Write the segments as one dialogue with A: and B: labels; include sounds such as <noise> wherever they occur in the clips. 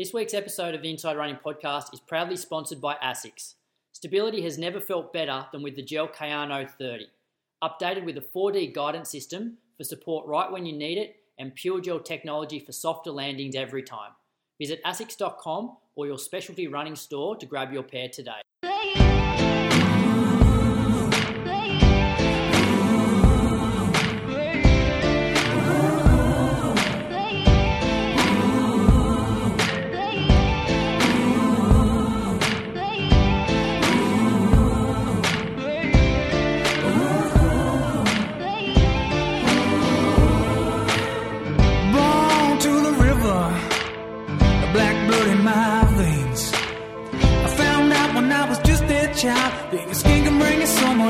A: This week's episode of the Inside Running Podcast is proudly sponsored by ASICS. Stability has never felt better than with the Gel Kayano 30. Updated with a 4D guidance system for support right when you need it and Pure Gel technology for softer landings every time. Visit asics.com or your specialty running store to grab your pair today.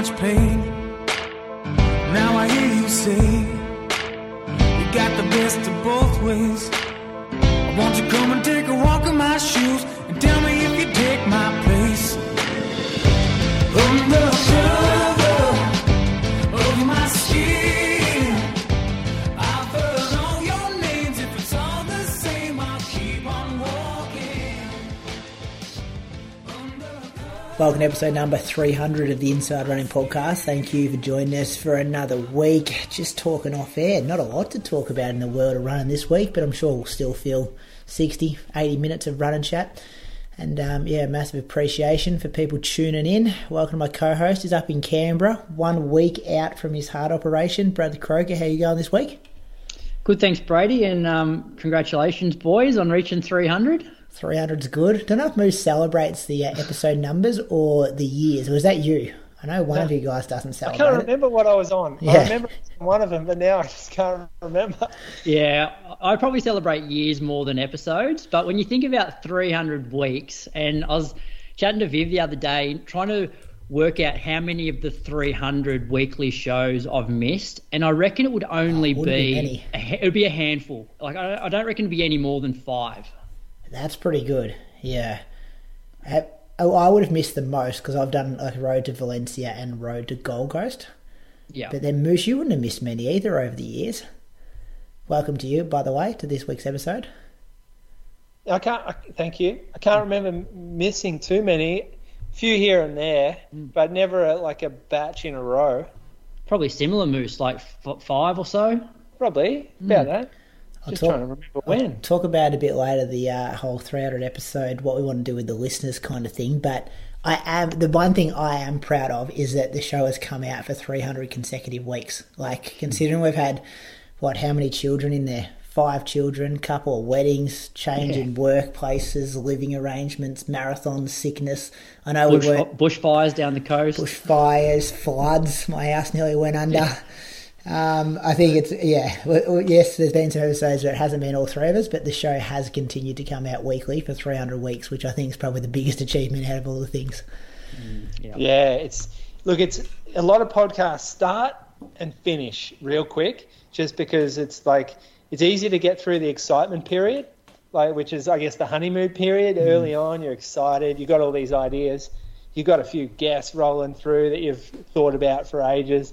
B: Much pain. Now I hear you say you got the best of both ways. Won't you come and take a walk in my shoes and tell me if you take my place? Undercover
C: Welcome to episode number 300 of the Inside Running Podcast. Thank you for joining us for another week. Just talking off air. Not a lot to talk about in the world of running this week, but I'm sure we'll still feel 60, 80 minutes of running chat. And um, yeah, massive appreciation for people tuning in. Welcome to my co-host. He's up in Canberra, one week out from his heart operation. Bradley Croker, how you going this week?
A: Good, thanks, Brady, and um, congratulations, boys, on reaching 300.
C: 300's good. Don't know if Moose celebrates the uh, episode numbers or the years. Or is that you? I know one of you guys doesn't celebrate.
D: I can't
C: it.
D: remember what I was on.
C: Yeah.
D: I remember one of them, but now I just can't remember.
A: Yeah, I probably celebrate years more than episodes, but when you think about 300 weeks, and I was chatting to Viv the other day, trying to work out how many of the 300 weekly shows I've missed, and I reckon it would only
C: wouldn't be
A: be, a it would be a handful. Like I, I don't reckon it'd be any more than five.
C: That's pretty good. Yeah. Uh, oh, I would have missed the most because I've done like road to Valencia and road to Gold Coast.
A: Yeah,
C: But then Moose, you wouldn't have missed many either over the years. Welcome to you, by the way, to this week's episode.
D: I can't. I, thank you. I can't remember missing too many. Few here and there, but never a, like a batch in a row.
A: probably similar moose, like f- five or so.
D: Probably about that.
C: I'll
D: Just
C: talk,
D: trying to remember when.
C: talk about a bit later the uh, whole 300 episode, what we want to do with the listeners kind of thing. But I am the one thing I am proud of is that the show has come out for 300 consecutive weeks. Like considering we've had what how many children in there? Five children, couple of weddings, change in workplaces, living arrangements, marathons, sickness. I know
A: Bush,
C: we were
A: bushfires down the coast.
C: bushfires, floods. My house nearly went under. <laughs> Um, I think it's yeah. w- w- Yes, there's been some episodes where it hasn't been all three of us, but the show has continued to come out weekly for 300 weeks, which I think is probably the biggest <laughs> achievement out of all the things.
D: Yeah, it's look. It's a lot of podcasts start and finish real quick, just because it's like it's easy to get through the excitement period, like which is I guess the honeymoon period. Early on, you're excited, you got all these ideas, you got a few guests rolling through that you've thought about for ages,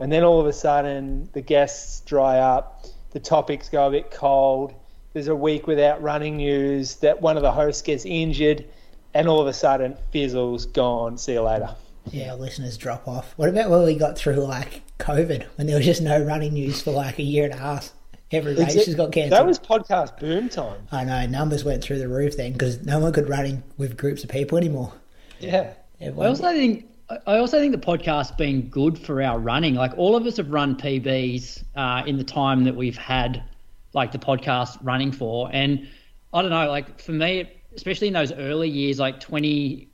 D: and then all of a sudden the guests dry up, the topics go a bit cold. There's a week without running news that one of the hosts gets injured, and all of a sudden fizzles gone. See you later.
C: Yeah, listeners drop off. What about when we got through like COVID, when there was just no running news for like a year and a half? Every race
D: Exa-
C: just got cancelled.
D: That was podcast boom time.
C: I know numbers went through the roof then because no one could run in with groups of people anymore.
D: Yeah.
A: I also think I also think the podcast's been good for our running. Like all of us have run PBs uh, in the time that we've had like the podcast running for, and I don't know. Like for me, especially in those early years, like 20,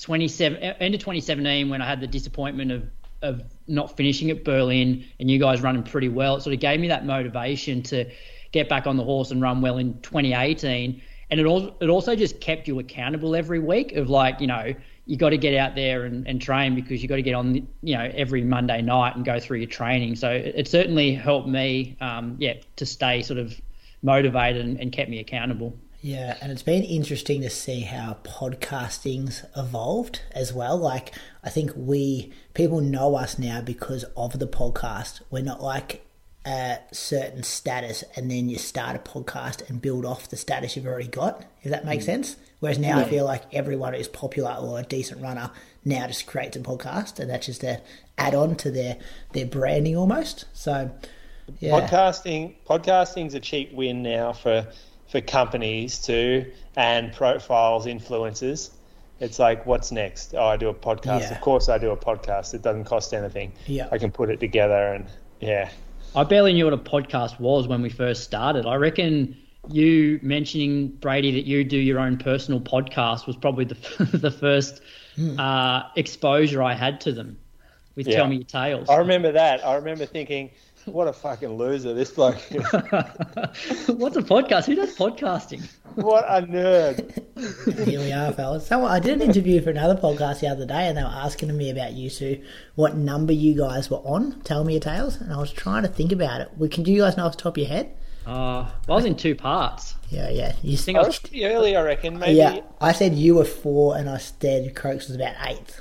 A: 27, end of 2017, when I had the disappointment of of not finishing at Berlin, and you guys running pretty well, it sort of gave me that motivation to get back on the horse and run well in 2018 and it also it also just kept you accountable every week of like you know you got to get out there and, and train because you got to get on you know every Monday night and go through your training so it, it certainly helped me um, yeah to stay sort of motivated and, and kept me accountable
C: Yeah, and it's been interesting to see how podcasting's evolved as well. Like, I think we people know us now because of the podcast. We're not like a certain status and then you start a podcast and build off the status you've already got, if that makes sense. Whereas now I feel like everyone who's popular or a decent runner now just creates a podcast and that's just a add on to their, their branding almost. So yeah.
D: Podcasting podcasting's a cheap win now for for companies too and profiles influencers. It's like, what's next? Oh, I do a podcast.
C: Yeah.
D: Of course, I do a podcast. It doesn't cost anything.
C: Yeah.
D: I can put it together, and yeah,
A: I barely knew what a podcast was when we first started. I reckon you mentioning Brady that you do your own personal podcast was probably the <laughs> the first uh, exposure I had to them with
D: Yeah.
A: Tell Me Your Tales.
D: I remember that. I remember thinking, what a fucking loser this bloke. is. <laughs>
A: What's a podcast? Who does podcasting?
D: what a nerd. <laughs>
C: Here we are, fellas. So I did an interview for another podcast the other day, and they were asking me about you two, what number you guys were on. Tell me your tales, and I was trying to think about it. Well, can do you guys know off the top of your head?
A: Uh, well, I was in two parts.
C: Yeah, yeah. You
A: think I
D: I
A: was-
D: was pretty early, I reckon. Maybe
C: yeah, I said you were four, and I said Croaks was about eight.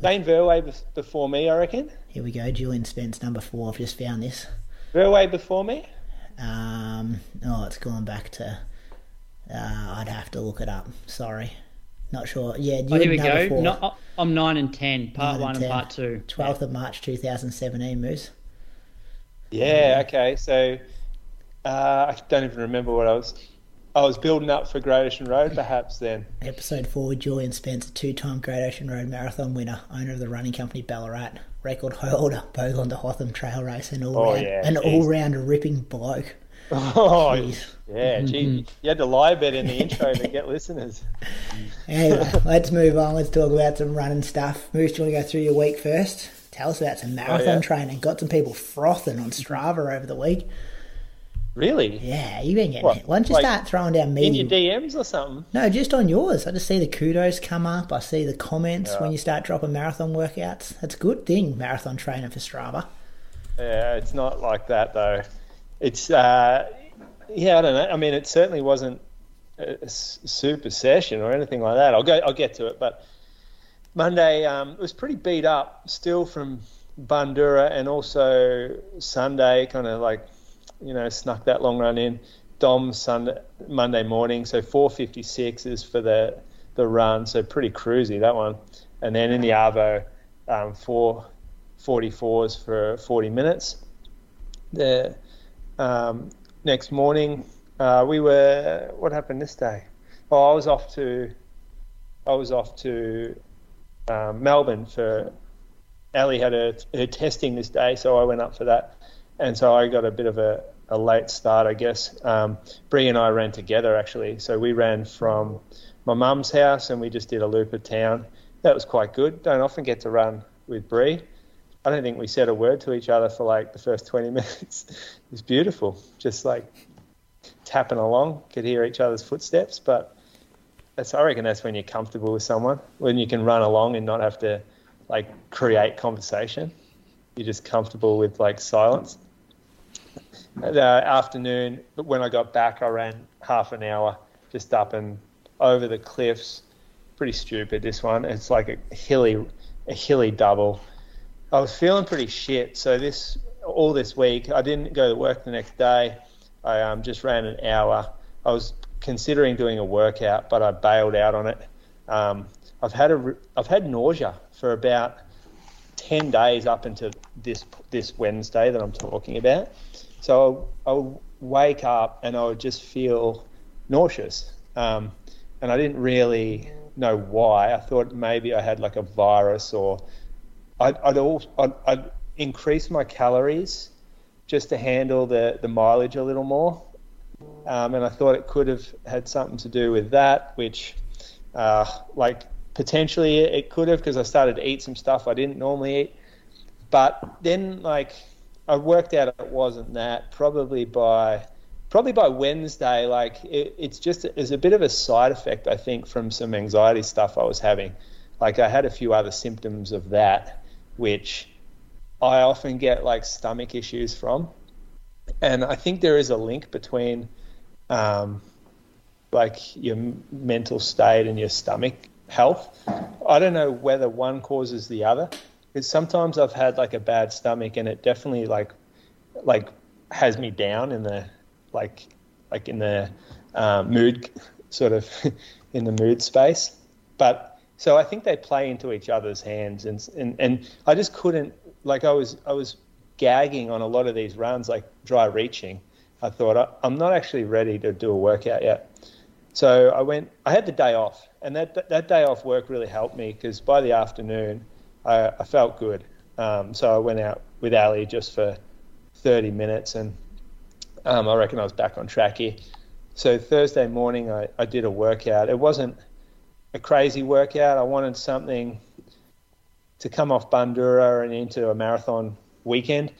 D: Dane Verway before me, I reckon.
C: Here we go, Julian Spence, number four. I've just found this.
D: Verway before me.
C: Um, oh, it's gone back to. Uh, I'd have to look it up. Sorry, not sure. Yeah, you
A: Oh, here we go.
C: Four,
A: No, I- I'm nine and ten. Part
C: Nine
A: one
C: and
A: and part two.
C: 12th of March 2017, Moose.
D: Yeah. Okay. So uh, I don't even remember what I was. I was building up for Great Ocean Road, perhaps then.
C: Episode 4, Julian Spence, a two-time Great Ocean Road Marathon winner, owner of the running company Ballarat, record holder, Bogong to Hotham trail race, and all
D: Oh,
C: round,
D: yeah,
C: an all-round ripping bloke. <laughs>
D: Oh,
C: Jeez.
D: yeah. Gee, you had to lie a bit in the intro to get listeners. <laughs>
C: Anyway, let's move on. Let's talk about some running stuff. Moose, do you want to go through your week first? Tell us about some marathon
D: Oh, yeah.
C: training. Got some people frothing on Strava over the week.
D: Really?
C: Yeah, you've been getting
D: What,
C: it. Why don't you
D: like,
C: start throwing down media?
D: In your? DMs or something?
C: No, just on yours. I just see the kudos come up. I see the comments when you start dropping marathon workouts. That's a good thing, marathon training for Strava.
D: Yeah, it's not like that though. It's uh, yeah, I don't know. I mean, it certainly wasn't a super session or anything like that. I'll go. I'll get to it. But Monday um, it was pretty beat up still from Bundoora, and also Sunday kind of like you know snuck that long run in. Dom Sunday Monday morning, so 4:56 is for the the run, so pretty cruisy that one. And then in the Arvo, um, four 44s for 40 minutes. The um, next morning, uh, we were. What happened this day? Oh, I was off to. I was off to um, Melbourne for. Ali had her, her testing this day, so I went up for that, and so I got a bit of a, a late start, I guess. Um, Bree and I ran together actually, so we ran from my mum's house and we just did a loop of town. That was quite good. Don't often get to run with Bree. I don't think we said a word to each other for like the first 20 <laughs> minutes. it was beautiful. Just like tapping along, could hear each other's footsteps. But that's, I reckon that's when you're comfortable with someone, when you can run along and not have to like create conversation. You're just comfortable with like silence. The afternoon, but when I got back, I ran half an hour just up and over the cliffs. Pretty stupid, this one. It's like a hilly, a hilly double. I was feeling pretty shit. So this all this week, I didn't go to work the next day. I um, just ran an hour. I was considering doing a workout, but I bailed out on it. Um, I've had a I've had nausea for about ten days up into this this Wednesday that I'm talking about. So I would wake up and I would just feel nauseous, um, and I didn't really know why. I thought maybe I had like a virus or I'd, I'd, I'd, I'd increase my calories just to handle the, the mileage a little more. Um, and I thought it could have had something to do with that, which, uh, like, potentially it could have because I started to eat some stuff I didn't normally eat. But then, like, I worked out it wasn't that. Probably by probably by Wednesday, like it, it's just it's a bit of a side effect, I think, from some anxiety stuff I was having. Like I had a few other symptoms of that, which I often get like stomach issues from, and I think there is a link between, um, like your mental state and your stomach health. I don't know whether one causes the other. Because sometimes I've had like a bad stomach, and it definitely like like has me down in the like like in the uh, mood sort of <laughs> in the mood space. But so I think they play into each other's hands, and and and I just couldn't like I was I was gagging on a lot of these runs, like dry reaching. I thought I'm not actually ready to do a workout yet. So I went. I had the day off, and that that day off work really helped me because by the afternoon, I, I felt good. Um, so I went out with Ali just for 30 minutes, and um, I reckon I was back on track here. So Thursday morning, I, I did a workout. It wasn't a crazy workout. I wanted something to come off Bundoora and into a marathon weekend.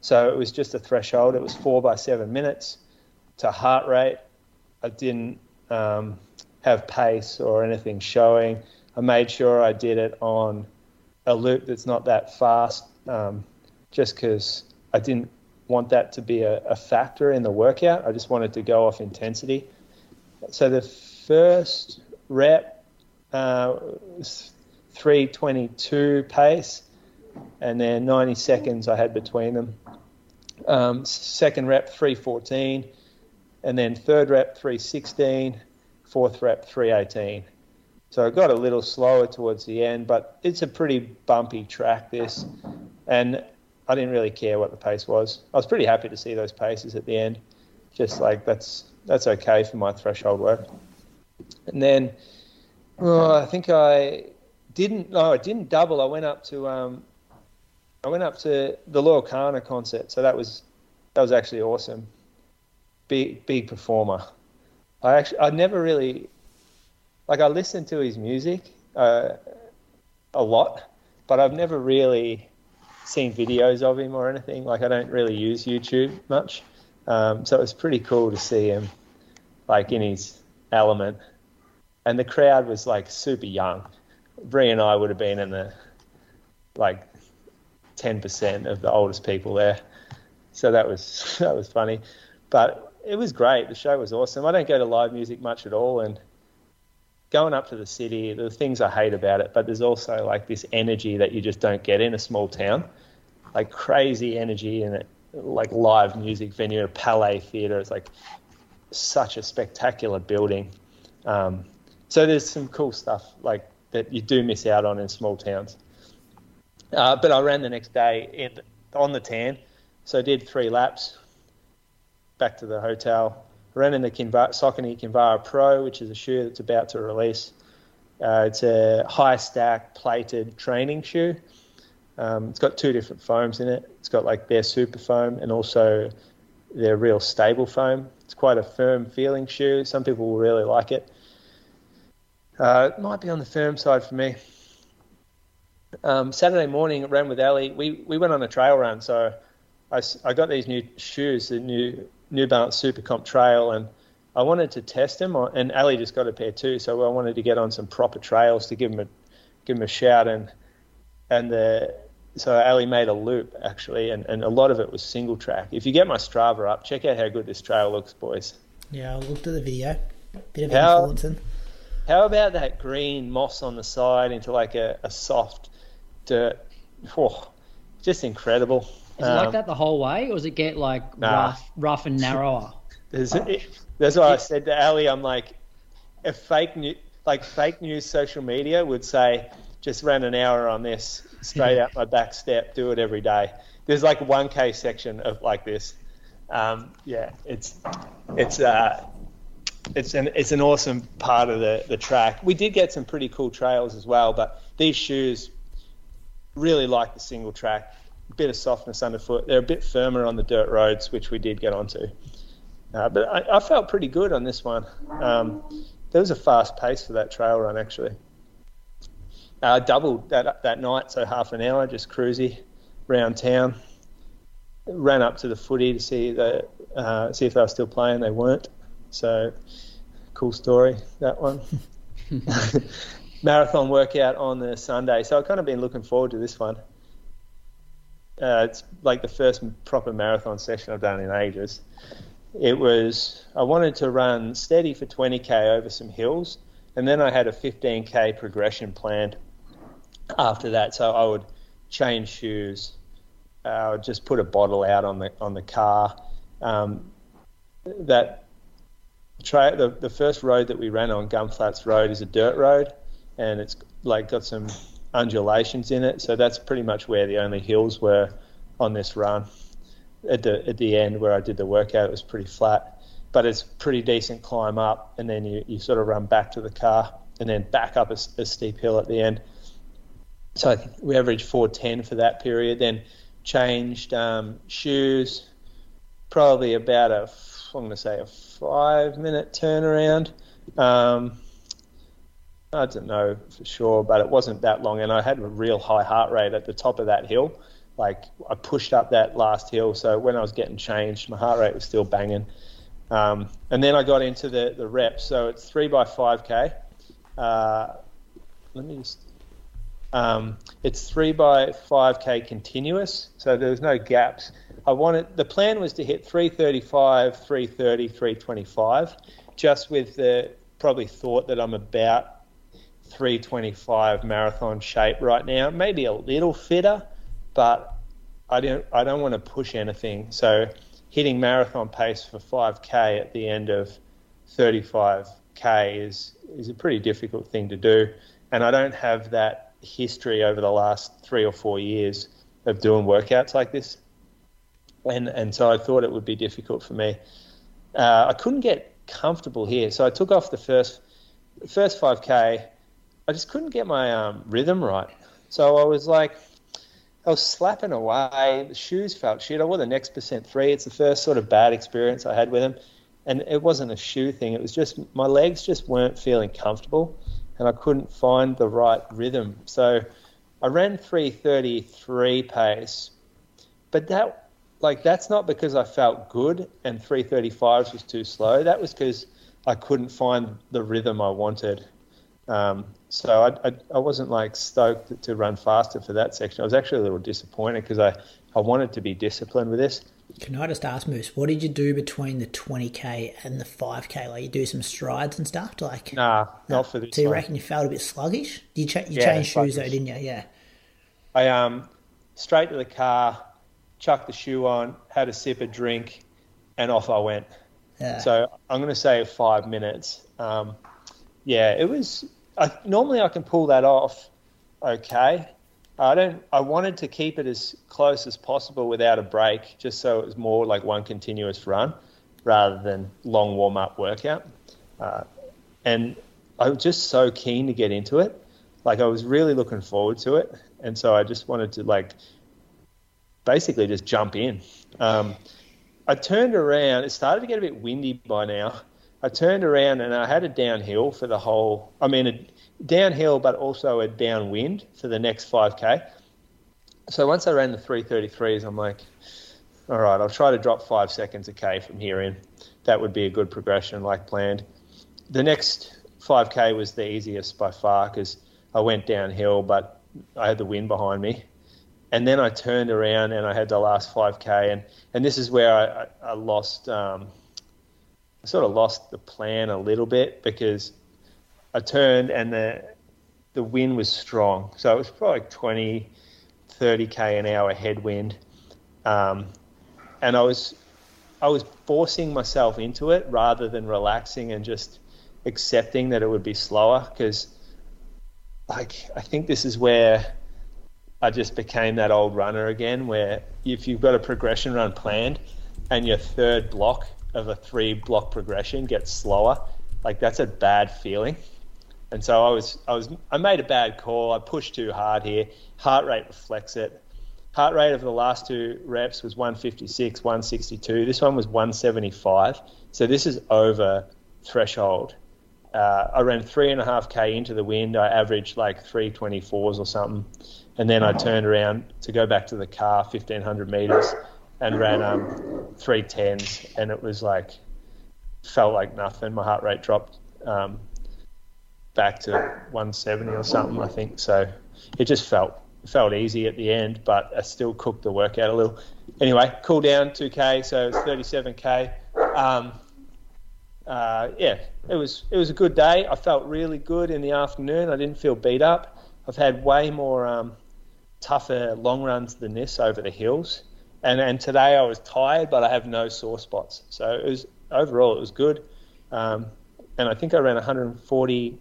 D: So it was just a threshold. It was four by seven minutes to heart rate. I didn't um, have pace or anything showing. I made sure I did it on a loop that's not that fast, um, just because I didn't want that to be a, a, factor in the workout. I just wanted to go off intensity. So the first rep uh, was 322 pace, and then 90 seconds I had between them. Um, second rep 314, and then third rep 316, fourth rep 318. So I got a little slower towards the end, but it's a pretty bumpy track this, and I didn't really care what the pace was. I was pretty happy to see those paces at the end. Just like that's that's okay for my threshold work. And then oh, I think I didn't. No, I didn't double. I went up to um, I went up to the Carner concert. So that was that was actually awesome. Big big performer. I actually I never really like I listened to his music uh, a lot, but I've never really seen videos of him or anything. Like I don't really use YouTube much, um, so it was pretty cool to see him like in his element. And the crowd was like super young. Bree and I would have been in the like ten percent of the oldest people there, so that was <laughs> that was funny, but it was great. The show was awesome. I don't go to live music much at all, and going up to the city, the things I hate about it, but there's also like this energy that you just don't get in a small town, like crazy energy it, like live music venue, Palais Theatre. It's like such a spectacular building. Um, so there's some cool stuff like that you do miss out on in small towns. Uh, but I ran the next day in, on the tan, so I did three laps back to the hotel ran in the Kinvara, Saucony Kinvara Pro, which is a shoe that's about to release. Uh, it's a high stack plated training shoe. Um, it's got two different foams in it. It's got like their super foam and also their real stable foam. It's quite a firm feeling shoe. Some people will really like it. Uh, it might be on the firm side for me. Um, Saturday morning, ran with Ali. We we went on a trail run, so I, I got these new shoes, the new New Balance Super Comp Trail, and I wanted to test them. And Ali just got a pair too, so I wanted to get on some proper trails to give him a give him a shout. And and the so Ali made a loop actually, and, and a lot of it was single track. If you get my Strava up, check out how good this trail looks, boys.
C: Yeah, I looked at the video. Bit of how, influencing.
D: How about that green moss on the side into like a, a soft dirt? Oh, just incredible.
A: Is it like um, that the whole way, or does it get like nah. rough, rough and narrower?
D: that's why I said to Ali, I'm like, if fake news, like fake news social media would say, just ran an hour on this straight out my back step, do it every day. There's like 1K section of like this. Um, yeah, it's it's uh, it's an it's an awesome part of the the track. We did get some pretty cool trails as well, but these shoes really like the single track bit of softness underfoot. They're a bit firmer on the dirt roads, which we did get onto. Uh, but I, I, felt pretty good on this one. Um, there was a fast pace for that trail run, actually. I uh, doubled that that night, so half an hour, just cruisy around town. Ran up to the footy to see the uh, see if they were still playing. They weren't. So cool story that one. <laughs> <laughs> Marathon workout on the Sunday, so I've kind of been looking forward to this one. Uh, it's like the first proper marathon session I've done in ages. It was I wanted to run steady for 20k over some hills, and then I had a 15k progression planned after that. So I would change shoes uh, I would just put a bottle out on the on the car. Um, that the the first road that we ran on Gunflats Road is a dirt road, and it's like got some undulations in it. So that's pretty much where the only hills were on this run. At the at the end where I did the workout, it was pretty flat, but it's pretty decent climb up, and then you, you sort of run back to the car, and then back up a, a steep hill at the end. So I think we averaged 410 for that period. Then changed um, shoes, probably about a I'm going to say a five minute turnaround. Um, I don't know for sure, but it wasn't that long, and I had a real high heart rate at the top of that hill. Like I pushed up that last hill, so when I was getting changed, my heart rate was still banging. Um, and then I got into the the reps. So it's three by five k. Uh, let me just. Um, it's three by five k continuous, so there's no gaps. I wanted the plan was to hit 335, 330, 325, just with the probably thought that I'm about 325 marathon shape right now. Maybe a little fitter, but I don't I don't want to push anything. So hitting marathon pace for 5k at the end of 35k is is a pretty difficult thing to do, and I don't have that history over the last three or four years of doing workouts like this, and and so I thought it would be difficult for me. Uh, I couldn't get comfortable here, so I took off the first first 5k I just couldn't get my um, rhythm right. So I was like, I was slapping away. The shoes felt shit. I wore the Next Percent 3. It's the first sort of bad experience I had with them. And it wasn't a shoe thing. It was just my legs just weren't feeling comfortable and I couldn't find the right rhythm. So I ran 333 pace, but that like that's not because I felt good and 335s was too slow. That was because I couldn't find the rhythm I wanted. Um, so I, I, I, wasn't like stoked to run faster for that section. I was actually a little disappointed because I, I wanted to be disciplined with this.
C: Can I just ask Moose, what did you do between the 20k and the 5k? Like you do some strides and stuff, like
D: nah, not for this.
C: So you one. reckon you felt a bit sluggish? You, cha- you yeah, changed shoes though, didn't you? Yeah.
D: I um straight to the car, chucked the shoe on, had a sip of drink, and off I went. Yeah. So I'm going to say five minutes. Um, yeah, it was. I, normally I can pull that off, okay. I don't. I wanted to keep it as close as possible without a break, just so it was more like one continuous run, rather than long warm up workout. Uh, and I was just so keen to get into it. Like I was really looking forward to it, and so I just wanted to like basically just jump in. Um, I turned around. It started to get a bit windy by now, I turned around and I had a downhill for the whole. I mean, a downhill, but also a downwind for the next 5k. So once I ran the 333s, I'm like, all right, I'll try to drop five seconds a k from here in. That would be a good progression, like planned. The next 5k was the easiest by far because I went downhill, but I had the wind behind me. And then I turned around and I had the last 5k, and, and this is where I, I, lost. Um, I sort of lost the plan a little bit because I turned and the the wind was strong. So it was probably like 20, 30 k an hour headwind, um, and I was I was forcing myself into it rather than relaxing and just accepting that it would be slower because like I think this is where I just became that old runner again where if you've got a progression run planned and your third block of a three block progression gets slower, like that's a bad feeling. And so I was, I was, I made a bad call. I pushed too hard here. Heart rate reflects it. Heart rate of the last two reps was 156, 162. This one was 175. So this is over threshold. Uh, I ran three and a half k into the wind. I averaged like 324s or something, and then I turned around to go back to the car, 1500 meters, and ran um, three tens, and it was like felt like nothing. My heart rate dropped um, back to 170 or something, I think. So it just felt felt easy at the end, but I still cooked the workout a little. Anyway, cool down 2k, so it's 37k. Um, uh, yeah, it was it was a good day. I felt really good in the afternoon. I didn't feel beat up. I've had way more um, tougher long runs than this over the hills. And and today I was tired, but I have no sore spots. So it was overall it was good. Um, and I think I ran 142k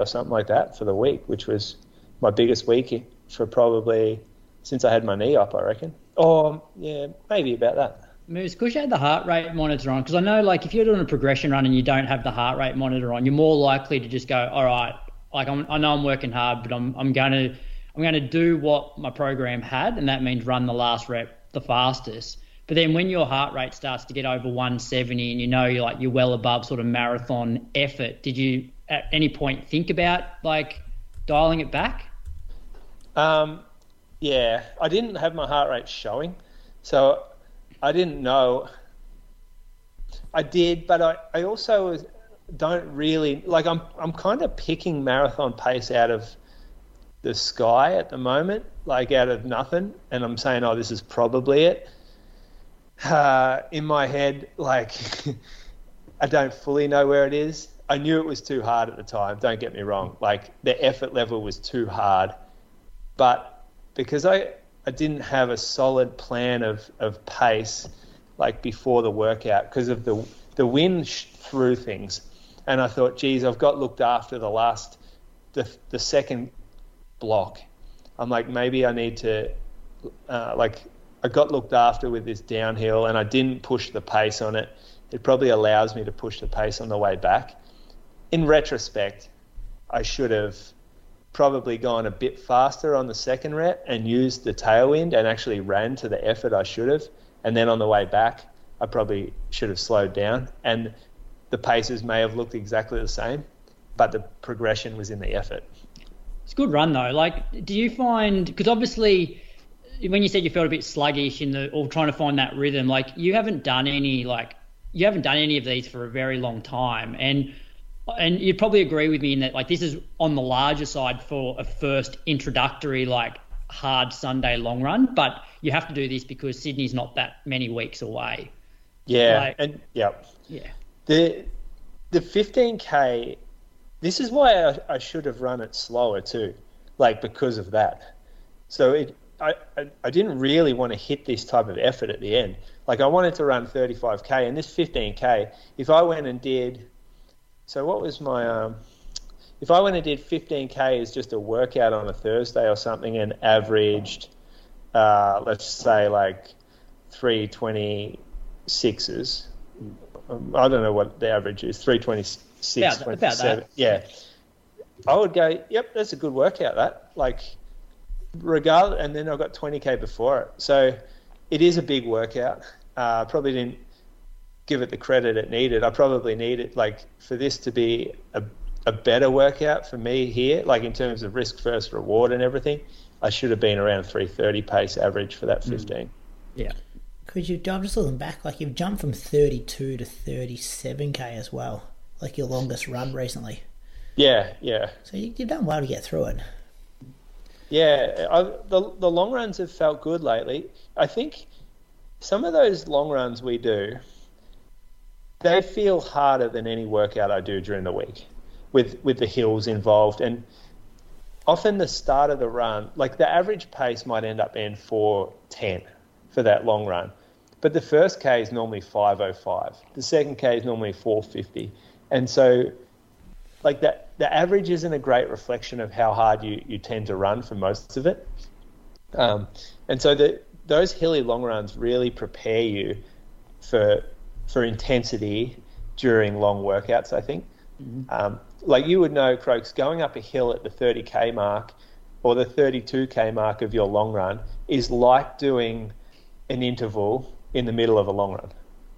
D: or something like that for the week, which was my biggest week for probably since I had my knee up. I reckon. Or yeah, maybe about that.
A: Moose, because you had the heart rate monitor on, because I know, like, if you're doing a progression run and you don't have the heart rate monitor on, you're more likely to just go, all right, like I'm, I know I'm working hard, but I'm, I'm going to, I'm going to do what my program had, and that means run the last rep the fastest. But then when your heart rate starts to get over 170 and you know you're like you're well above sort of marathon effort, did you at any point think about like dialing it back?
D: Um, yeah, I didn't have my heart rate showing, so I didn't know. I did, but I, I also don't really like. I'm I'm kind of picking marathon pace out of the sky at the moment, like out of nothing, and I'm saying, oh, this is probably it. Uh, in my head, like <laughs> I don't fully know where it is. I knew it was too hard at the time. Don't get me wrong. Like the effort level was too hard, but because I I didn't have a solid plan of, of pace like before the workout because of the the wind through things, and I thought, geez, I've got looked after the last the the second block. I'm like, maybe I need to uh, like I got looked after with this downhill, and I didn't push the pace on it. It probably allows me to push the pace on the way back. In retrospect, I should have probably gone a bit faster on the second rep and used the tailwind and actually ran to the effort I should have. And then on the way back, I probably should have slowed down. And the paces may have looked exactly the same, but the progression was in the effort.
A: It's a good run though. Like, do you find because obviously when you said you felt a bit sluggish in the or trying to find that rhythm, like you haven't done any like you haven't done any of these for a very long time, and and you'd probably agree with me in that like this is on the larger side for a first introductory like hard Sunday long run, but you have to do this because Sydney's not that many weeks away.
D: Yeah, like, and yeah,
A: yeah.
D: The the 15k. This is why I, I should have run it slower too, like because of that. So it, I, I, didn't really want to hit this type of effort at the end. Like I wanted to run 35k, and this 15k. If I went and did so what was my um, if I went and did 15k as just a workout on a Thursday or something and averaged, uh, let's say like 326s. Um, I don't know what the average is. 326, about, 27. About yeah. I would go, yep, that's a good workout. That like, regardless, and then I got 20k before it. So it is a big workout. Uh, probably didn't give it the credit it needed. I probably needed like for this to be a, a better workout for me here, like in terms of risk first reward and everything. I should have been around 330 pace average for that 15. Mm.
A: Yeah.
C: Because you? I'm just looking back. Like you've jumped from 32 to 37k as well. Like your longest run recently.
D: Yeah, yeah.
C: So you, have done well to get through it.
D: Yeah, I, the the long runs have felt good lately. I think some of those long runs we do, they feel harder than any workout I do during the week with with the hills involved and often the start of the run like the average pace might end up being 410 for that long run but the first k is normally 505 the second k is normally 450 and so like that the average isn't a great reflection of how hard you, you tend to run for most of it um, and so the, those hilly long runs really prepare you for for intensity during long workouts. I think, mm-hmm. um, like you would know, Croaks, going up a hill at the 30k mark or the 32k mark of your long run is like doing an interval in the middle of a long run.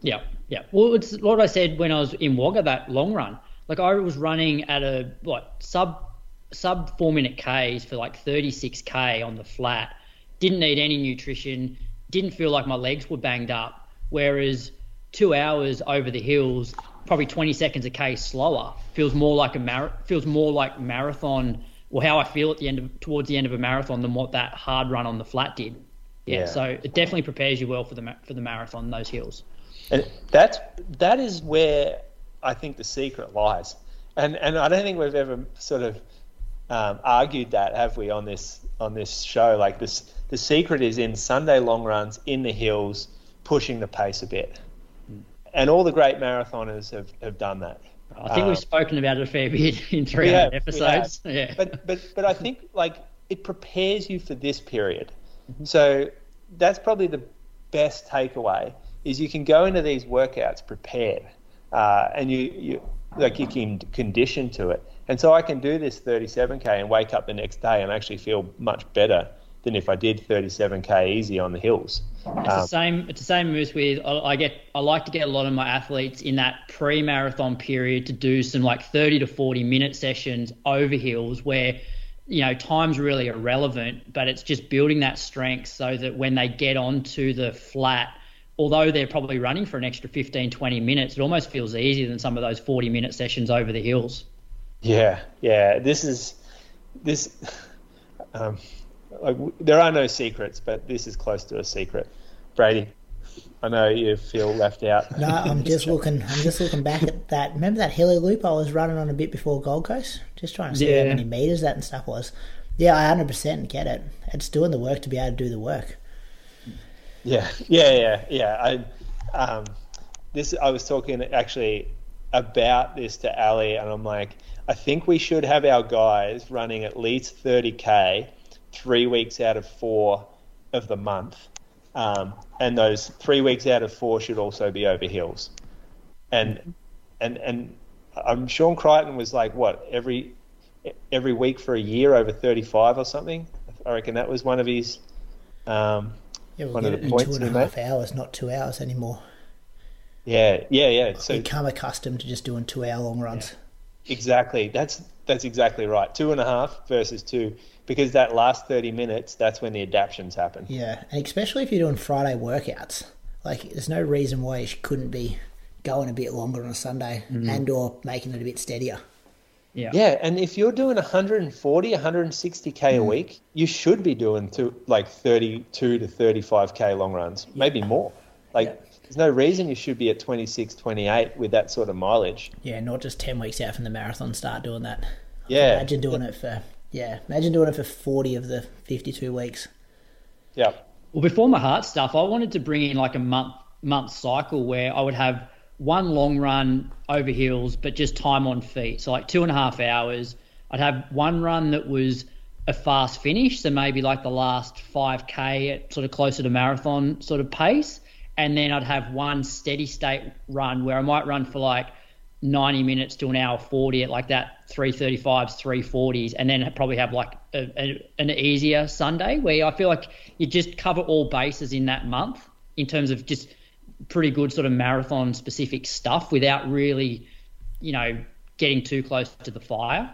A: Yeah, yeah. Well, it's what I said when I was in Wagga that long run. Like I was running at a what sub sub four minute Ks for like 36k on the flat. Didn't need any nutrition. Didn't feel like my legs were banged up. Whereas two hours over the hills, probably 20 seconds a k slower, feels more like a mar- feels more like marathon or how I feel at the end of towards the end of a marathon than what that hard run on the flat did. Yeah, yeah. so it definitely prepares you well for the for the marathon those hills.
D: And that's that is where I think the secret lies. And and I don't think we've ever sort of um, argued that, have we, on this on this show? Like this, the secret is in Sunday long runs in the hills, pushing the pace a bit, and all the great marathoners have, have done that.
A: I think
D: Um,
A: we've spoken about it a fair bit <laughs> in 300
D: have,
A: episodes. <laughs> Yeah.
D: But but but I think like it prepares you for this period. So that's probably the best takeaway is you can go into these workouts prepared, uh, and you you like you can condition to it. And so I can do this 37k and wake up the next day and actually feel much better than if I did 37k easy on the hills.
A: It's the
D: Um,
A: same. It's the same as with. I, I get. I like to get a lot of my athletes in that pre-marathon period to do some like 30 to 40 minute sessions over hills where, you know, time's really irrelevant, but it's just building that strength so that when they get onto the flat, although they're probably running for an extra 15, 20 minutes, it almost feels easier than some of those 40 minute sessions over the hills.
D: Yeah, yeah. This is this. Um, like, there are no secrets, but this is close to a secret. Brady, I know you feel left out.
C: No, I'm <laughs> just looking. I'm just looking back at that. Remember that hilly loop I was running on a bit before Gold Coast? Just trying to see
A: Yeah.
C: how many meters that and stuff was. Yeah, I 100% get it. It's doing the work to be able to do the work.
D: Yeah, yeah, yeah, yeah. I, um, this I was talking actually about this to Ali, and I'm like, I think we should have our guys running at least 30k three weeks out of four of the month, um, and those three weeks out of four should also be over hills, and and and um, Sean Crichton was like, what every every week for a year over 35 or something. I reckon that was one of his. Um,
C: Yeah, we'll
D: One
C: get
D: of
C: it
D: the
C: in
D: points
C: two and a half
D: made.
C: hours, not two hours anymore.
D: Yeah, yeah, yeah. So
C: Become accustomed to just doing two hour long runs.
D: exactly, that's that's exactly right. Two and a half versus two, because that last thirty minutes, that's when the adaptions happen.
C: Yeah, and especially if you're doing Friday workouts, like there's no reason why you couldn't be going a bit longer on a Sunday
D: Mm-hmm.
C: and or making it a bit steadier.
A: Yeah.
D: Yeah, and if you're doing 140, 160k a mm. week, you should be doing to like 32 to 35k long runs, maybe more. Like,
C: Yeah.
D: there's no reason you should be at 26, 28 with that sort of mileage.
C: Yeah, not just ten weeks out from the marathon start doing that.
D: Yeah,
C: Imagine doing it for yeah, imagine doing it for forty of the fifty two weeks.
D: yeah,
A: Well, before my heart stuff, I wanted to bring in like a month month cycle where I would have one long run over hills, but just time on feet. So like two and a half hours. I'd have one run that was a fast finish, so maybe like the last five k at sort of closer to marathon sort of pace, and then I'd have one steady state run where I might run for like 90 minutes to an hour 40 at like that 335s 340s and then probably have like a, a, an easier sunday where i feel like you just cover all bases in that month in terms of just pretty good sort of marathon specific stuff without really you know getting too close to the fire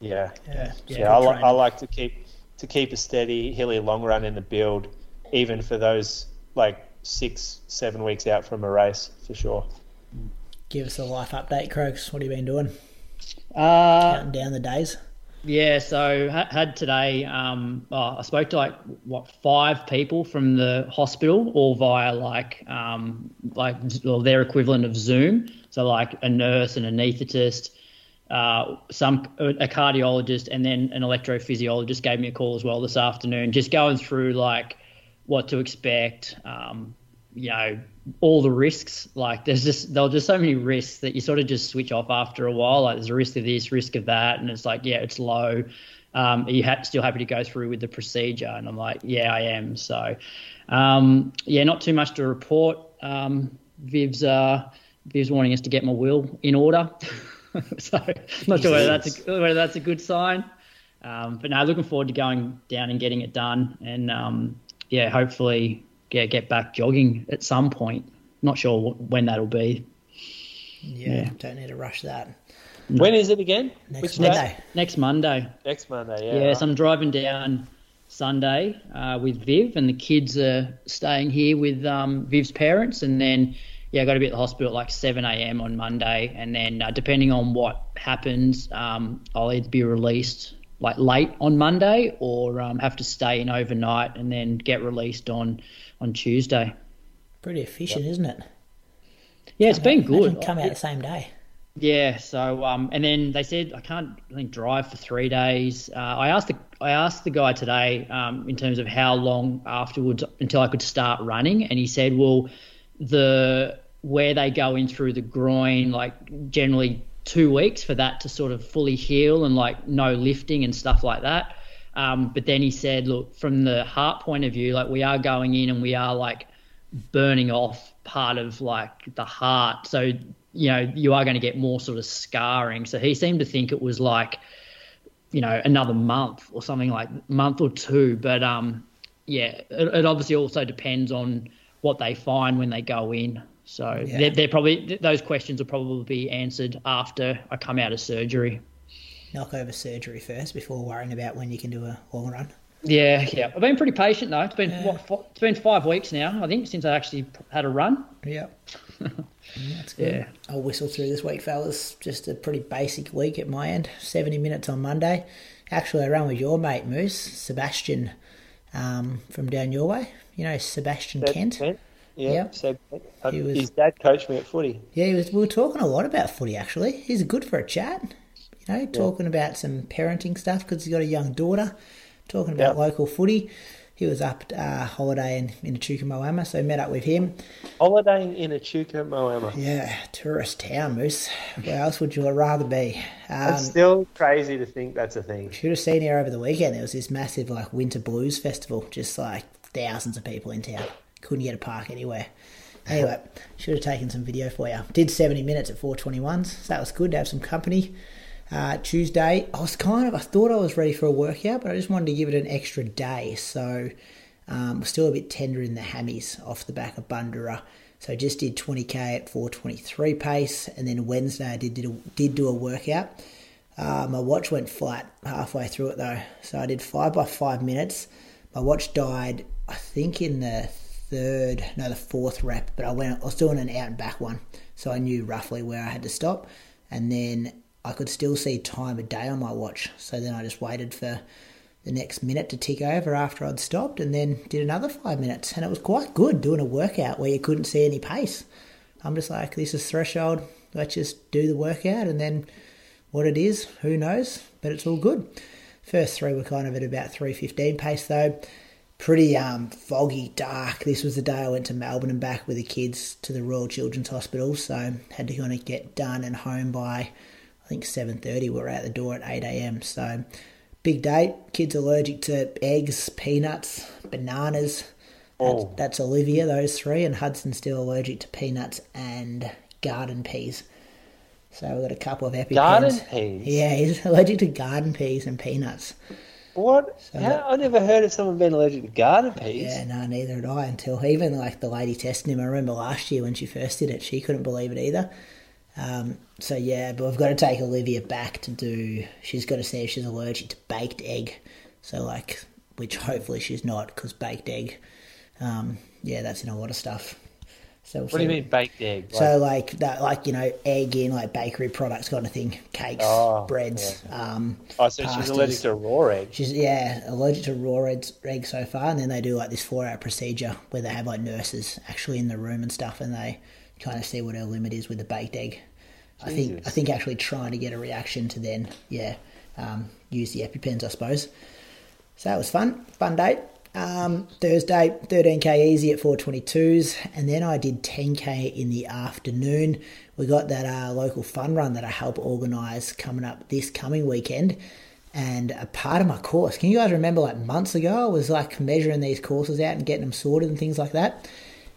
D: yeah.
C: Yeah,
D: Yeah, I, li- I like to keep to keep a steady hilly long run in the build, even for those like six, seven weeks out from a race for sure.
C: Give us a life update, Croaks. What have you been doing?
A: uh
C: Counting down the days.
A: Yeah, so had today. Um, oh, I spoke to like what five people from the hospital, all via like um, like well, their equivalent of Zoom. So like a nurse, and an anaesthetist, uh, some a cardiologist, and then an electrophysiologist gave me a call as well this afternoon, just going through like what to expect. Um, you know, all the risks. Like there's just there are just so many risks that you sort of just switch off after a while. Like there's a risk of this, risk of that, and it's like yeah, it's low. Um, are you ha- still happy to go through with the procedure? And I'm like, yeah, I am. So, um, yeah, not too much to report. Um, Viv's uh, Viv's wanting us to get my will in order. <laughs> so, not sure whether that's a, whether that's a good sign. Um, but no, looking forward to going down and getting it done, and um, yeah, hopefully get get back jogging at some point. Not sure when that'll be.
C: Yeah,
A: Yeah.
C: don't need to rush that.
D: When is it again?
C: Next
D: Which
C: Monday.
D: day?
A: Next Monday.
D: Next Monday. Yeah.
A: Yeah, so I'm driving down Sunday uh, with Viv, and the kids are staying here with um, Viv's parents, and then yeah, I got to be at the hospital at like 7 a.m. on Monday, and then uh, depending on what happens, um, I'll either be released like late on Monday or um, have to stay in overnight and then get released on on Tuesday.
C: Pretty efficient, isn't it?
A: Yeah, it's been
C: Imagine
A: good.
C: Come out the same day.
A: Yeah. So um, and then they said I can't I think drive for three days. Uh, I asked the I asked the guy today um, in terms of how long afterwards until I could start running, and he said, well, the where they go in through the groin, like generally two weeks for that to sort of fully heal and like no lifting and stuff like that. Um, but then he said, look, from the heart point of view, like we are going in and we are like burning off part of like the heart. So, you know, you are going to get more sort of scarring. So he seemed to think it was like, you know, another month or something like month or two. But um, yeah, it, it obviously also depends on what they find when they go in. So yeah. they're, they're, probably those questions will probably be answered after I come out of surgery.
C: Knock over surgery first before worrying about when you can do a long run.
A: Yeah, yeah. I've been pretty patient though. It's been yeah. what, it's been five weeks now, I think, since I actually had a run. <laughs>
C: Yeah. That's good. Yeah. I'll whistle through this week, fellas. Just a pretty basic week at my end. 70 minutes on Monday. Actually, I ran with your mate, Moose, Sebastian, um, from down your way. You know, Sebastian Kent. Kent.
D: Yeah, yep. so uh, was, his dad coached me at footy.
C: Yeah, was, we were talking a lot about footy actually. He's good for a chat. You know, talking yeah. about some parenting stuff because he's got a young daughter. Talking about local footy. He was up uh, holidaying in Echuca Moama, so met up with him.
D: Holidaying in Echuca Moama.
C: Yeah, tourist town, Moose. Where else would you rather be?
D: Um, it's still crazy to think that's a thing.
C: Should have seen here over the weekend. There was this massive like winter blues festival, just like thousands of people in town. Couldn't get a park anywhere. Anyway, <laughs> should have taken some video for you. Did 70 minutes at 421s, so that was good to have some company. Uh, Tuesday, I was kind of, I thought I was ready for a workout, but I just wanted to give it an extra day. So, um, still a bit tender in the hammies off the back of Bundoora. So, just did 20k at 423 pace, and then Wednesday I did, did, a, did do a workout. Uh, my watch went flat halfway through it though, so I did five by five minutes. My watch died, I think, in the third, no, the fourth rep, but I went, I was doing an out and back one, so I knew roughly where I had to stop, and then I could still see time of day on my watch. So then I just waited for the next minute to tick over after I'd stopped, and then did another five minutes, and it was quite good doing a workout where you couldn't see any pace. I'm just like, this is threshold. Let's just do the workout, and then what it is, who knows? But it's all good. First three were kind of at about 315 pace though pretty um, foggy, dark. This was the day I went to Melbourne and back with the kids to the Royal Children's Hospital, so had to kind of get done and home by I think 7:30. we are out the door at 8 a.m. So big day. Kids allergic to eggs, peanuts, bananas. Oh. That's, that's Olivia, those three, and Hudson's still allergic to peanuts and garden peas. So we've got a couple of EpiPens.
D: Garden peas?
C: Yeah, he's <laughs> allergic to garden peas and peanuts.
D: What? So How? I never heard of someone being allergic to garden peas.
C: Yeah, no, neither had I until even like the lady testing him. I remember last year when she first did it, she couldn't believe it either. Um, so yeah, but we've got to take Olivia back to do. She's got to see if she's allergic to baked egg. So like, which hopefully she's not, because baked egg. Um, yeah, that's in a lot of stuff.
D: So what do you mean baked egg?
C: So like that, like you know, egg in like bakery products kind of thing, cakes, oh, breads. Yeah. Um,
D: oh, so pastas. she's allergic to raw egg.
C: She's yeah, allergic to raw egg, egg so far, and then they do like this four-hour procedure where they have like nurses actually in the room and stuff, and they kind of see what her limit is with the baked egg. Jesus. I think I think actually trying to get a reaction to then yeah, um, use the EpiPens, I suppose. So that was fun, fun date. Um, Thursday, 13k easy at 422s, and then I did 10k in the afternoon. We got that uh, local fun run that I help organise coming up this coming weekend. And a part of my course, can you guys remember like months ago, I was like measuring these courses out and getting them sorted and things like that.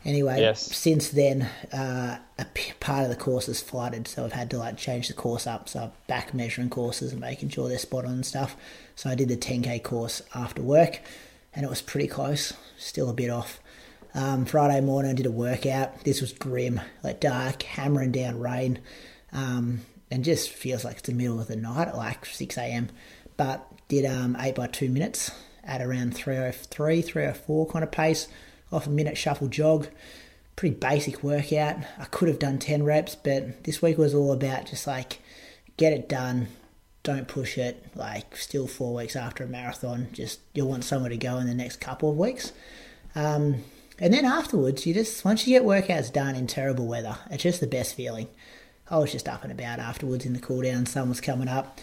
C: Anyway, yes. since then, uh, a p- part of the course is flooded, so I've had to like change the course up. So I'm back measuring courses and making sure they're spot on and stuff. So I did the 10k course after work and it was pretty close, still a bit off. Um, Friday morning, I did a workout. This was grim, like dark, hammering down rain, um, and just feels like it's the middle of the night at like 6 a.m. But did um, 8 by 2 minutes at around 303, 304 kind of pace, off a minute shuffle jog. Pretty basic workout. I could have done 10 reps, but this week was all about just like get it done, don't push it. Like still four weeks after a marathon, just you'll want somewhere to go in the next couple of weeks. Um, and then afterwards, you just once you get workouts done in terrible weather, it's just the best feeling. I was just up and about afterwards in the cool down. Sun was coming up.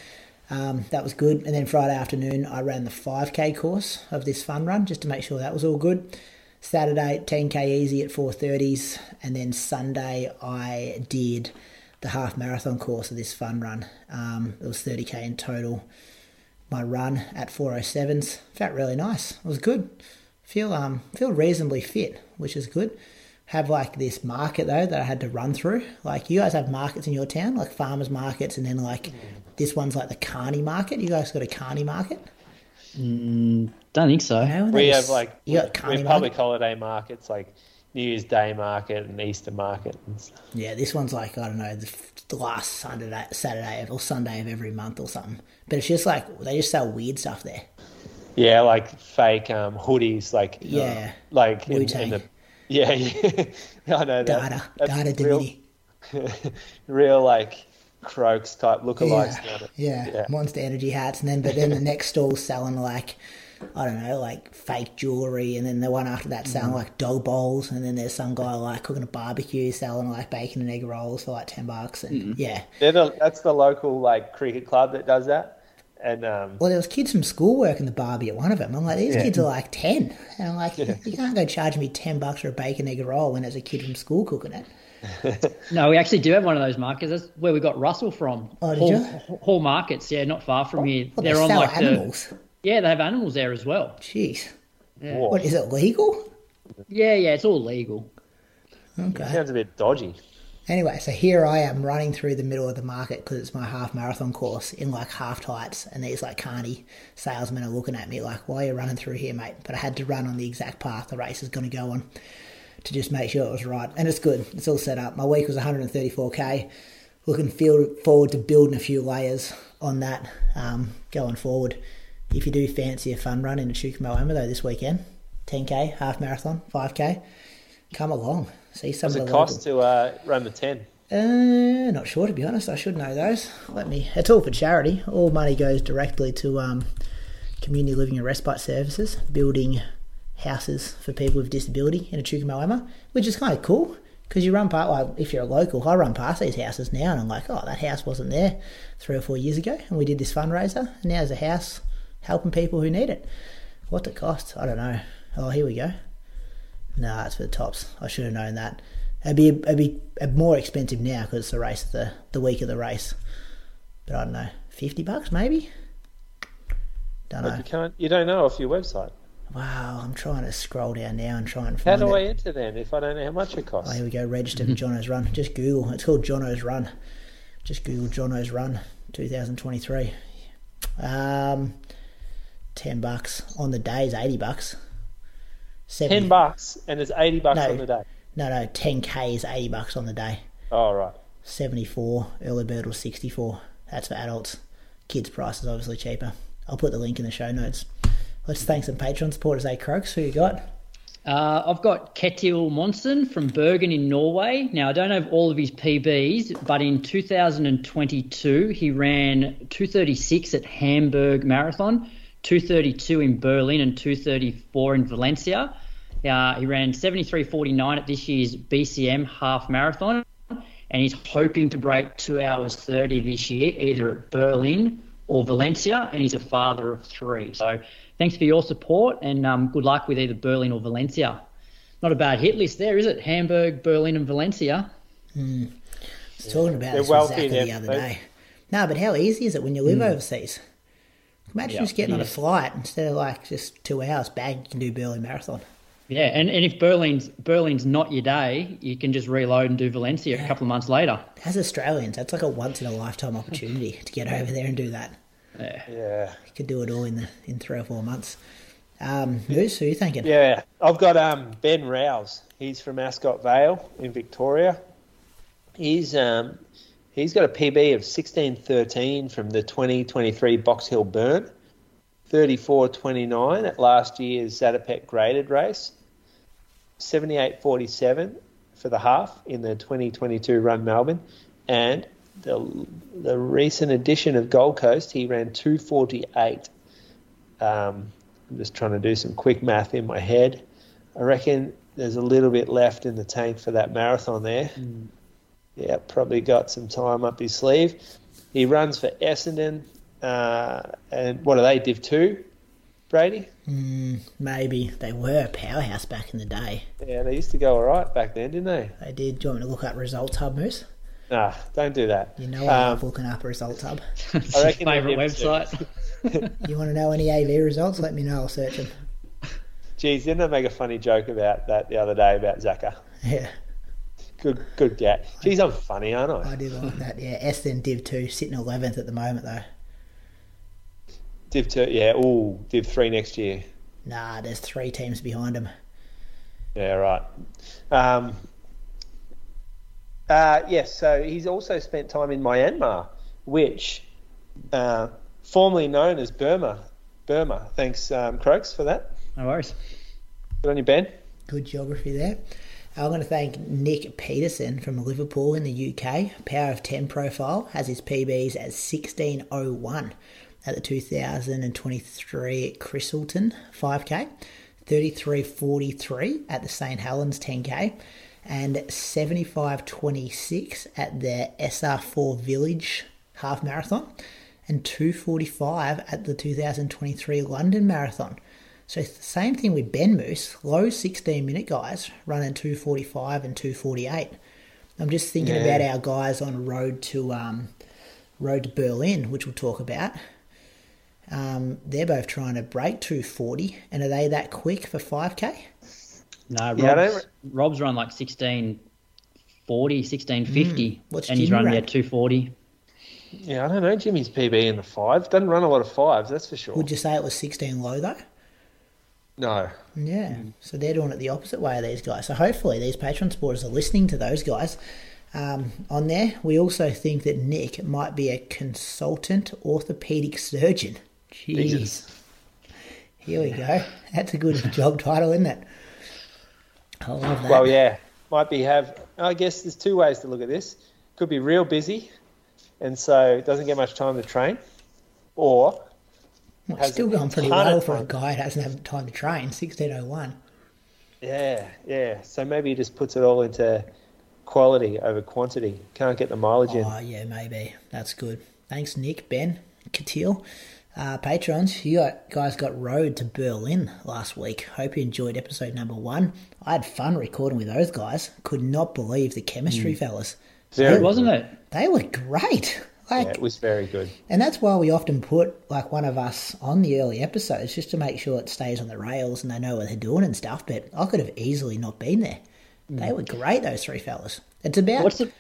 C: Um, that was good. And then Friday afternoon, I ran the 5k course of this fun run just to make sure that was all good. Saturday, 10k easy at 4:30s, and then Sunday I did the half marathon course of this fun run. Um, it was 30k in total. My run at 407s felt really nice. It was good. Feel um feel reasonably fit, which is good. Have like this market though that I had to run through. Like you guys have markets in your town, like farmers markets, and then like this one's like the Carney market. You guys got a Carney market?
A: Mm, don't think so.
C: No,
D: We have
C: just-
D: like
C: you got
D: we
C: Carney
D: have
C: market.
D: public holiday markets like New Year's Day market and Easter market. And stuff.
C: Yeah, this one's like I don't know the, the last Sunday, Saturday or Sunday of every month or something. But it's just like they just sell weird stuff there.
D: Yeah, like fake um, hoodies, like
C: Yeah.
D: like in, in the yeah, <laughs> yeah. I know that.
C: Data, data
D: real,
C: divinity. <laughs>
D: real like Crocs type lookalikes.
C: Yeah, yeah,
D: Yeah.
C: Monster Energy hats, and then but then the next stall's selling like I don't know, like fake jewelry, and then the one after that
D: Mm.
C: selling like dog bowls, and then there's some guy like cooking a barbecue selling like bacon and egg rolls for like ten bucks, and yeah.
D: They're the, that's the local like cricket club that does that, and um,
C: Well, there was kids from school working the barbie at one of them. I'm like, these
D: Yeah.
C: kids are like ten, and I'm like, you can't go charge me ten bucks for a bacon and egg roll when there's a kid from school cooking it. <laughs>
A: No, we actually do have one of those markets. That's where we got Russell from.
C: Oh, did
A: Hall,
C: you?
A: Hall Markets, yeah, not far from here.
C: Well,
A: They're
C: they
A: on
C: sell
A: like
C: animals.
A: the yeah, they have animals there as well.
C: Jeez,
D: whoa,
C: what is it legal?
A: Yeah, yeah, it's all legal.
C: Okay.
D: sounds a bit dodgy.
C: Anyway, so here I am running through the middle of the market because it's my half marathon course in like half tights, and these like carny salesmen are looking at me like, "Why are you running through here, mate?" But I had to run on the exact path the race is going to go on to just make sure it was right, and it's good. It's all set up. My week was 134k. Looking feel- forward to building a few layers on that um, going forward. If you do fancy a fun run in Echuca Moama though this weekend, 10k, half marathon, 5k, come along. See some
D: What's
C: of
D: it
C: the
D: cost
C: local-
D: to uh, run the ten?
C: uh, not sure to be honest. I should know those. Let me. It's all for charity. All money goes directly to um, community living and respite services, building houses for people with disability in Echuca Moama, which is kind of cool because you run past. Like, if you're a local, I run past these houses now, and I'm like, oh, that house wasn't there three or four years ago, and we did this fundraiser, and now there's a house helping people who need it. What's it cost? I don't know. Oh, here we go. Nah, it's for the tops. I should have known that. It'd be it'd be more expensive now because it's the race the the week of the race. But I don't know, fifty bucks maybe. Don't
D: But
C: know.
D: you can't. You don't know off your website.
C: Wow, I'm trying to scroll down now and try and find.
D: How do I
C: it.
D: enter then if I don't know how much it costs?
C: Oh, here we go. Register for Johnno's Run. Just Google. It's called Johnno's Run. Just Google Johnno's Run 2023. Um, ten bucks on the day is eighty bucks. 70,
D: Ten bucks, and it's eighty bucks
C: No.
D: on the day.
C: No, no, ten k is eighty bucks on the day.
D: Oh right.
C: 74 early bird was 64 that's for adults kids price is obviously cheaper i'll put the link in the show notes let's thank some patron supporters hey croaks who you got
A: Uh, I've got Ketil Monson from Bergen in Norway. Now, I don't have all of his PBs, but in 2022, he ran 236 at Hamburg Marathon, 232 in Berlin, and 234 in Valencia. Uh, he ran 73.49 at this year's BCM half marathon, and he's hoping to break 2 hours 30 this year, either at Berlin or Valencia, and he's a father of three. So thanks for your support, and um, good luck with either Berlin or Valencia. Not a bad hit list there, is it? Hamburg, Berlin, and Valencia.
C: I was talking about
D: They're
C: this
D: wealthy
C: exactly the other
D: they-
C: day no but how easy is it when you live overseas imagine
D: Yeah.
C: just getting on a flight instead of like just two hours bang you can do berlin marathon
A: Yeah, and, and if Berlin's Berlin's not your day, you can just reload and do Valencia a couple of months later.
C: as australians that's like a once in a lifetime opportunity to get over there and do that
A: Yeah.
D: Yeah.
C: you could do it all in the in three or four months um Moose, who are you thinking
D: Yeah. I've got um Ben Rouse. He's from Ascot Vale in Victoria. He's um he's got a PB of sixteen thirteen from the twenty twenty three Box Hill Burn. 34.29 at last year's Zatopek graded race, 78.47 for the half in the 2022 Run Melbourne, and the the recent edition of Gold Coast he ran 248. Um, I'm just trying to do some quick math in my head. I reckon there's a little bit left in the tank for that marathon there. yeah, probably got some time up his sleeve. He runs for Essendon, uh, and what are they? Div two, Brady.
C: Mm, maybe they were a powerhouse back in the day.
D: Yeah, they used to go all right back then, didn't they?
C: They did. Do you want me to look up results hub, Moose?
D: Nah, don't do that.
C: You know I
D: Um,
C: love looking up results <laughs> hub.
A: It's
D: I reckon
A: favourite website.
C: You want to know any AV results? Let me know. I'll search them.
D: Geez, didn't I make a funny joke about that the other day about Zaka?
C: Yeah,
D: Good, good get. Geez, I'm funny, aren't I?
C: I did like that. Yeah, Essendon Div 2, sitting 11th at the moment, though.
D: Div two, yeah. Ooh, Div three next year.
C: Nah, there's three teams behind them.
D: Yeah, right. Um, uh, yes, so he's also spent time in Myanmar, which uh, formerly known as Burma. Burma. Thanks, um, Croaks, for that.
A: No worries.
D: Good on you, Ben.
C: Good geography there. I'm going to thank Nick Peterson from Liverpool in the UK. Power of 10 profile has his PBs at 1601 at the 2023 Christleton 5K, 3343 at the St Helens 10K, and 7526 at the SR4 Village half marathon, and 245 at the 2023 London Marathon. So it's the same thing with Ben Moose, low 16 minute guys running 245 and 248. I'm just thinking
D: Yeah.
C: about our guys on road to um, road to Berlin, which we'll talk about. Um, they're both trying to break 240, and are they that quick for 5k?
A: No, Rob's,
D: Yeah, I don't-
A: Rob's run like 1640, 1650.
C: Mm.
A: And he's
C: Jimmy
A: run, yeah, 240.
D: Yeah, I don't know Jimmy's PB in the five. Doesn't run a lot of fives, that's for sure.
C: Would you say it was 16 low though?
D: No.
C: Yeah, so they're doing it the opposite way of these guys. So hopefully these patron supporters are listening to those guys um, on there. We also think that Nick might be a consultant orthopedic surgeon. Jeez.
D: Jesus.
C: Here we go. That's a good job title, isn't it? I love that.
D: Well, yeah, might be have. I guess there's two ways to look at this. Could be real busy, and so doesn't get much time to train, or
C: Well, still
D: a
C: going pretty well for a guy that hasn't had time to train. 1601.
D: yeah, yeah. So maybe he just puts it all into quality over quantity. Can't get the mileage in.
C: Oh, yeah, maybe. That's good. Thanks, Nick, Ben, Ketil. Uh, patrons, you guys got road to Berlin last week. Hope you enjoyed episode number one. I had fun recording with those guys. Could not believe the chemistry,
D: Mm.
C: fellas.
D: Very
A: Good, wasn't it?
C: They were great. Like,
D: Yeah, it was very good.
C: and that's why we often put like one of us on the early episodes just to make sure it stays on the rails and they know what they're doing and stuff. But I could have easily not been there. They were great, those three fellas. It's about
A: What's the.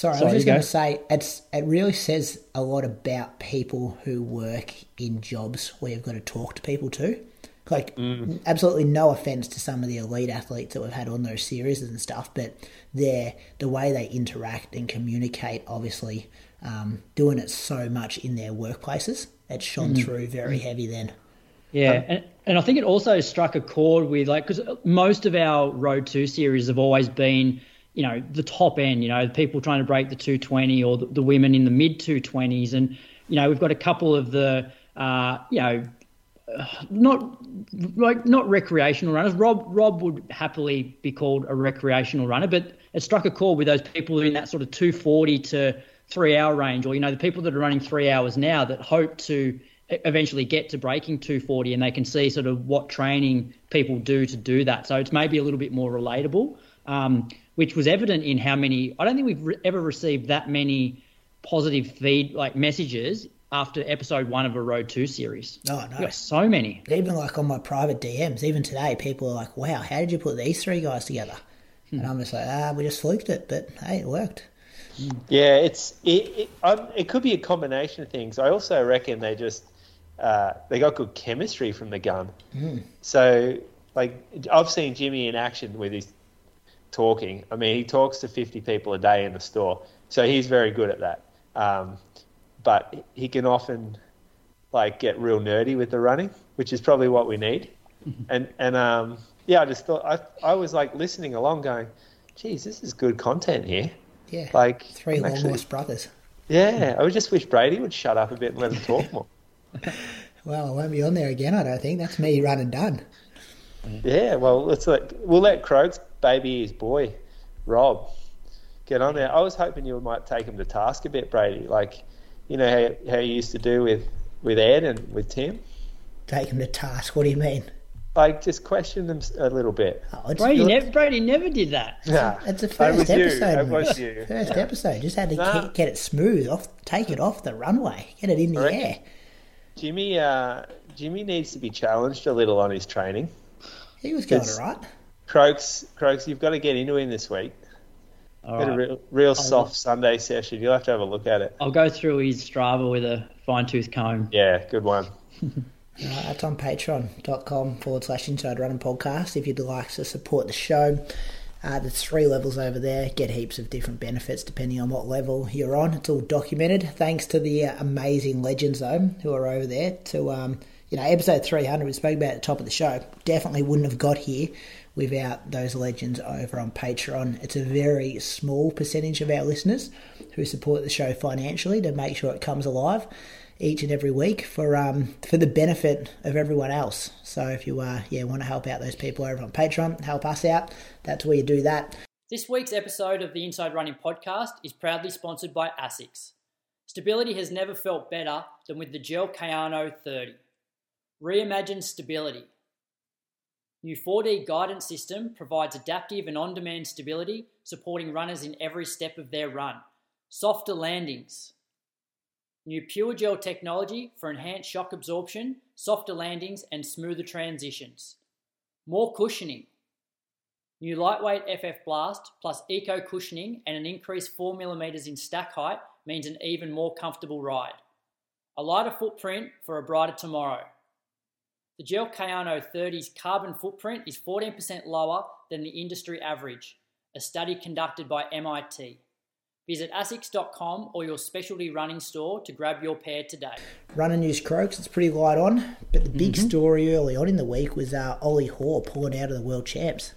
C: Sorry, I was just going to say it's it really says a lot about people who work in jobs where you've got to talk to people too. Like, mm. absolutely no offense to some of the elite athletes that we've had on those series and stuff, but they're the way they interact and communicate. Obviously, um, doing it so much in their workplaces, it's shone mm. through very mm. heavy. Then,
A: Yeah, um, and, and I think it also struck a chord with like because most of our Road To series have always been, you know, the top end. You know, people trying to break the 220 or the, the women in the mid 220s, and you know, we've got a couple of the, uh, you know, uh, not like not recreational runners. Rob Rob would happily be called a recreational runner, but it struck a chord with those people in that sort of 240 to three hour range, or you know, the people that are running three hours now that hope to eventually get to breaking 240 and they can see sort of what training people do to do that. So it's maybe a little bit more relatable, um, which was evident in how many. I don't think we've re- ever received that many positive feed like messages after episode one of a Road To series.
C: Oh, no.
A: So many.
C: even like on my private DMs, even today, people are like, "Wow, how did you put these three guys together?" And I'm just like, "Ah, we just fluked it, but hey, it worked."
D: Yeah, it's it. It, um, it could be a combination of things. I also reckon they just uh, they got good chemistry from the gun. So, like, I've seen Jimmy in action with his talking. I mean, he talks to fifty people a day in the store, so he's very good at that. Um, but he can often like get real nerdy with the running, which is probably what we need. And and um, yeah, I just thought I I was like listening along, going, "Geez, this is good content here."
C: Yeah,
D: Like
C: three
D: I'm
C: long
D: actually-
C: lost brothers.
D: yeah, I would just wish Brady would shut up a bit and let him talk more. <laughs>
C: Well, I won't be on there again. I don't think that's me run and done.
D: yeah, well, let's let we'll let Croaks baby his boy, Rob, get on there. I was hoping you might take him to task a bit, Brady. Like, you know how, how you used to do with, with Ed and with Tim?
C: Take him to task. What do you mean?
D: Like, just question them a little bit.
C: Oh,
A: Brady,
C: look,
A: never, Brady never did that.
D: Nah,
C: it's the
D: that
C: first
D: was you.
C: episode.
D: That was
C: Maurice.
D: you.
C: First episode. Just had to
D: Nah.
C: get, get it smooth off, take it off the runway, get it in the air.
D: Jimmy, uh, Jimmy needs to be challenged a little on his training.
C: He was going
D: It's-
C: all right.
D: Croaks, Croaks, you've got to get into him this week.
A: All
D: Get a real, real soft Sunday session. You'll have to have a look at it.
A: I'll go through his Strava with a fine tooth comb.
D: Yeah, good one. <laughs>
C: Uh, that's on patreon.com forward slash inside running podcast if you'd like to support the show. Uh, there's three levels over there. Get heaps of different benefits depending on what level you're on. It's all documented. Thanks to the uh, amazing legends though who are over there. To um, you know, episode 300 we spoke about at the top of the show. Definitely wouldn't have got here without those legends over on Patreon. It's a very small percentage of our listeners who support the show financially to make sure it comes alive each and every week for um, for the benefit of everyone else. So if you uh, yeah want to help out those people over on Patreon, help us out. That's where you do that.
A: This week's episode of the Inside Running podcast is proudly sponsored by ASICS. Stability has never felt better than with the Gel Kayano 30. Reimagine stability. New 4D guidance system provides adaptive and on demand stability, supporting runners in every step of their run. Softer landings. New Pure Gel technology for enhanced shock absorption, softer landings, and smoother transitions. More cushioning. New lightweight FF Blast plus eco cushioning and an increased 4mm in stack height means an even more comfortable ride. A lighter footprint for a brighter tomorrow. The Gel Kayano 30's carbon footprint is 14% lower than the industry average, a study conducted by MIT. Visit asics.com or your specialty running store to grab your pair today.
C: Running news croaks, it's pretty light on. But the big story early on in the week was uh, Ollie Hoare pulling out of the world champs.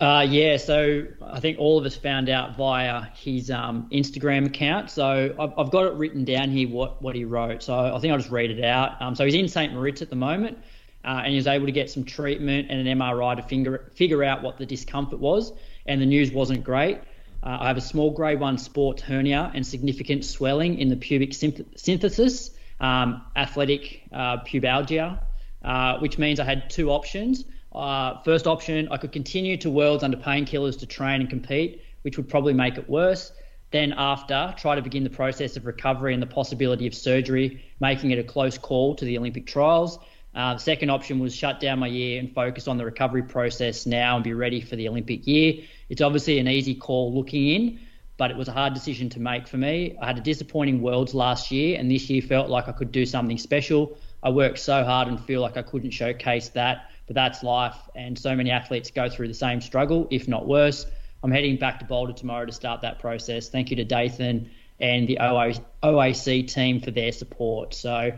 A: Uh, yeah, so I think all of us found out via his um, Instagram account. So I've, I've got it written down here what, what he wrote. So I think I'll just read it out. Um, so he's in St. Moritz at the moment, uh, and he was able to get some treatment and an MRI to figure figure out what the discomfort was. And the news wasn't great. Uh, I have a small grade one sports hernia and significant swelling in the pubic synth- synthesis, um, athletic uh, pubalgia, uh, which means I had two options. Uh, first option, I could continue to worlds under painkillers to train and compete, which would probably make it worse. Then, after, try to begin the process of recovery and the possibility of surgery, making it a close call to the Olympic trials. Uh, the second option was shut down my year and focus on the recovery process now and be ready for the Olympic year. It's obviously an easy call looking in, but it was a hard decision to make for me. I had a disappointing Worlds last year, and this year felt like I could do something special. I worked so hard and feel like I couldn't showcase that, but that's life, and so many athletes go through the same struggle, if not worse. I'm heading back to Boulder tomorrow to start that process. Thank you to Dathan and the OAC team for their support. So,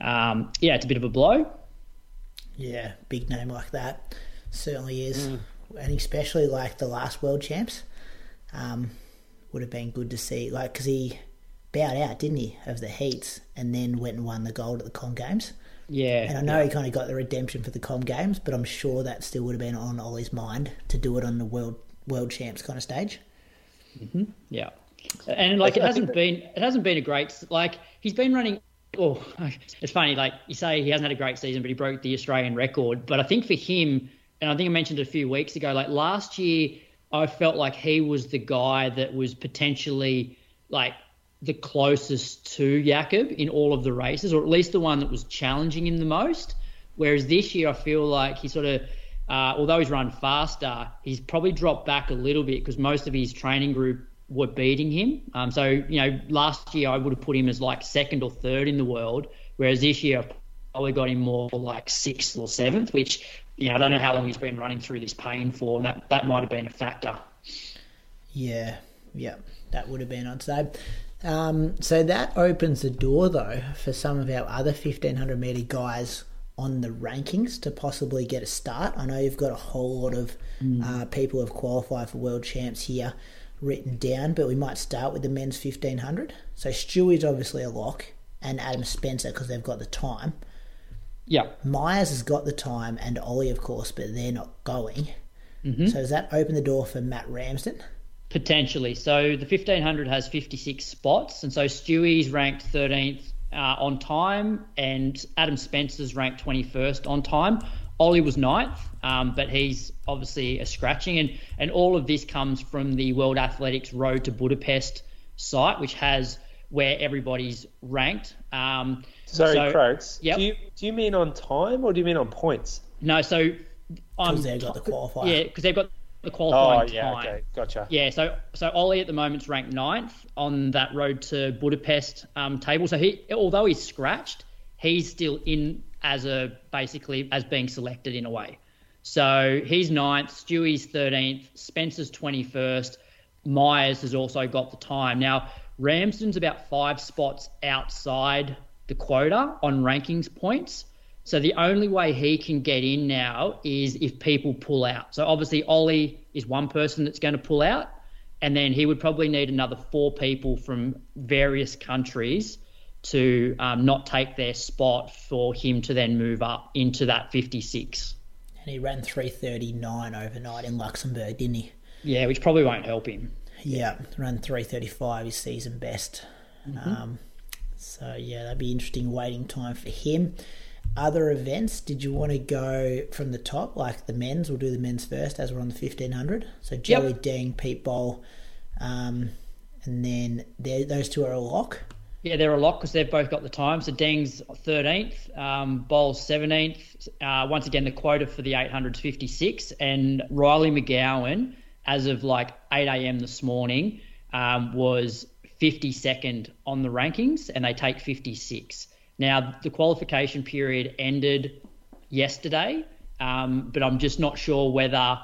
A: um, yeah, it's a bit of a blow.
C: Yeah, big name like that certainly is, and especially like the last world champs, um, would have been good to see. Like because he bowed out, didn't he, of the heats, and then went and won the gold at the Comm Games.
A: Yeah.
C: And I know he kind of got the redemption for the Com Games, but I'm sure that still would have been on Ollie's mind to do it on the world world champs kind of stage. Mm-hmm.
A: Yeah, and like it hasn't been it hasn't been a great like he's been running. Oh, it's funny. Like you say, he hasn't had a great season, but he broke the Australian record. But I think for him, and I think I mentioned a few weeks ago. Like last year, I felt like he was the guy that was potentially like the closest to Jakob in all of the races, or at least the one that was challenging him the most. Whereas this year, I feel like he sort of, uh, although he's run faster, he's probably dropped back a little bit because most of his training group were beating him. Um, so, you know, last year I would have put him as like second or third in the world, whereas this year I probably got him more like sixth or seventh, which, you know, I don't know how long he's been running through this pain for, and that, that might have been a factor.
C: Yeah, yeah, that would have been, I'd say. Um, so that opens the door, though, for some of our other 1500 metre guys on the rankings to possibly get a start. I know you've got a whole lot of uh, people who have qualified for world champs here written down, but we might start with the men's 1500. So Stewie's obviously a lock, and Adam Spencer because they've got the time.
A: Yeah.
C: Myers has got the time, and Ollie, of course, but they're not going. So does that open the door for Matt Ramsden?
A: Potentially. So the 1500 has 56 spots, and so Stewie's ranked 13th uh, on time, and Adam Spencer's ranked 21st on time. Ollie was ninth, um, but he's obviously a scratching, and and all of this comes from the World Athletics Road to Budapest site, which has where everybody's ranked. Um,
D: Sorry,
A: so,
D: Croaks.
A: Yep.
D: Do you do you mean on time or do you mean on points?
A: No, so
C: because they've got the qualifier.
A: Yeah, because they've got the qualifying
D: oh, yeah,
A: time.
D: okay, gotcha.
A: Yeah, so so Ollie at the moment's ranked ninth on that road to Budapest um, table. So he, although he's scratched, he's still in as a basically as being selected in a way. So he's ninth, Stewie's thirteenth, Spencer's twenty first, Myers has also got the time. Now Ramsden's about five spots outside the quota on rankings points. So the only way he can get in now is if people pull out. So obviously Ollie is one person that's going to pull out, and then he would probably need another four people from various countries to um, not take their spot for him to then move up into that 56.
C: And he ran 339 overnight in Luxembourg, didn't he?
A: Yeah, which probably won't help him.
C: Yeah, ran 335, his season best. Mm-hmm. Um, so yeah, that'd be interesting waiting time for him other events, did you want to go from the top, like the men's? We'll do the men's first, as we're on the fifteen hundred. So Joey yep. Deng, Pete Bol, um, and then those two are a lock.
A: Yeah, they're a lock because they've both got the time. So Deng's thirteenth, um, Bol's seventeenth. Uh, once again, the quota for the eight hundred is fifty six, and Riley McGown, as of like eight a.m. this morning, um, was fifty second on the rankings, and they take fifty six. Now, the qualification period ended yesterday, um, but I'm just not sure whether,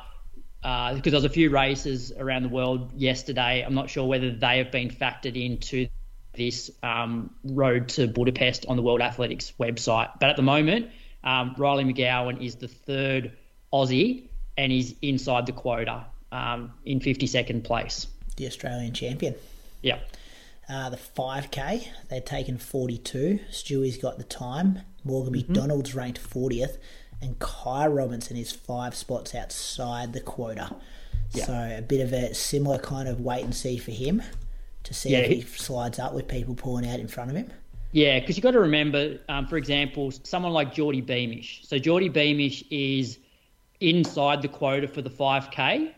A: uh, because there was a few races around the world yesterday, I'm not sure whether they have been factored into this um, road to Budapest on the World Athletics website. But at the moment, um, Riley McGown is the third Aussie and he's inside the quota um, in 52nd place.
C: The Australian champion.
A: Yeah.
C: Uh, the 5K, they'd taken 42. Stewie's got the time. Morgan mm-hmm. McDonald's ranked 40th. And Ky Robinson is five spots outside the quota. Yeah. So a bit of a similar kind of wait and see for him to see yeah, if he, he slides up with people pulling out in front of him.
A: Yeah, because you've got to remember, um, for example, someone like Geordie Beamish. So Geordie Beamish is inside the quota for the 5K,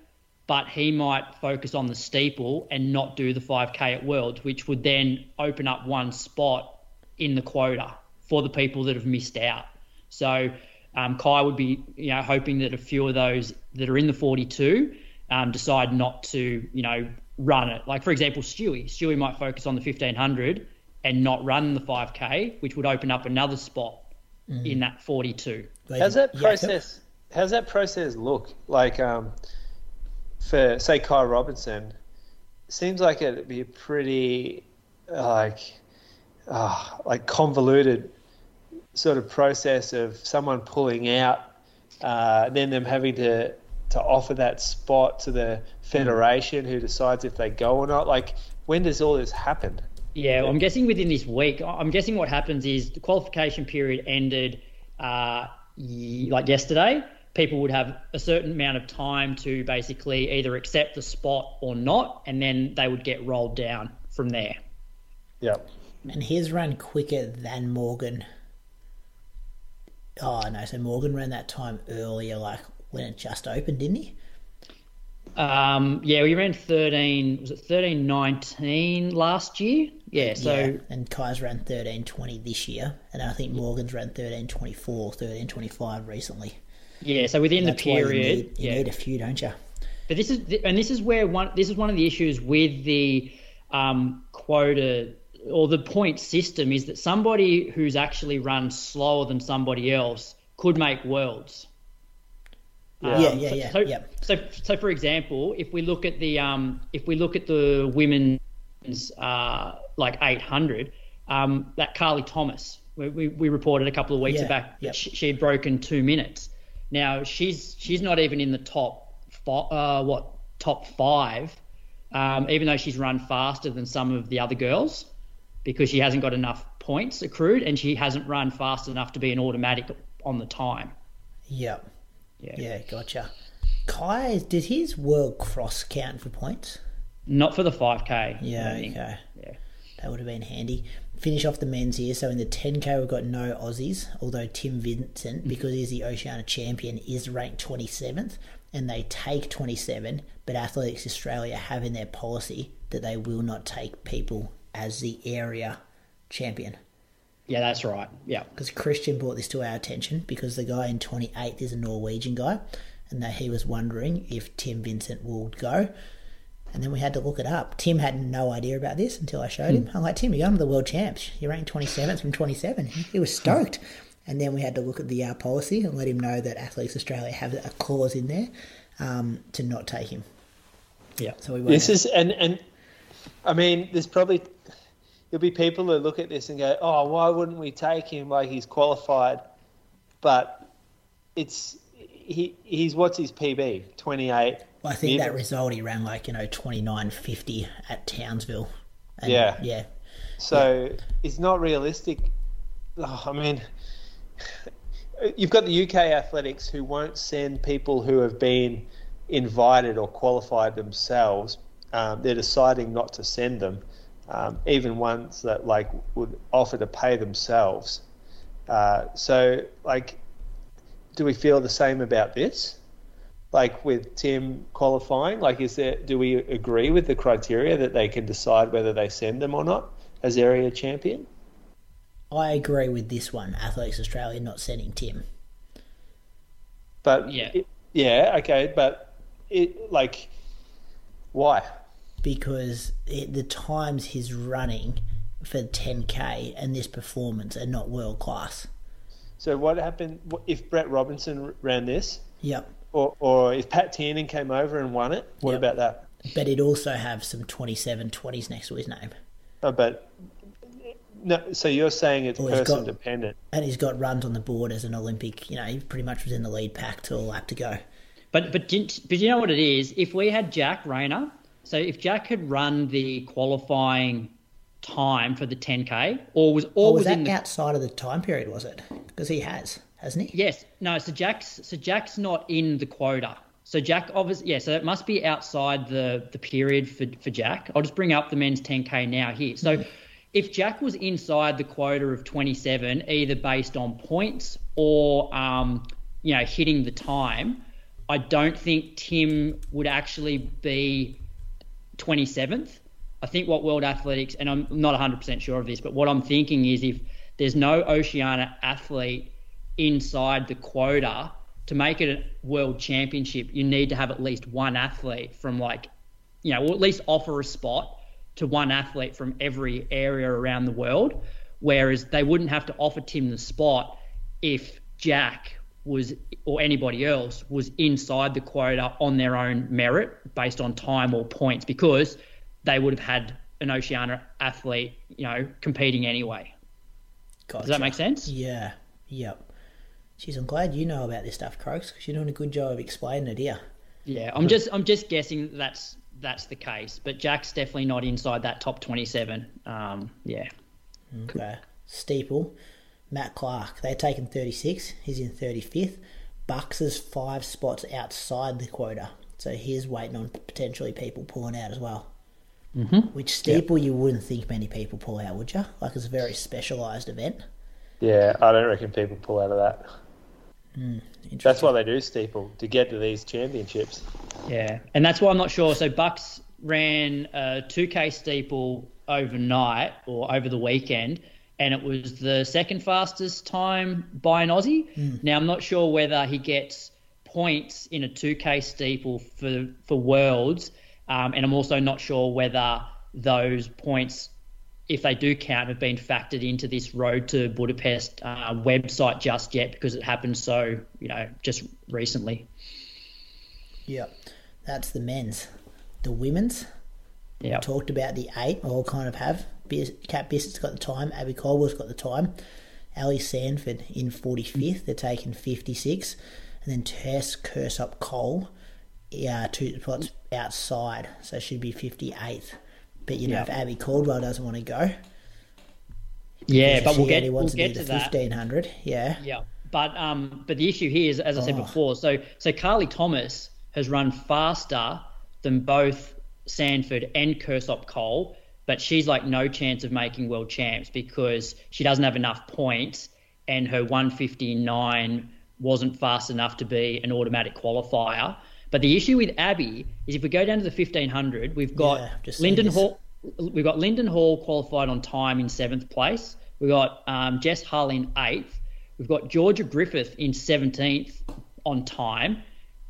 A: but he might focus on the steeple and not do the 5K at Worlds, which would then open up one spot in the quota for the people that have missed out. So um, Ky would be, you know, hoping that a few of those that are in the 42 um, decide not to, you know, run it. Like for example, Stewie. Stewie might focus on the 1500 and not run the 5K, which would open up another spot mm. in that 42.
D: How's that process? Yeah. How's that process look like? Um, for say Ky Robinson, seems like it'd be a pretty like uh, like convoluted sort of process of someone pulling out, uh, then them having to to offer that spot to the federation who decides if they go or not. Like, when does all this happen?
A: Yeah, well, I'm guessing within this week. I'm guessing what happens is the qualification period ended uh, like yesterday people would have a certain amount of time to basically either accept the spot or not, and then they would get rolled down from there.
D: Yeah.
C: And his ran quicker than Morgan. Oh no! So Morgan ran that time earlier, like when it just opened, didn't he?
A: Um, yeah, we ran thirteen. Was it thirteen nineteen last year? Yeah. So yeah,
C: and Ky's ran thirteen twenty this year, and I think Morgan's ran thirteen twenty four, thirteen twenty five recently.
A: Yeah, so within the period,
C: you, need, you
A: yeah.
C: need a few, don't you?
A: But this is and this is where one this is one of the issues with the um, quota or the point system is that somebody who's actually run slower than somebody else could make worlds.
C: Yeah, um, yeah, yeah, yeah,
A: so,
C: yeah.
A: So, so for example, if we look at the um, if we look at the women's uh, like 800, um, that Carley Thomas, we, we, we, reported a couple of weeks
C: yeah,
A: back
C: yep.
A: she, she had broken two minutes. Now she's she's not even in the top five, uh, what top five, um, even though she's run faster than some of the other girls, because she hasn't got enough points accrued and she hasn't run fast enough to be an automatic on the time.
C: Yep. Yeah. Yeah, gotcha. Ky, did his world cross count for points?
A: Not for the 5K.
C: Yeah, okay. Yeah. That would have been handy. Finish off the men's here. So in the 10K, we've got no Aussies, although Tim Vincent, mm. because he's the Oceania champion, is ranked 27th, and they take 27, but Athletics Australia have in their policy that they will not take people as the area champion.
A: Yeah, that's right. Yeah.
C: Because Christian brought this to our attention because the guy in 28th is a Norwegian guy, and that he was wondering if Tim Vincent would go. And then we had to look it up. Tim had no idea about this until I showed him. I'm like, Tim, you're going to the world champs. You're ranked 27th from 27. He was stoked. And then we had to look at the uh, policy and let him know that Athletes Australia have a clause in there um, to not take him.
A: Yeah.
C: So we went.
D: This is and and I mean, there's probably there'll be people who look at this and go, "Oh, why wouldn't we take him? Like he's qualified." But it's he he's what's his PB? Twenty eight.
C: Well, I think that result he ran like you know twenty nine fifty at Townsville. And,
D: Yeah.
C: yeah,
D: So it's not realistic. Oh, I mean, you've got the UK athletics who won't send people who have been invited or qualified themselves. Um, they're deciding not to send them, um, even ones that like would offer to pay themselves. Uh, so, like, do we feel the same about this? Like with Tim qualifying, like is there? Do we agree with the criteria that they can decide whether they send them or not as area champion?
C: I agree with this one. Athletics Australia not sending Tim.
D: But
A: Yeah.
D: it- yeah, okay, but it like why?
C: because it, the times he's running for 10k and this performance are not world class.
D: So what happened if Brett Robinson ran this,
C: Yep.
D: or or if Pat Tiernan came over and won it? What
C: Yep.
D: about that?
C: But it also have some 27 20s next to his name.
D: Oh, but no. So you're saying it's
C: Well,
D: person
C: got-
D: dependent?
C: And he's got runs on the board as an Olympic. You know, he pretty much was in the lead pack to a lap to go.
A: But but didn't, but you know what it is? If we had Jack Rayner, so if Jack had run the qualifying time for the 10k, or was or
C: Or was,
A: was, in the
C: outside of the time period, was it? Because he has, hasn't he?
A: yes, no, so Jack's so Jack's not in the quota. So Jack obviously yeah, so it must be outside the the period for for Jack. I'll just bring up the men's 10k now here. So if Jack was inside the quota of 27, either based on points or um, you know hitting the time, I don't think Tim would actually be 27th. I think what World Athletics, and I'm not 100% sure of this, but what I'm thinking is if there's no Oceania athlete inside the quota to make it a world championship, you need to have at least one athlete from like, you know, or at least offer a spot to one athlete from every area around the world. Whereas they wouldn't have to offer Tim the spot if Jack was or anybody else was inside the quota on their own merit based on time or points because they would have had an Oceania athlete, you know, competing anyway.
C: Gotcha.
A: Does that make sense?
C: Yeah. Yep. Jeez, I'm glad you know about this stuff, Croaks, because you're doing a good job of explaining it here.
A: Yeah, I'm just I'm just guessing that's that's the case, but Jack's definitely not inside that top 27. Um, yeah.
C: Okay. Steeple, Matt Clarke. They're taking 36. He's in 35th. Bucks is five spots outside the quota. So he's waiting on potentially people pulling out as well. Mm-hmm. Which steeple you wouldn't think many people pull out, would you? Like it's a very specialised event.
D: Yeah, I don't reckon people pull out of that. That's why they do steeple to get to these championships.
A: Yeah, and that's why I'm not sure. So Bucks ran a 2K steeple overnight or over the weekend, and it was the second fastest time by an Aussie. Now I'm not sure whether he gets points in a 2K steeple for for Worlds, um, and I'm also not sure whether those points, if they do count, have been factored into this Road to Budapest uh, website just yet because it happened so you know just recently.
C: Yep. That's the men's. The women's,
A: Yeah.
C: talked about the eight, all kind of have. Cat Bisset's got the time, Abbey Caldwell's got the time. Ali Sanford in 45th, they're taking 56. And then Tess Kirsopp Cole, yeah, two spots outside, so she'd be 58th. But you know,
A: Yeah.
C: if Abbey Caldwell doesn't want to go,
A: Yeah, but we'll get we'll
C: to
A: get to
C: the
A: that.
C: 1500, yeah.
A: Yeah, but um, but the issue here is, as I said
C: Oh.
A: before, so so Carley Thomas has run faster than both Sanford and Kirsopp Cole, but she's like no chance of making world champs because she doesn't have enough points and her 159 wasn't fast enough to be an automatic qualifier. But the issue with Abbey is if we go down to the 1500, we've got
C: Yeah, Linden.
A: Hall. We've got Linden Hall qualified on time in seventh place. We've got um, Jess Hull in eighth. We've got Georgia Griffith in 17th on time.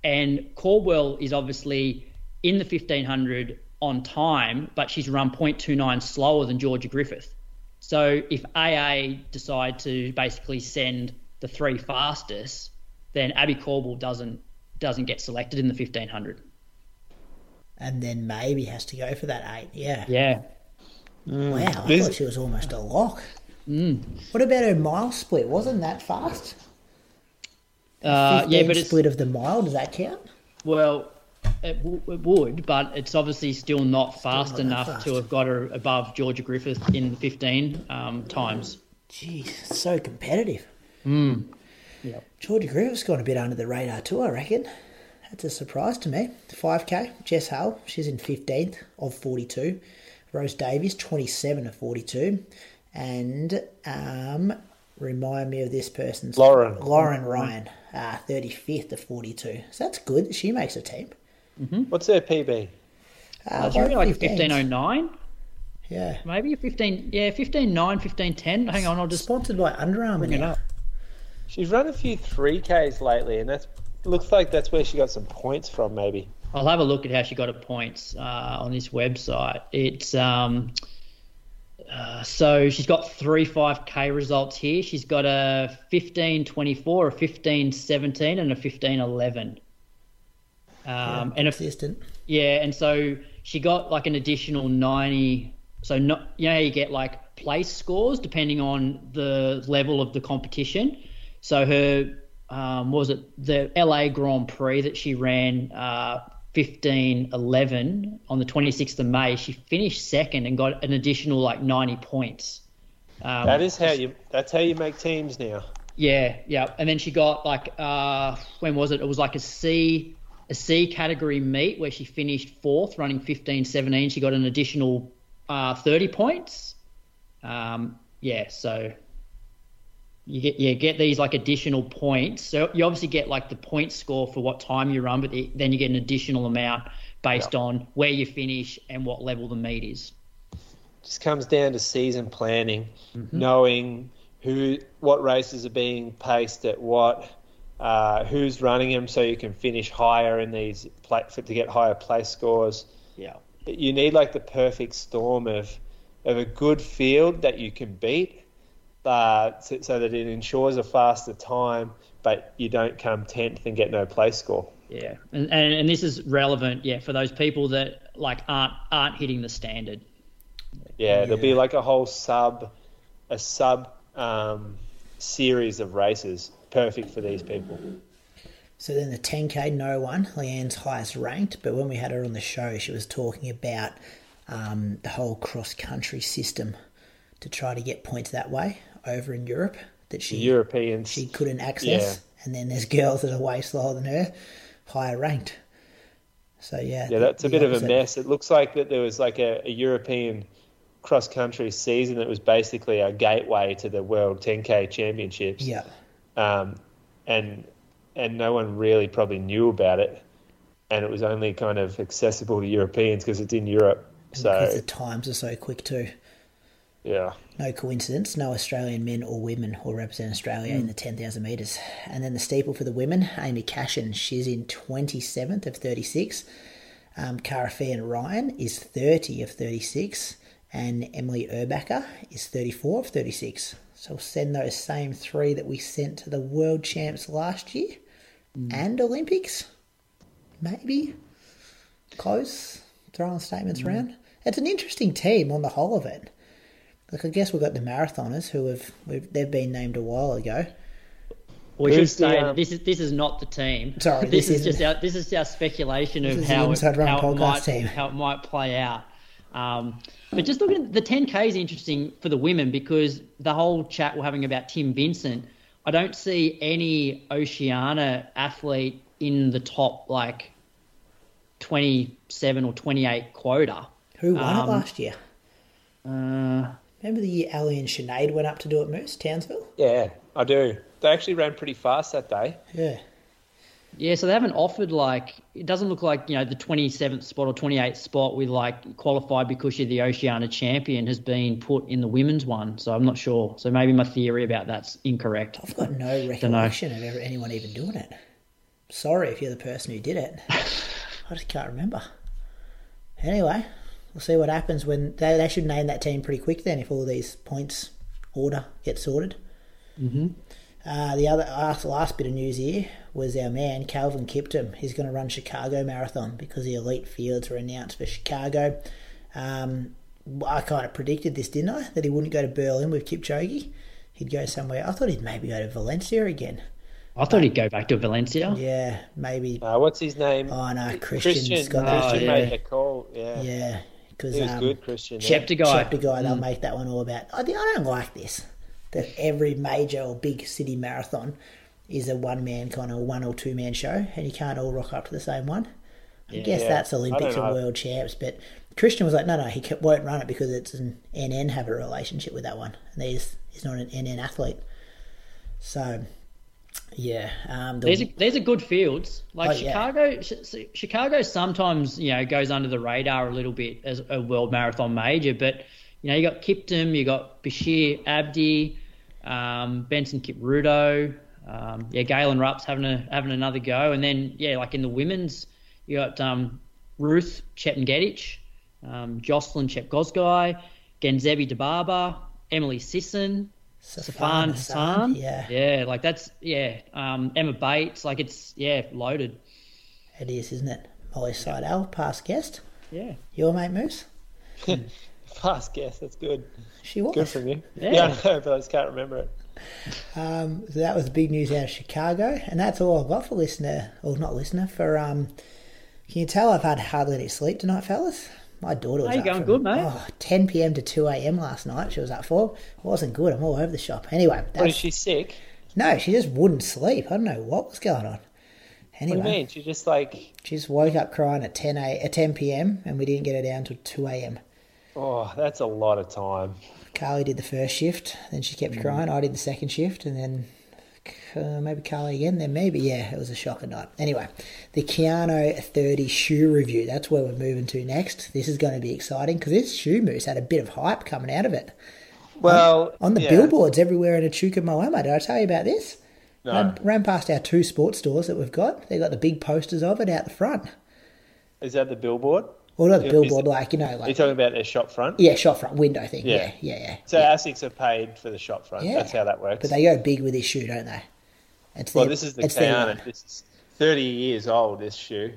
A: And Caldwell is obviously in the 1500 on time, but she's run 0.29 slower than Georgia Griffith. So if AA decide to basically send the three fastest, then Abbey Caldwell doesn't doesn't get selected in the 1500.
C: And then maybe has to go for that eight. Yeah.
A: Yeah.
C: Wow. I
D: This-
C: thought she was almost a lock. What about her mile split? Wasn't that fast?
A: Uh, yeah,
C: 15
A: but it's
C: split of the mile. Does that count?
A: Well, it, w- it would, but it's obviously still not fast
C: not
A: enough
C: fast.
A: to have got her above Georgia Griffith in 15 um, times.
C: Jeez, so competitive.
A: Yeah.
C: Georgia Griffith's gone a bit under the radar too, I reckon. That's a surprise to me. 5K, Jess Hale, she's in 15th of 42. Rose Davies, 27 of 42. And um, remind me of this person's
D: Lauren.
C: Lauren Ryan, uh, 35th of 42. So that's good that she makes a team.
D: What's her PB?
C: Uh,
A: It's really like 1509,
C: Yeah.
A: maybe 15, yeah, 1509, 1510. Hang on, I'll just
C: Sponsored by Under Armour
A: bring it up.
D: She's run a few 3Ks lately, and that looks like that's where she got some points from, maybe.
A: I'll have a look at how she got her points uh, on this website. It's um, uh, so she's got three 5k results here. She's got a 1524, a 1517, and a 1511. Um, and if
C: Consistent.
A: yeah, and so she got like an additional 90. So not you know you get like place scores depending on the level of the competition. So her um, was it the LA Grand Prix that she ran uh, 1511 on the 26th of May. She finished second and got an additional like 90 points. Um,
D: That is how you. That's how you make teams now.
A: yeah, yeah. And then she got like uh when was it? It was like a C a C category meet where she finished fourth running 15 17. She got an additional uh 30 points. Um yeah, so you get yeah, get these like additional points. So you obviously get like the point score for what time you run, but the- then you get an additional amount based on where you finish and what level the meet is.
D: just comes down to season planning, knowing who, what races are being paced at what, uh, who's running them, so you can finish higher in these to get higher place scores.
A: Yeah.
D: You need like the perfect storm of of a good field that you can beat, uh, so, so that it ensures a faster time, but you don't come tenth and get no place score.
A: Yeah, and, and and this is relevant, yeah, for those people that like aren't aren't hitting the standard.
D: Yeah, there'll be like a whole sub, a sub um, series of races, perfect for these people.
C: So then the 10k, no one. Leanne's highest ranked, but when we had her on the show, she was talking about um, the whole cross country system to try to get points that way over in Europe that she
D: Europeans.
C: she couldn't access, and then there's girls that are way slower than her, higher ranked. So yeah,
D: yeah,
C: the-
D: that's a bit of a mess. It looks like that there was like a, a European cross country season that was basically a gateway to the World 10K Championships.
C: Yeah,
D: um, and and no one really probably knew about it, and it was only kind of accessible to Europeans because it's in Europe.
C: So because
D: So
C: the times are so quick too.
D: yeah,
C: No coincidence, no Australian men or women will represent Australia in hmm. the 10,000 metres. And then the steeple for the women, Amy Cashin, she's in 27th of 36. Um, Cara Ryan is 30 of 36. And Emily Erbacher is 34 of 36. So we'll send those same three that we sent to the world champs last year hmm. and Olympics. Maybe. Close. Throwing statements hmm. around. It's an interesting team on the whole of it. Like I guess we've got the marathoners who have we've, they've been named a while ago.
A: We should
D: Who's the,
A: say
D: um,
A: this is this is not the team.
C: Sorry,
A: this,
C: this
A: is just our this is our speculation of how it, how, it might,
C: team.
A: how it might play out. Um, but just looking at the 10k is interesting for the women because the whole chat we're having about Tim Vincent, I don't see any Oceania athlete in the top like 27 or 28 quota.
C: Who won
A: Um,
C: it last year?
A: Uh,
C: Remember the year Ali and Sinead went up to do it, Moose, Townsville?
D: Yeah, I do. They actually ran pretty fast that day.
C: Yeah.
A: yeah, so they haven't offered like it doesn't look like you know the 27th spot or 28th spot with like qualified because you're the Oceania champion has been put in the women's one. So I'm not sure. So maybe my theory about that's incorrect.
C: I've got no recollection of ever, anyone even doing it. Sorry if you're the person who did it. <laughs> I just can't remember. Anyway, we'll see what happens when they, they should name that team pretty quick then if all these points order gets sorted. Mm-hmm. Uh, the other last, last bit of news here was our man Kelvin Kiptum. He's going to run Chicago Marathon because the elite fields were announced for Chicago. Um, I kind of predicted this, didn't I? That he wouldn't go to Berlin with Kipchoge. He'd go somewhere. I thought he'd maybe go to Valencia again.
A: I thought he'd go back to Valencia.
C: Yeah, maybe.
D: Uh, what's his name?
C: Oh no, Christian's
D: Christian.
C: got that.
D: Christian
A: Oh,
D: made
A: yeah.
D: the call. Yeah,
C: Yeah, because
D: he was
C: um,
D: good. Christian. yeah.
A: Chapter guy.
C: chapter guy, they'll make that one all about. I, I don't like this. That every major or big city marathon is a one man kind of one or two man show, and you can't all rock up to the same one. I guess
D: Yeah.
C: that's Olympics and world champs, but Christian was like, no, no, he ca- won't run it because it's an NN have a relationship with that one, and he's he's not an NN athlete. So, yeah, um, the,
A: These are, these are good fields. Like
C: Oh, yeah.
A: Chicago, Ch- Chicago sometimes you know goes under the radar a little bit as a world marathon major, but you know you got Kiptum, you got Bashir Abdi, um, Benson Kipruto, um, yeah, Galen Rupp's having a having another go, and then yeah, like in the women's, you got um, Ruth Chepngetich, um, Joyciline Jepkosgei, Genzebe Dibaba, Emily Sisson, Sifan Hassan.
C: yeah,
A: Yeah, like that's yeah. Um, Emma Bates, like it's yeah, loaded.
C: it is, isn't it? Molly Seidel, past guest,
A: Yeah.
C: your mate Moose. <laughs>
D: Fast guest, That's good.
C: She was.
D: Good from you.
A: Yeah.
D: Yeah, <laughs> I know, but I just can't remember it.
C: Um, so that was the big news out of Chicago, and that's all I've got for listener, or not listener, for um. Can you tell I've had hardly any sleep tonight, fellas? My daughter was
A: How you
C: up
A: going
C: from,
A: good, mate?
C: Oh, 10 p.m. to 2 a.m. last night. She was up for. It wasn't good. I'm all over the shop. Anyway,
D: What
C: that's,
D: she sick?
C: no, she just wouldn't sleep. I don't know what was going on.
D: What
C: Anyway,
D: do you mean? She just like,
C: she just woke up crying at 10 a at 10 p.m. and we didn't get her down till 2 a.m.
D: oh, that's a lot of time.
C: Carly did the first shift, then she
A: Mm.
C: kept crying. I did the second shift, and then uh, maybe Carly again. Then maybe yeah, it was a shocker night. Anyway, the Kayano 30 shoe review. That's where we're moving to next. This is going to be exciting because this shoe moose had a bit of hype coming out of it
D: Well,
C: on the
D: yeah.
C: billboards everywhere in Echuca, Moama. Did I tell you about this?
D: No.
C: Ran, ran past our two sports stores that we've got. They got the big posters of it out the front.
D: Is that the billboard?
C: Well, not the billboard, like you know,
D: like you
C: like
D: talking about their shop front?
C: yeah, shop front window thing.
D: Yeah.
C: Yeah, yeah, yeah.
D: So
C: yeah.
D: ASICs are paid for the shop front.
C: Yeah.
D: That's how that works.
C: But they go big with this shoe, don't they? It's
D: well, this is the
C: Kayano.
D: This is 30 years old, this shoe.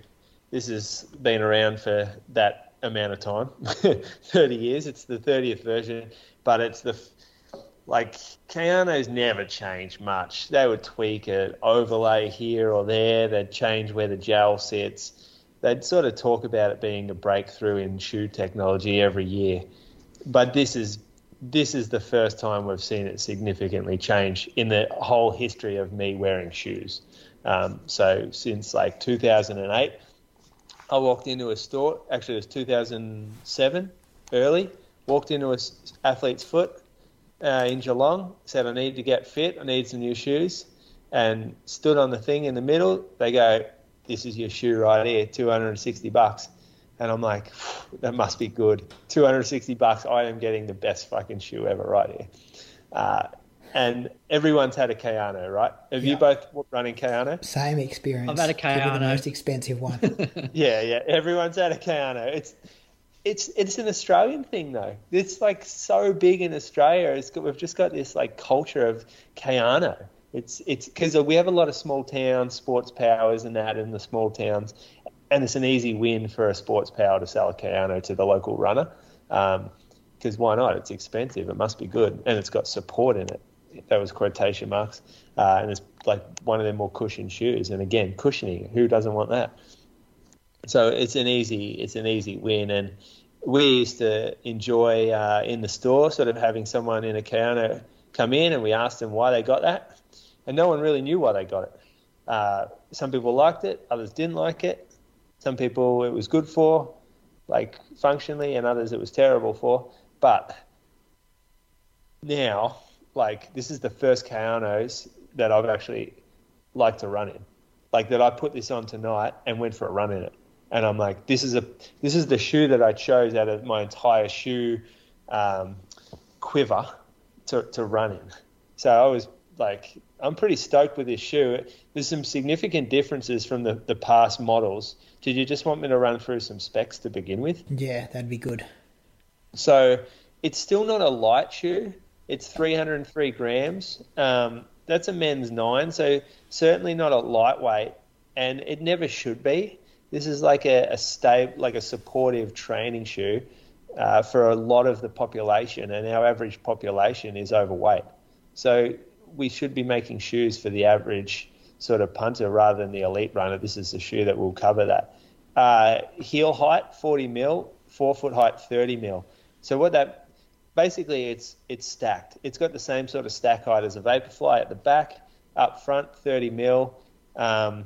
D: This has been around for that amount of time <laughs> 30 years. It's the 30th version, but it's the. Like, Kayano's never changed much. They would tweak it, overlay here or there, they'd change where the gel sits. They'd sort of talk about it being a breakthrough in shoe technology every year. But this is this is the first time we've seen it significantly change in the whole history of me wearing shoes. Um, so since like 2008, I walked into a store. Actually, it was 2007, early. Walked into a athlete's foot uh, in Geelong. Said I need to get fit. I need some new shoes, and stood on the thing in the middle. They go, "This is your shoe right here, 260 bucks." And I'm like, <sighs> that must be good. 260 bucks. I am getting the best fucking shoe ever right here. Uh, and everyone's had a Kayano, right? Have
C: Yeah.
D: you both running Kayano?
C: Same experience.
A: I've had a
C: Probably the most expensive one. <laughs>
D: Yeah, yeah. Everyone's had a Kayano. It's it's it's an Australian thing though. It's like so big in Australia. It's got, we've just got this like culture of Kayano. It's it's because we have a lot of small towns, sports powers, and that in the small towns, and it's an easy win for a sports power to sell a Kayano to the local runner. Because why not? It's expensive. It must be good, and it's got support in it. That was quotation marks, uh, and it's like one of their more cushioned shoes. And again, cushioning. Who doesn't want that? So it's an easy it's an easy win, and we used to enjoy uh, in the store sort of having someone in a Kayano come in, and we asked them why they got that, and no one really knew why they got it. Uh, some people liked it, others didn't like it. Some people it was good for, like functionally, and others it was terrible for. But now, like this is the first Kayanos that I've actually liked to run in. Like that I put this on tonight and went for a run in it. And I'm like, this is a this is the shoe that I chose out of my entire shoe um, quiver to, to run in. So I was like, I'm pretty stoked with this shoe. There's some significant differences from the, the past models. Did you just want me to run through some specs to begin with?
C: Yeah, that'd be good.
D: So it's still not a light shoe. It's 303 grams. Um, that's a men's nine, so certainly not a lightweight, and it never should be. This is like a, a stable, like a supportive training shoe uh, for a lot of the population, and our average population is overweight. So we should be making shoes for the average sort of punter rather than the elite runner. This is a shoe that will cover that. Uh, heel height 40 mil, forefoot height 30 mil. So what that basically it's it's stacked. It's got the same sort of stack height as a Vaporfly at the back, up front 30 mil. Um,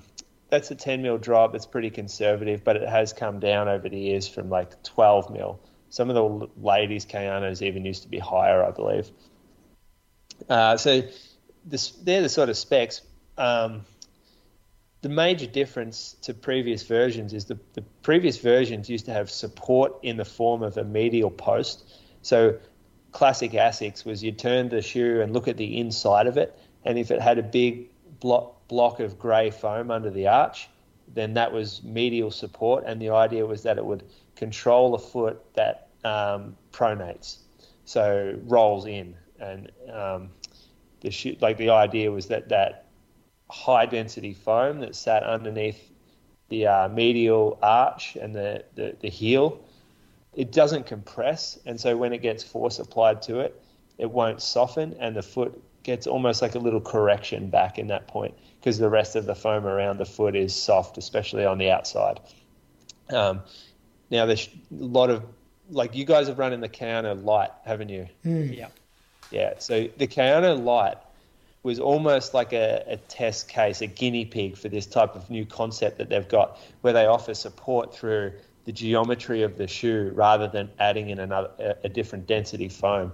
D: that's a 10 mil drop. It's pretty conservative, but it has come down over the years from like 12 mil. Some of the ladies' Kayanos even used to be higher, I believe. Uh, so this, they're the sort of specs. Um, the major difference to previous versions is the, the previous versions used to have support in the form of a medial post. So classic Asics was you turn the shoe and look at the inside of it, and if it had a big block, block of grey foam under the arch, then that was medial support, and the idea was that it would control the foot that um, pronates, so rolls in, and um, the shoe, like the idea was that that high density foam that sat underneath the uh, medial arch and the, the, the heel, it doesn't compress, and so when it gets force applied to it, it won't soften, and the foot gets almost like a little correction back in that point because the rest of the foam around the foot is soft, especially on the outside. Um, now, there's a lot of like you guys have run in the Kayano Light, haven't you?
C: Mm.
A: Yeah.
D: Yeah. So the Kayano Light was almost like a, a, test case, a guinea pig for this type of new concept that they've got, where they offer support through the geometry of the shoe rather than adding in another a, a different density foam.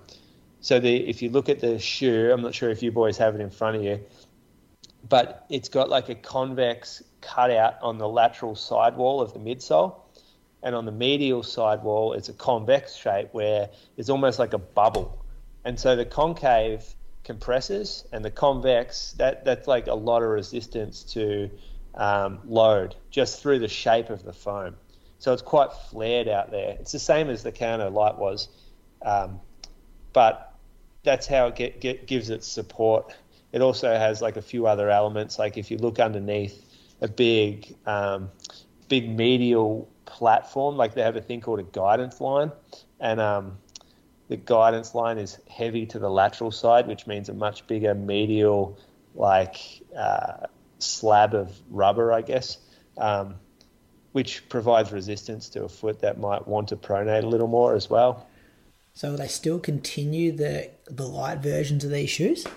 D: So the, if you look at the shoe, I'm not sure if you boys have it in front of you, but it's got like a convex cutout on the lateral sidewall of the midsole. And on the medial sidewall, it's a convex shape where it's almost like a bubble. And so the concave compresses and the convex, that, that's like a lot of resistance to um, load just through the shape of the foam. So it's quite flared out there. It's the same as the Kayano Light was, um, but that's how it get, get, gives it support it also has like a few other elements. Like if you look underneath a big, um, big medial platform, like they have a thing called a guidance line, and um, the guidance line is heavy to the lateral side, which means a much bigger medial, like uh, slab of rubber, I guess, um, which provides resistance to a foot that might want to pronate a little more as well.
C: So will they still continue the the light versions of these shoes?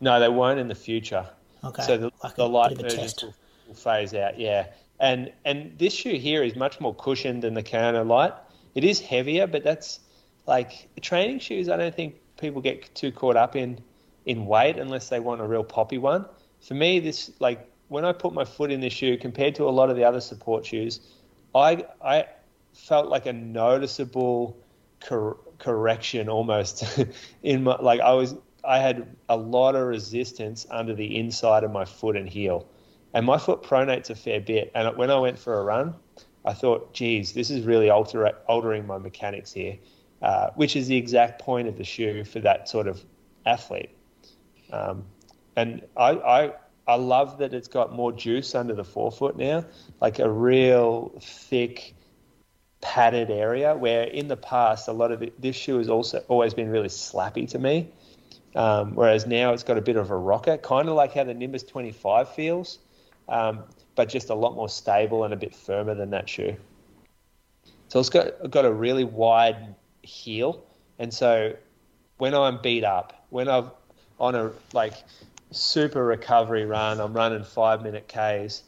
D: No, they won't in the future.
C: Okay.
D: So the,
C: like
D: the light versions will, will, phase out. Yeah, and and this shoe here is much more cushioned than the Kayano Light. It is heavier, but that's like training shoes. I don't think people get too caught up in in weight unless they want a real poppy one. For me, this like when I put my foot in this shoe compared to a lot of the other support shoes, I I felt like a noticeable cor- correction almost <laughs> in my like I was I had a lot of resistance under the inside of my foot and heel. And my foot pronates a fair bit. And when I went for a run, I thought, geez, this is really alter- altering my mechanics here, uh, which is the exact point of the shoe for that sort of athlete. Um, and I, I, I love that it's got more juice under the forefoot now, like a real thick, padded area. Where in the past, a lot of this shoe has also always been really slappy to me. Um, whereas now it's got a bit of a rocker, kind of like how the Nimbus 25 feels, um, but just a lot more stable and a bit firmer than that shoe. So it's got got a really wide heel, and so when I'm beat up, when I'm on a like super recovery run, I'm running five minute Ks.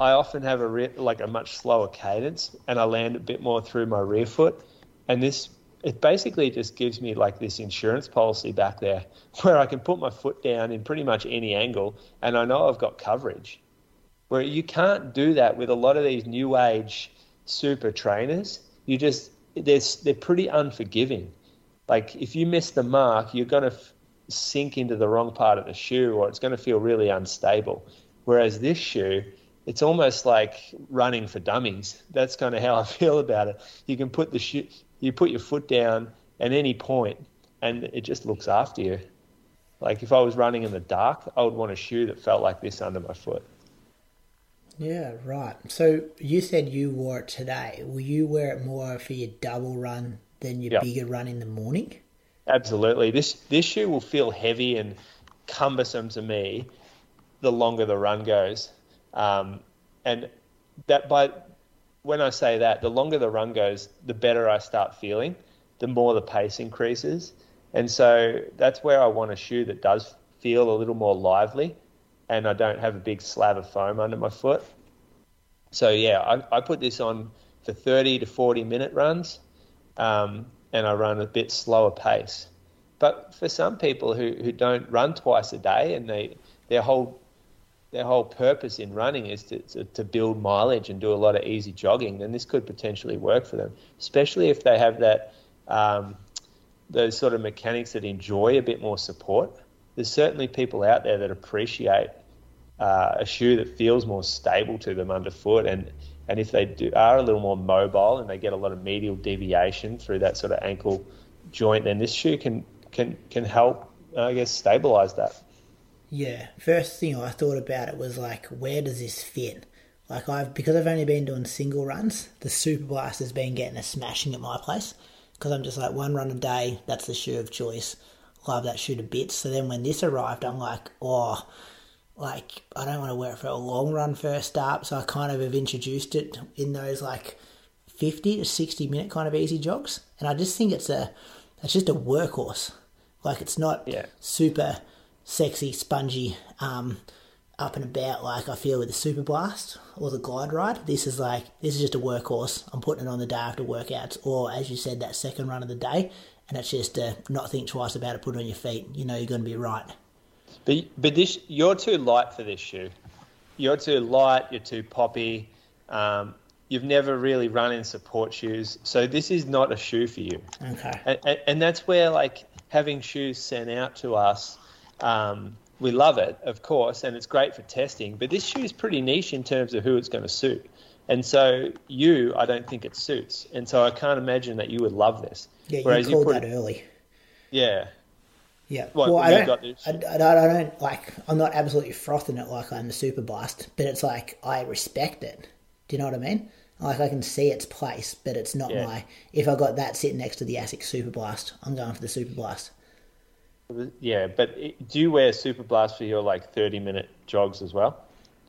D: I often have a like a much slower cadence, and I land a bit more through my rear foot, and this it basically just gives me like this insurance policy back there <laughs> where I can put my foot down in pretty much any angle, and I know I've got coverage. Where you can't do that with a lot of these new age super trainers. You just they're they're pretty unforgiving. Like if you miss the mark, you're going to f- sink into the wrong part of the shoe, or it's going to feel really unstable. Whereas this shoe, it's almost like running for dummies. That's kind of how I <laughs> feel about it. You can put the shoe, you put your foot down at any point, and it just looks after you. Like if I was running in the dark, I would want a shoe that felt like this under my foot.
C: Yeah, right. So you said you wore it today. Will you wear it more for your double run than your
D: Yep.
C: bigger run in the morning?
D: Absolutely. This this shoe will feel heavy and cumbersome to me the longer the run goes. Um, and that by when I say that, the longer the run goes, the better I start feeling, the more the pace increases. And so that's where I want a shoe that does feel a little more lively and I don't have a big slab of foam under my foot. So yeah, I, I put this on for 30 to 40 minute runs, um, and I run a bit slower pace. But for some people who, who don't run twice a day and they their whole their whole purpose in running is to, to, to build mileage and do a lot of easy jogging, then this could potentially work for them, especially if they have that um, those sort of mechanics that enjoy a bit more support. There's certainly people out there that appreciate uh, a shoe that feels more stable to them underfoot, and and if they do are a little more mobile and they get a lot of medial deviation through that sort of ankle joint, then this shoe can can can help, I guess, stabilize that.
C: Yeah. First thing I thought about it was like, where does this fit? Like I've because I've only been doing single runs. The Super Blast has been getting a smashing at my place because I'm just like one run a day. That's the shoe of choice. Love that shoe to bits. So then when this arrived, I'm like, oh, like I don't want to wear it for a long run first start. So I kind of have introduced it in those like 50 to 60 minute kind of easy jogs. And I just think it's a, it's just a workhorse. Like it's not
D: Yeah.
C: super sexy, spongy, um, up and about like I feel with the Super Blast or the Glide Ride. This is like this is just a workhorse. I'm putting it on the day after workouts, or as you said, that second run of the day, and it's just uh, not think twice about it. Put it on your feet. You know you're going to be right.
D: But but this you're too light for this shoe. You're too light. You're too poppy. Um, you've never really run in support shoes, so this is not a shoe for you.
C: Okay.
D: and, and, and that's where like having shoes sent out to us um, we love it of course and it's great for testing but this shoe is pretty niche in terms of who it's going to suit and so you i don't think it suits and so i can't imagine that you would love this
C: Yeah, you
D: Whereas
C: called
D: put
C: that early.
D: yeah
C: Yeah. Well, I don't. I, I don't. I don't like. I'm not absolutely frothing it like I'm the Super Blast, but it's like I respect it. Do you know what I mean? Like I can see its place, but it's not
D: Yeah.
C: my. If I got that sitting next to the Asics Super Blast, I'm going for the Super Blast.
D: yeah but it, do you wear super blast for your like 30 minute jogs as well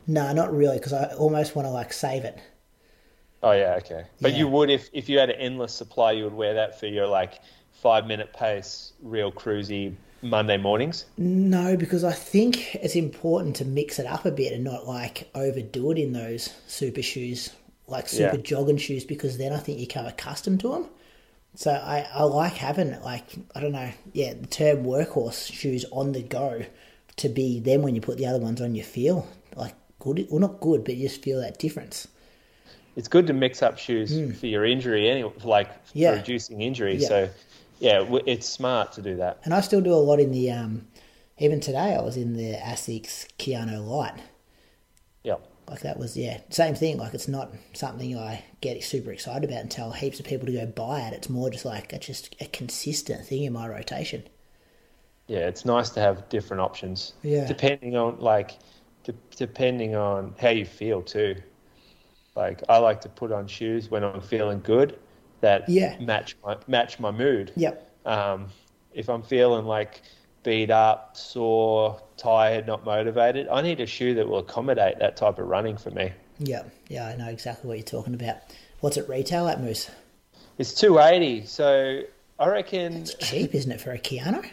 C: No, not really, because I almost want to like save it.
D: oh yeah okay but
C: Yeah.
D: you would if if you had an endless supply you would wear that for your like five minute pace real cruisy monday mornings
C: No, because I think it's important to mix it up a bit and not like overdo it in those super shoes, like super
D: Yeah.
C: jogging shoes, because then I think you come accustomed to them. So I, I like having like I don't know, yeah, the term workhorse shoes on the go to be then when you put the other ones on, you feel like good, well not good, but you just feel that difference.
D: it's good to mix up shoes hmm. for your injury anyway, like.
C: Yeah.
D: reducing injury.
C: Yeah.
D: So, yeah, it's smart to do that.
C: And I still do a lot in the um, even today I was in the Asics Kayano Light.
D: Yeah,
C: Like that was yeah, same thing. Like it's not something I get super excited about and tell heaps of people to go buy it. It's more just like it's just a consistent thing in my rotation.
D: yeah, it's nice to have different options.
C: Yeah.
D: depending on like, de- depending on how you feel too. Like I like to put on shoes when I'm feeling good that
C: Yeah.
D: match my match my mood.
C: Yep.
D: Um, if I'm feeling like beat up, sore, tired, not motivated, I need a shoe that will accommodate that type of running for me.
C: Yep. Yeah, I know exactly what you're talking about. What's it retail at Moose?
D: It's two eighty, so I reckon
C: It's cheap, isn't it, for a Kayano?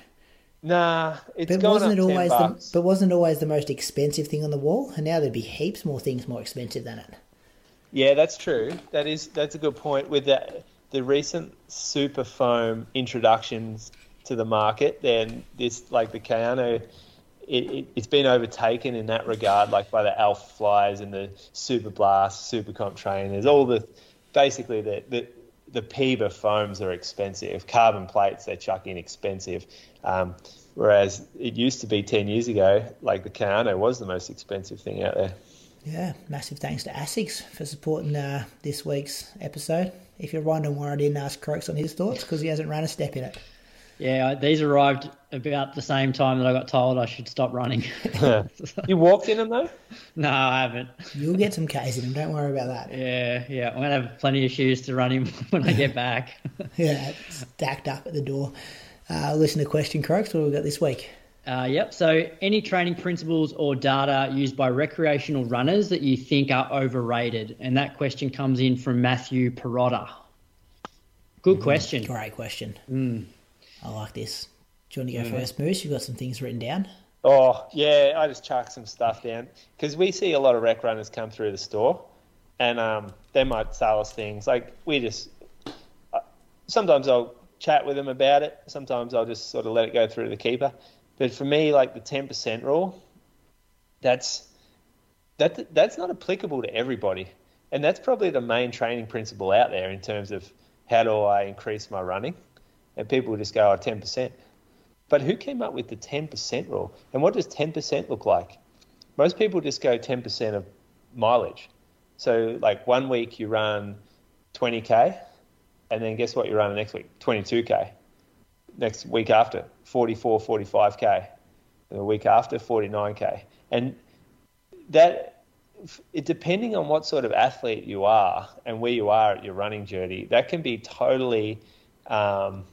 D: Nah, it's
C: But wasn't it always the, but wasn't it always the most expensive thing on the wall? And now there'd be heaps more things more expensive than it.
D: Yeah, that's true. That is that's a good point. With the the recent super foam introductions to the market, then this like the Kayano, it, it, it's been overtaken in that regard, like by the Alpha Flies and the Super Blast, Super Comp trainers. All the basically the the the PEBA foams are expensive. Carbon plates they chuck in expensive. Um, whereas it used to be ten years ago, like the Kayano was the most expensive thing out there.
C: Yeah, massive thanks to ASICS for supporting uh, this week's episode. If you're wondering why I didn't ask Croaks on his thoughts, because he hasn't run a step in it.
A: Yeah, these arrived about the same time that I got told I should stop running. <laughs>
D: You walked in them though.
A: no, I haven't.
C: You'll get some Ks in him, don't worry about that.
A: Yeah, yeah. I'm gonna have plenty of shoes to run in <laughs> when I get back. <laughs>
C: Yeah, stacked up at the door. Uh, listen to question, Croaks. What have we got this week?
A: Uh, yep. So, any training principles or data used by recreational runners that you think are overrated? And that question comes in from Matthew Perotta. Good question.
C: Great question. I like this. Do you want to go first, Moose? You've got some things written down.
D: Oh yeah, I just chuck some stuff down because we see a lot of rec runners come through the store, and um, they might sell us things like we just. Uh, sometimes I'll chat with them about it. Sometimes I'll just sort of let it go through the keeper. But for me, like the ten percent rule, that's that that's not applicable to everybody, and that's probably the main training principle out there in terms of how do I increase my running, and people just go, oh, 10 percent. But who came up with the 10% rule? And what does 10% look like? Most people just go 10% of mileage. So, like one week you run 20k, and then guess what you run the next week? 22k. Next week after, 44, 45k. The week after, 49k. And that, it, depending on what sort of athlete you are and where you are at your running journey, that can be totally um,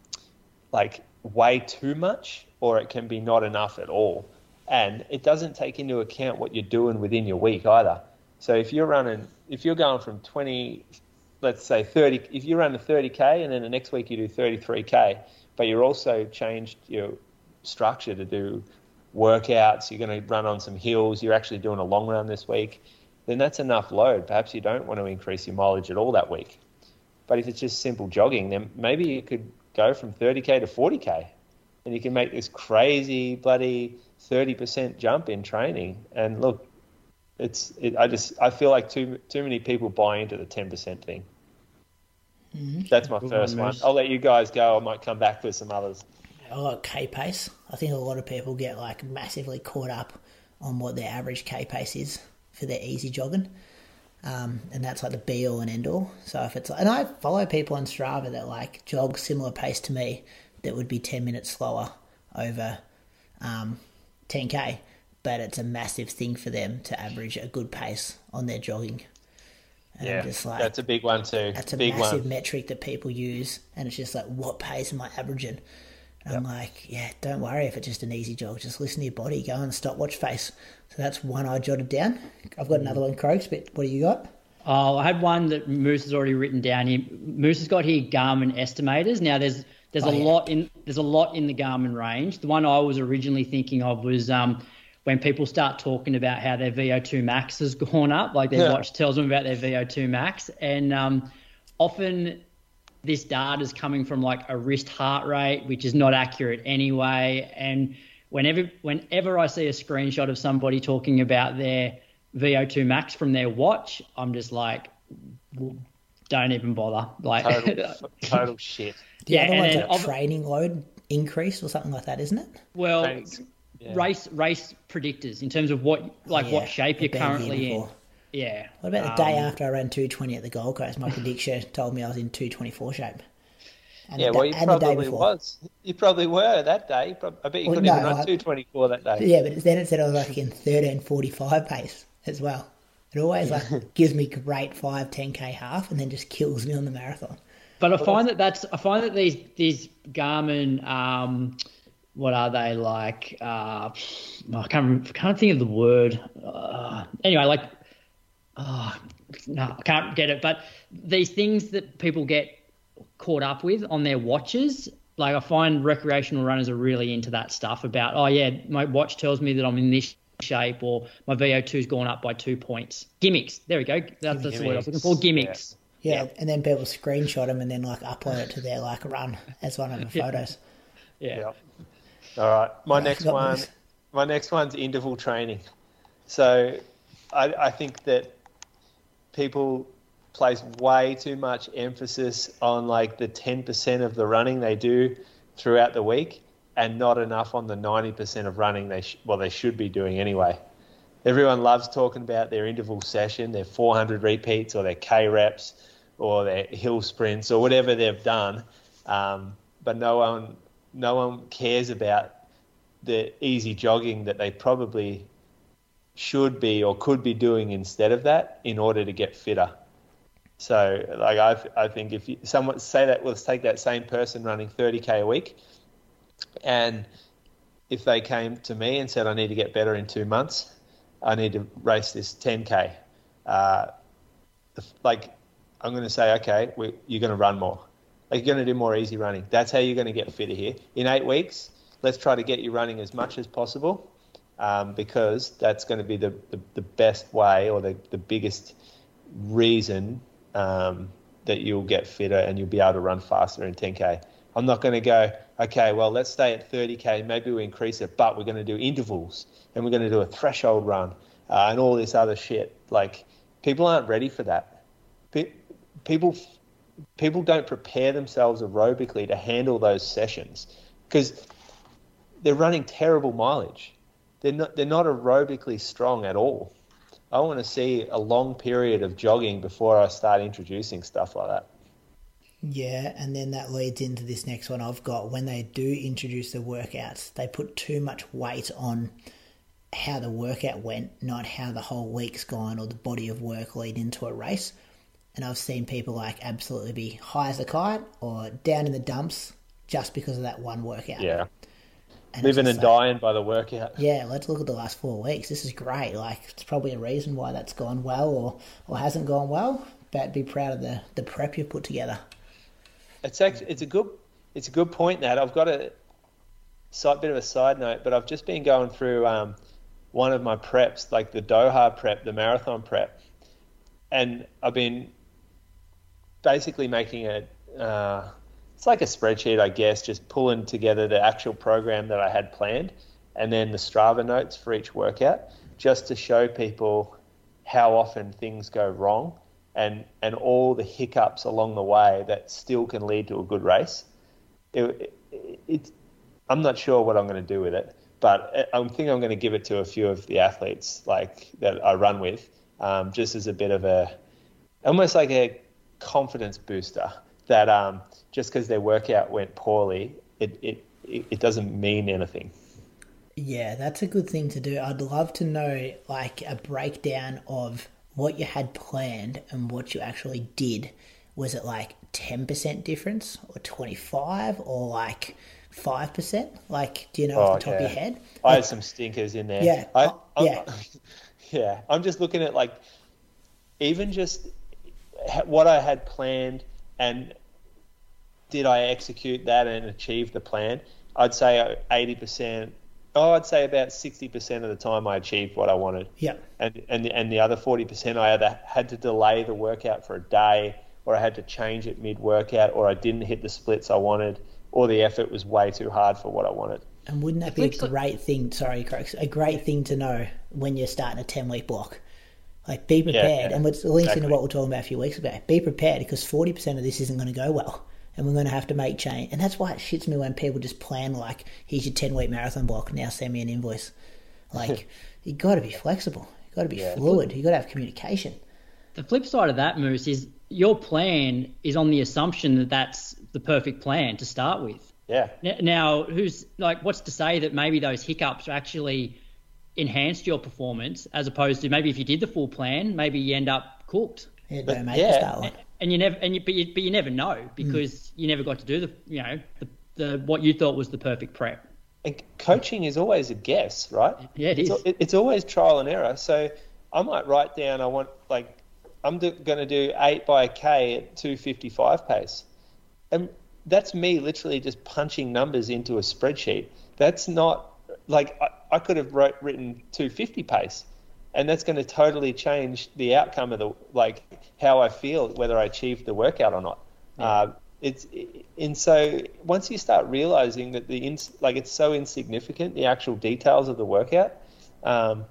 D: like way too much or it can be not enough at all. And it doesn't take into account what you're doing within your week either. So if you're running, if you're going from 20, let's say 30, if you run a 30k and then the next week you do 33k, but you're also changed your structure to do workouts, you're going to run on some hills, you're actually doing a long run this week, then that's enough load. Perhaps you don't want to increase your mileage at all that week. But if it's just simple jogging, then maybe you could go from 30k to 40k, and you can make this crazy bloody 30% jump in training. And look, it's it, I just I feel like too too many people buy into the 10% thing. That's my
A: Good
D: first
A: one.
D: I'll let you guys go. I might come back with some others.
C: I like K pace. I think a lot of people get like massively caught up on what their average K pace is for their easy jogging. Um, and that's like the be all and end all. So if it's and I follow people on Strava that like jog similar pace to me that would be ten minutes slower over um, 10k, but it's a massive thing for them to average a good pace on their jogging. And
D: Yeah,
C: I'm just like
D: that's a big one too.
C: that's a
D: big
C: massive
D: one.
C: metric that people use, and it's just like, what pace am I averaging? And I'm like, yeah, don't worry if it's just an easy jog. Just listen to your body. Go on stopwatch face. So that's one I jotted down. I've got another one, Croaks, but what do you got?
A: Oh, I had one that Moose has already written down here. Moose has got here Garmin estimators. Now there's there's
C: Oh,
A: a
C: yeah.
A: lot in there's a lot in the Garmin range. The one I was originally thinking of was um, when people start talking about how their VO2 max has gone up, like their
D: Yeah.
A: watch tells them about their VO2 max, and um, often this data is coming from like a wrist heart rate, which is not accurate anyway. And whenever whenever I see a screenshot of somebody talking about their VO2 max from their watch, I'm just like, don't even bother. Like,
D: Total, <laughs> total shit.
C: The
A: Yeah,
C: other
A: and
C: one's
A: then
C: like training load increase or something like that, isn't it?
A: well,
D: Thanks. Yeah.
A: race race predictors in terms of what like
C: Yeah,
A: what shape you're
C: I've been here
A: currently in. Yeah.
C: What about the day
A: Um,
C: after I ran 220 at the Gold Coast? My prediction <laughs> told me I was in 224 shape. And
D: Yeah,
C: the,
D: well, you
C: and day
D: probably
C: before.
D: was. You probably were that day. I bet you
C: Well,
D: couldn't
C: no,
D: even run 224 that day.
C: Yeah, but then it said I was like in 1345 pace as well. It always like <laughs> gives me great 5, 10k half and then just kills me on the marathon.
A: But I find that that's I find that these these Garmin um, what are they like? Uh, I can't can't think of the word. Uh, anyway, like oh, no, I can't get it. But these things that people get caught up with on their watches, like I find recreational runners are really into that stuff about oh yeah my watch tells me that I'm in this shape or my VO2's gone up by two points. Gimmicks. There we go. That's, that's the word I was looking for. Gimmicks.
C: Yeah. yeah. and then people screenshot them and then like upload it to their like run as one of the <laughs> photos.
A: Yeah.
D: yeah. All right. My next one. My next one's interval training. So, I, I think that people place way too much emphasis on like the 10% of the running they do throughout the week and not enough on the 90% of running they sh- well they should be doing anyway. Everyone loves talking about their interval session, their 400 repeats or their K reps or their hill sprints or whatever they've done, um, but no one no one cares about the easy jogging that they probably should be or could be doing instead of that in order to get fitter. So, like I, I think if you, someone say that, let's take that same person running 30k a week, and if they came to me and said, I need to get better in two months, I need to race this 10k, uh, like I'm going to say, okay, we, you're going to run more. Like you're going to do more easy running. That's how you're going to get fitter here. In eight weeks, let's try to get you running as much as possible um, because that's going to be the, the, the, best way or the, the biggest reason um, that you'll get fitter and you'll be able to run faster in 10K. I'm not going to go, okay, well, let's stay at 30K, maybe we increase it, but we're going to do intervals and we're going to do a threshold run uh, and all this other shit. Like, people aren't ready for that. Pe- people, people don't prepare themselves aerobically to handle those sessions because they're running terrible mileage. They're not, they're not aerobically strong at all. I want to see a long period of jogging before I start introducing stuff like that.
C: Yeah, and then that leads into this next one I've got. When they do introduce the workouts, they put too much weight on how the workout went, not how the whole week's gone or the body of work lead into a race. And I've seen people like absolutely be high as a kite or down in the dumps just because of that one workout.
D: Yeah. And Living and like, dying by the workout. <laughs>
C: Yeah, let's look at the last four weeks. This is great. Like, it's probably a reason why that's gone well or, or hasn't gone well. But be proud of the, the prep you put together.
D: It's actually it's a good it's a good point that I've got a side bit of a side note, but I've just been going through um, one of my preps, like the Doha prep, the marathon prep, and I've been basically making a uh, it's like a spreadsheet, I guess, just pulling together the actual program that I had planned and then the Strava notes for each workout just to show people how often things go wrong and, and all the hiccups along the way that still can lead to a good race. It, it, it, I'm not sure what I'm going to do with it, but I think I'm going to give it to a few of the athletes like that I run with, um, just as a bit of a, almost like a confidence booster that um, just because their workout went poorly, it, it, it doesn't mean anything.
C: Yeah, that's a good thing to do. I'd love to know like a breakdown of what you had planned and what you actually did. Was it like 10% difference or 25 or like 5%? Like, do you know oh, off the top yeah. of your head?
D: I had some stinkers in there.
C: Yeah.
D: I,
C: yeah. <laughs>
D: yeah. I'm just looking at like even just what I had planned and did I execute that and achieve the plan? I'd say 80%. Oh, I'd say about 60% of the time I achieved what I wanted.
C: Yeah.
D: And, and, and the other 40% I either had to delay the workout for a day or I had to change it mid workout or I didn't hit the splits I wanted or the effort was way too hard for what I wanted.
C: And wouldn't that be a great thing? Sorry, Croaks, a great thing to know when you're starting a 10 week block. Like, be prepared. Yeah, yeah, and what's links exactly. into what we are talking about a few weeks ago. Be prepared because 40% of this isn't going to go well and we're going to have to make change. And that's why it shits me when people just plan like, here's your 10 week marathon block, now send me an invoice. Like, <laughs> you got to be flexible. You got to be yeah. fluid. You got to have communication.
A: The flip side of that, Moose, is your plan is on the assumption that that's the perfect plan to start with.
D: Yeah.
A: Now, who's like, what's to say that maybe those hiccups are actually enhanced your performance as opposed to maybe if you did the full plan, maybe you end up cooked.
C: Yeah, but, yeah
A: and you never and you, but you, but you never know because mm. you never got to do the you know the, the what you thought was the perfect prep.
D: And coaching is always a guess, right?
A: Yeah, it
D: it's,
A: is.
D: It's always trial and error. So I might write down I want like I'm going to do eight by a k at 255 pace, and that's me literally just punching numbers into a spreadsheet. That's not like I, could have wrote, written 250 pace, and that's going to totally change the outcome of the like how I feel whether I achieved the workout or not. Yeah. Uh, it's and so once you start realizing that the ins, like it's so insignificant the actual details of the workout um,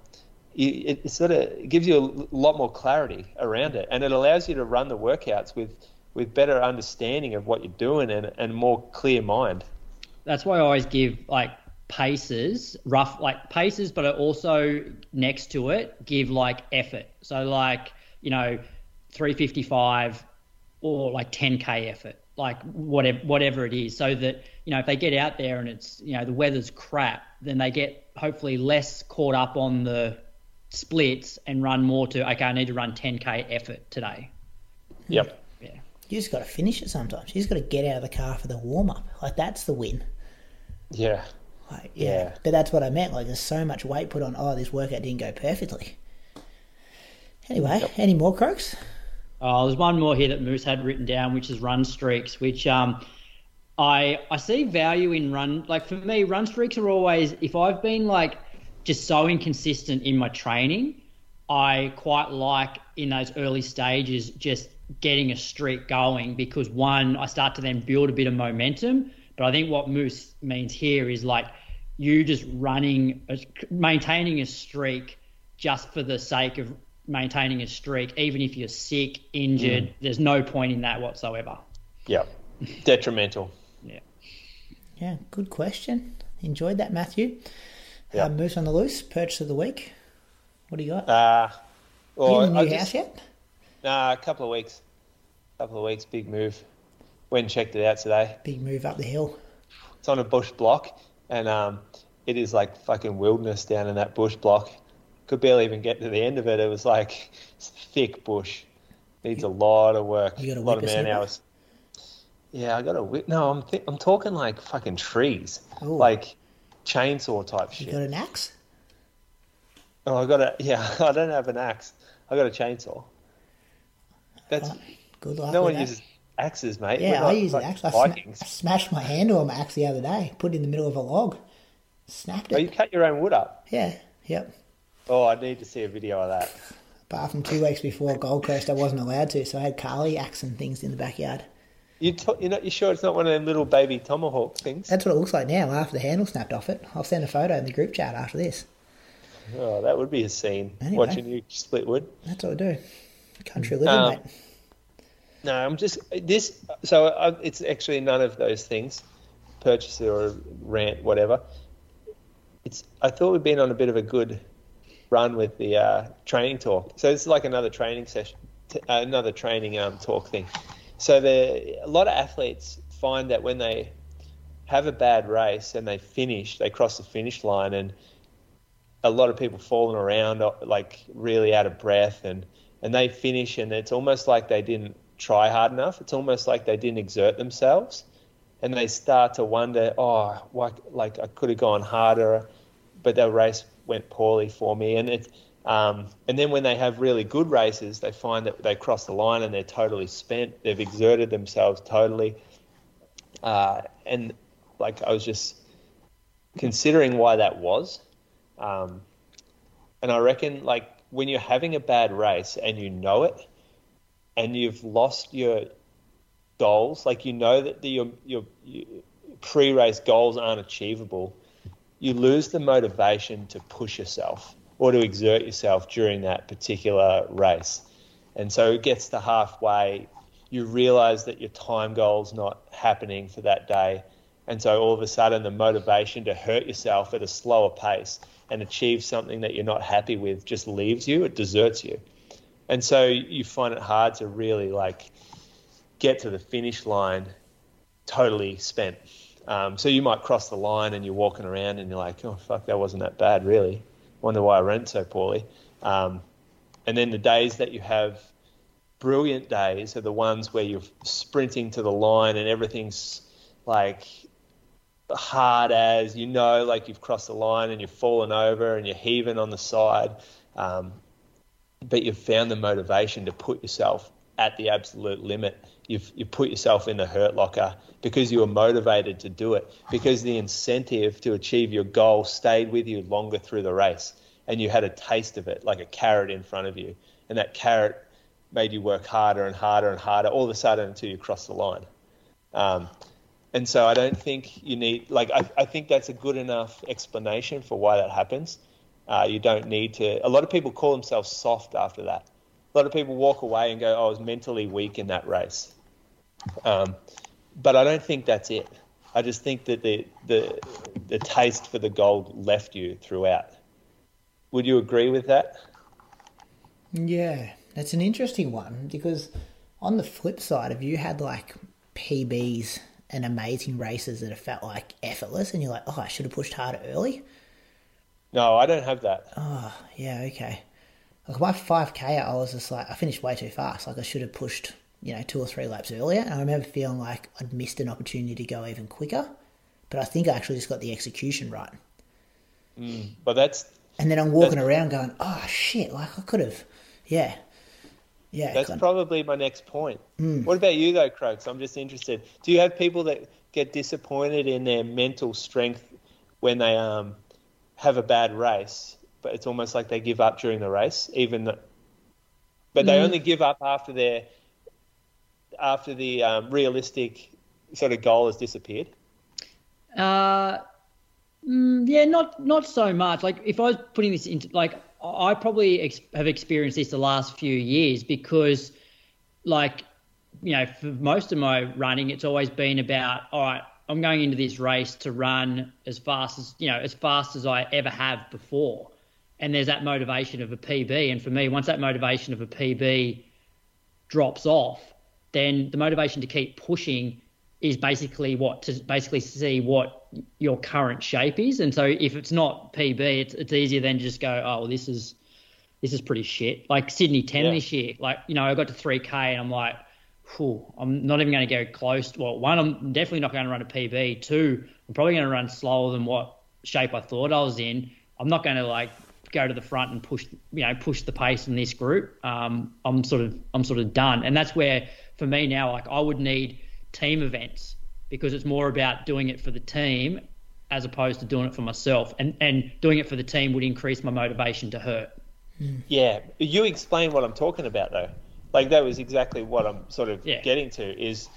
D: it, it, sort of gives you a lot more clarity around it and it allows you to run the workouts with with better understanding of what you're doing and and more clear mind
A: that's why I always give like paces rough like paces but also next to it give like effort so like you know 355 or like 10k effort like whatever whatever it is, so that you know if they get out there and it's you know the weather's crap, then they get hopefully less caught up on the splits and run more to okay, I need to run 10k effort today.
D: Yep.
A: Yeah.
C: You just got to finish it sometimes. You just got to get out of the car for the warm up. Like that's the win.
D: Yeah.
C: Like, yeah. yeah. But that's what I meant. Like there's so much weight put on. Oh, this workout didn't go perfectly. Anyway, yep. any more croaks?
A: Oh, there's one more here that Moose had written down, which is run streaks, which um, I I see value in run. Like for me, run streaks are always if I've been like just so inconsistent in my training, I quite like in those early stages just getting a streak going because one, I start to then build a bit of momentum. But I think what Moose means here is like you just running, maintaining a streak just for the sake of maintaining a streak, even if you're sick, injured. Mm. There's no point in that whatsoever.
D: Yeah, <laughs> detrimental.
A: yeah.
C: Yeah, good question. Enjoyed that, Matthew. Yeah. Uh, Moose on the loose, purchase of the week. What do you got?
D: Uh, well,
C: you in the new house yet?
D: Nah, a couple of weeks. A couple of weeks, big move. Went and checked it out today.
C: Big move up the hill.
D: It's on a bush block, and um, it is like fucking wilderness down in that bush block could barely even get to the end of it. It was like thick bush. Needs a lot of work.
C: You got
D: a lot of man hours. Yeah, I got a whip. No, I'm th- I'm talking like fucking trees, Ooh. like chainsaw type shit.
C: You got an axe?
D: Oh, I got a yeah. <laughs> I don't have an axe. I got a chainsaw. That's oh,
C: good luck.
D: No one that. uses axes, mate.
C: Yeah, I use like, an axe. I, sm- I, smashed my handle on my axe the other day. Put it in the middle of a log. Snapped it.
D: Oh, you cut your own wood up?
C: Yeah. Yep.
D: Oh, I need to see a video of that.
C: Apart from two weeks before Gold Coast, I wasn't allowed to, so I had Carly axing things in the backyard.
D: You t- you're not you sure it's not one of them little baby tomahawk things?
C: That's what it looks like now. After the handle snapped off it, I'll send a photo in the group chat after this.
D: Oh, that would be a scene. Anyway, watching you split wood.
C: That's what I do. Country living, um, mate.
D: No, I'm just this. So I, it's actually none of those things, purchase or rant, whatever. It's. I thought we'd been on a bit of a good run with the uh, training talk. So is like another training session, t- uh, another training um, talk thing. So the, a lot of athletes find that when they have a bad race and they finish, they cross the finish line, and a lot of people falling around uh, like really out of breath, and and they finish, and it's almost like they didn't try hard enough. It's almost like they didn't exert themselves, and they start to wonder, oh, why, like I could have gone harder, but their race went poorly for me. And it, um, and then when they have really good races, they find that they cross the line and they're totally spent. They've exerted themselves totally. Uh, and like I was just considering why that was. Um, and I reckon like when you're having a bad race and you know it, and you've lost your goals, like you know that the, your your, your pre-race goals aren't achievable you lose the motivation to push yourself or to exert yourself during that particular race. And so it gets to halfway, you realize that your time goal's not happening for that day. And so all of a sudden, the motivation to hurt yourself at a slower pace and achieve something that you're not happy with just leaves you, it deserts you. And so you find it hard to really like get to the finish line totally spent. Um, so you might cross the line and you're walking around and you're like, oh, fuck, that wasn't that bad, really. Wonder why I ran so poorly. Um, and then the days that you have brilliant days are the ones where you're sprinting to the line and everything's like hard as you know, like you've crossed the line and you're falling over and you're heaving on the side. Um, but you've found the motivation to put yourself at the absolute limit. You've you put yourself in the hurt locker because you were motivated to do it because the incentive to achieve your goal stayed with you longer through the race and you had a taste of it like a carrot in front of you and that carrot made you work harder and harder and harder all of a sudden until you cross the line. Um, and so I don't think you need like I, I think that's a good enough explanation for why that happens. Uh, you don't need to. A lot of people call themselves soft after that. A lot of people walk away and go, "Oh, I was mentally weak in that race." Um, but I don't think that's it. I just think that the the the taste for the gold left you throughout. Would you agree with that?
C: Yeah, that's an interesting one because on the flip side, have you had like PBs and amazing races that have felt like effortless, and you're like, oh, I should have pushed harder early?
D: No, I don't have that.
C: Oh, yeah, okay. Like my 5K, I was just like, I finished way too fast. Like I should have pushed, you know, two or three laps earlier. And I remember feeling like I'd missed an opportunity to go even quicker. But I think I actually just got the execution right.
D: Mm, but that's.
C: And then I'm walking around going, oh shit, like I could have, yeah. Yeah,
D: that's probably my next point. Mm. What about you though, Croaks? I'm just interested. Do you have people that get disappointed in their mental strength when they um have a bad race, but it's almost like they give up during the race, even though, but they mm. only give up after their after the um, realistic sort of goal has disappeared.
A: Uh, mm, yeah, not not so much. Like if I was putting this into like I probably ex- have experienced this the last few years because, like, you know, for most of my running, it's always been about all right I'm going into this race to run as fast as you know as fast as I ever have before, and there's that motivation of a PB. And for me, once that motivation of a PB drops off, then the motivation to keep pushing is basically what to basically see what your current shape is. And so if it's not PB, it's it's easier than just go, oh, well, this is this is pretty shit. Like Sydney 10 yeah. this year, like you know, I got to 3K and I'm like whew, I'm not even going to go close. Well, one, I'm definitely not going to run a PB. Two, I'm probably going to run slower than what shape I thought I was in. I'm not going to like go to the front and push, you know, push the pace in this group. Um, I'm sort of, I'm sort of done, and that's where for me now, like I would need team events because it's more about doing it for the team as opposed to doing it for myself, and and doing it for the team would increase my motivation to hurt.
D: Yeah, you explain what I'm talking about though like that was exactly what I'm sort of yeah. getting to is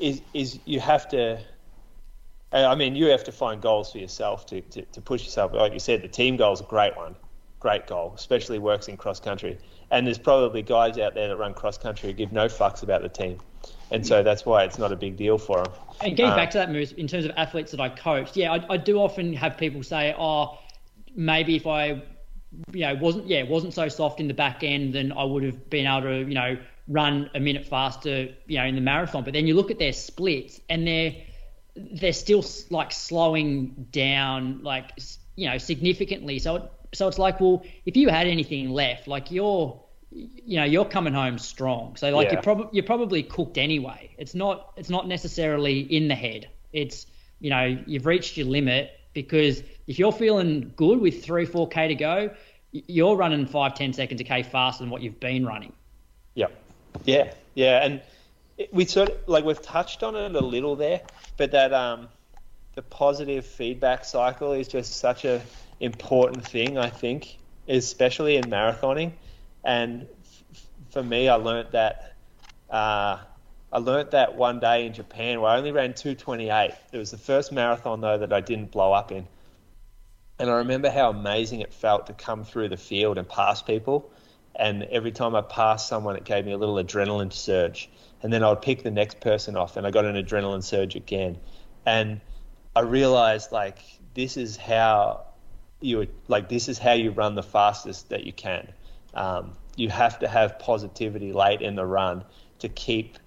D: is is you have to I mean you have to find goals for yourself to, to, to push yourself. Like you said the team goal is a great one great goal especially works in cross country. And there's probably guys out there that run cross country who give no fucks about the team. And so that's why it's not a big deal for them
A: and getting um, back to that Moose in terms of athletes that I coach yeah I, I do often have people say oh maybe if I you know, wasn't yeah, wasn't so soft in the back end, then I would have been able to, you know, run a minute faster, you know, in the marathon. But then you look at their splits, and they're they're still like slowing down, like you know, significantly. So it, so it's like, well, if you had anything left, like you're you know you're coming home strong so like yeah. you're probably you're probably cooked anyway it's not it's not necessarily in the head it's you know you've reached your limit because if you're feeling good with three, four k to go, you're running five, ten seconds a k faster than what you've been running.
D: Yeah, yeah, yeah, and we sort of like we've touched on it a little there, but that um, the positive feedback cycle is just such a important thing. I think, especially in marathoning, and f- for me, I learned that. Uh, I learnt that one day in Japan where I only ran 228. It was the first marathon though that I didn't blow up in. And I remember how amazing it felt to come through the field and pass people. And every time I passed someone, it gave me a little adrenaline surge. And then I would pick the next person off, and I got an adrenaline surge again. And I realized like this is how you like this is how you run the fastest that you can. Um, you have to have positivity late in the run to keep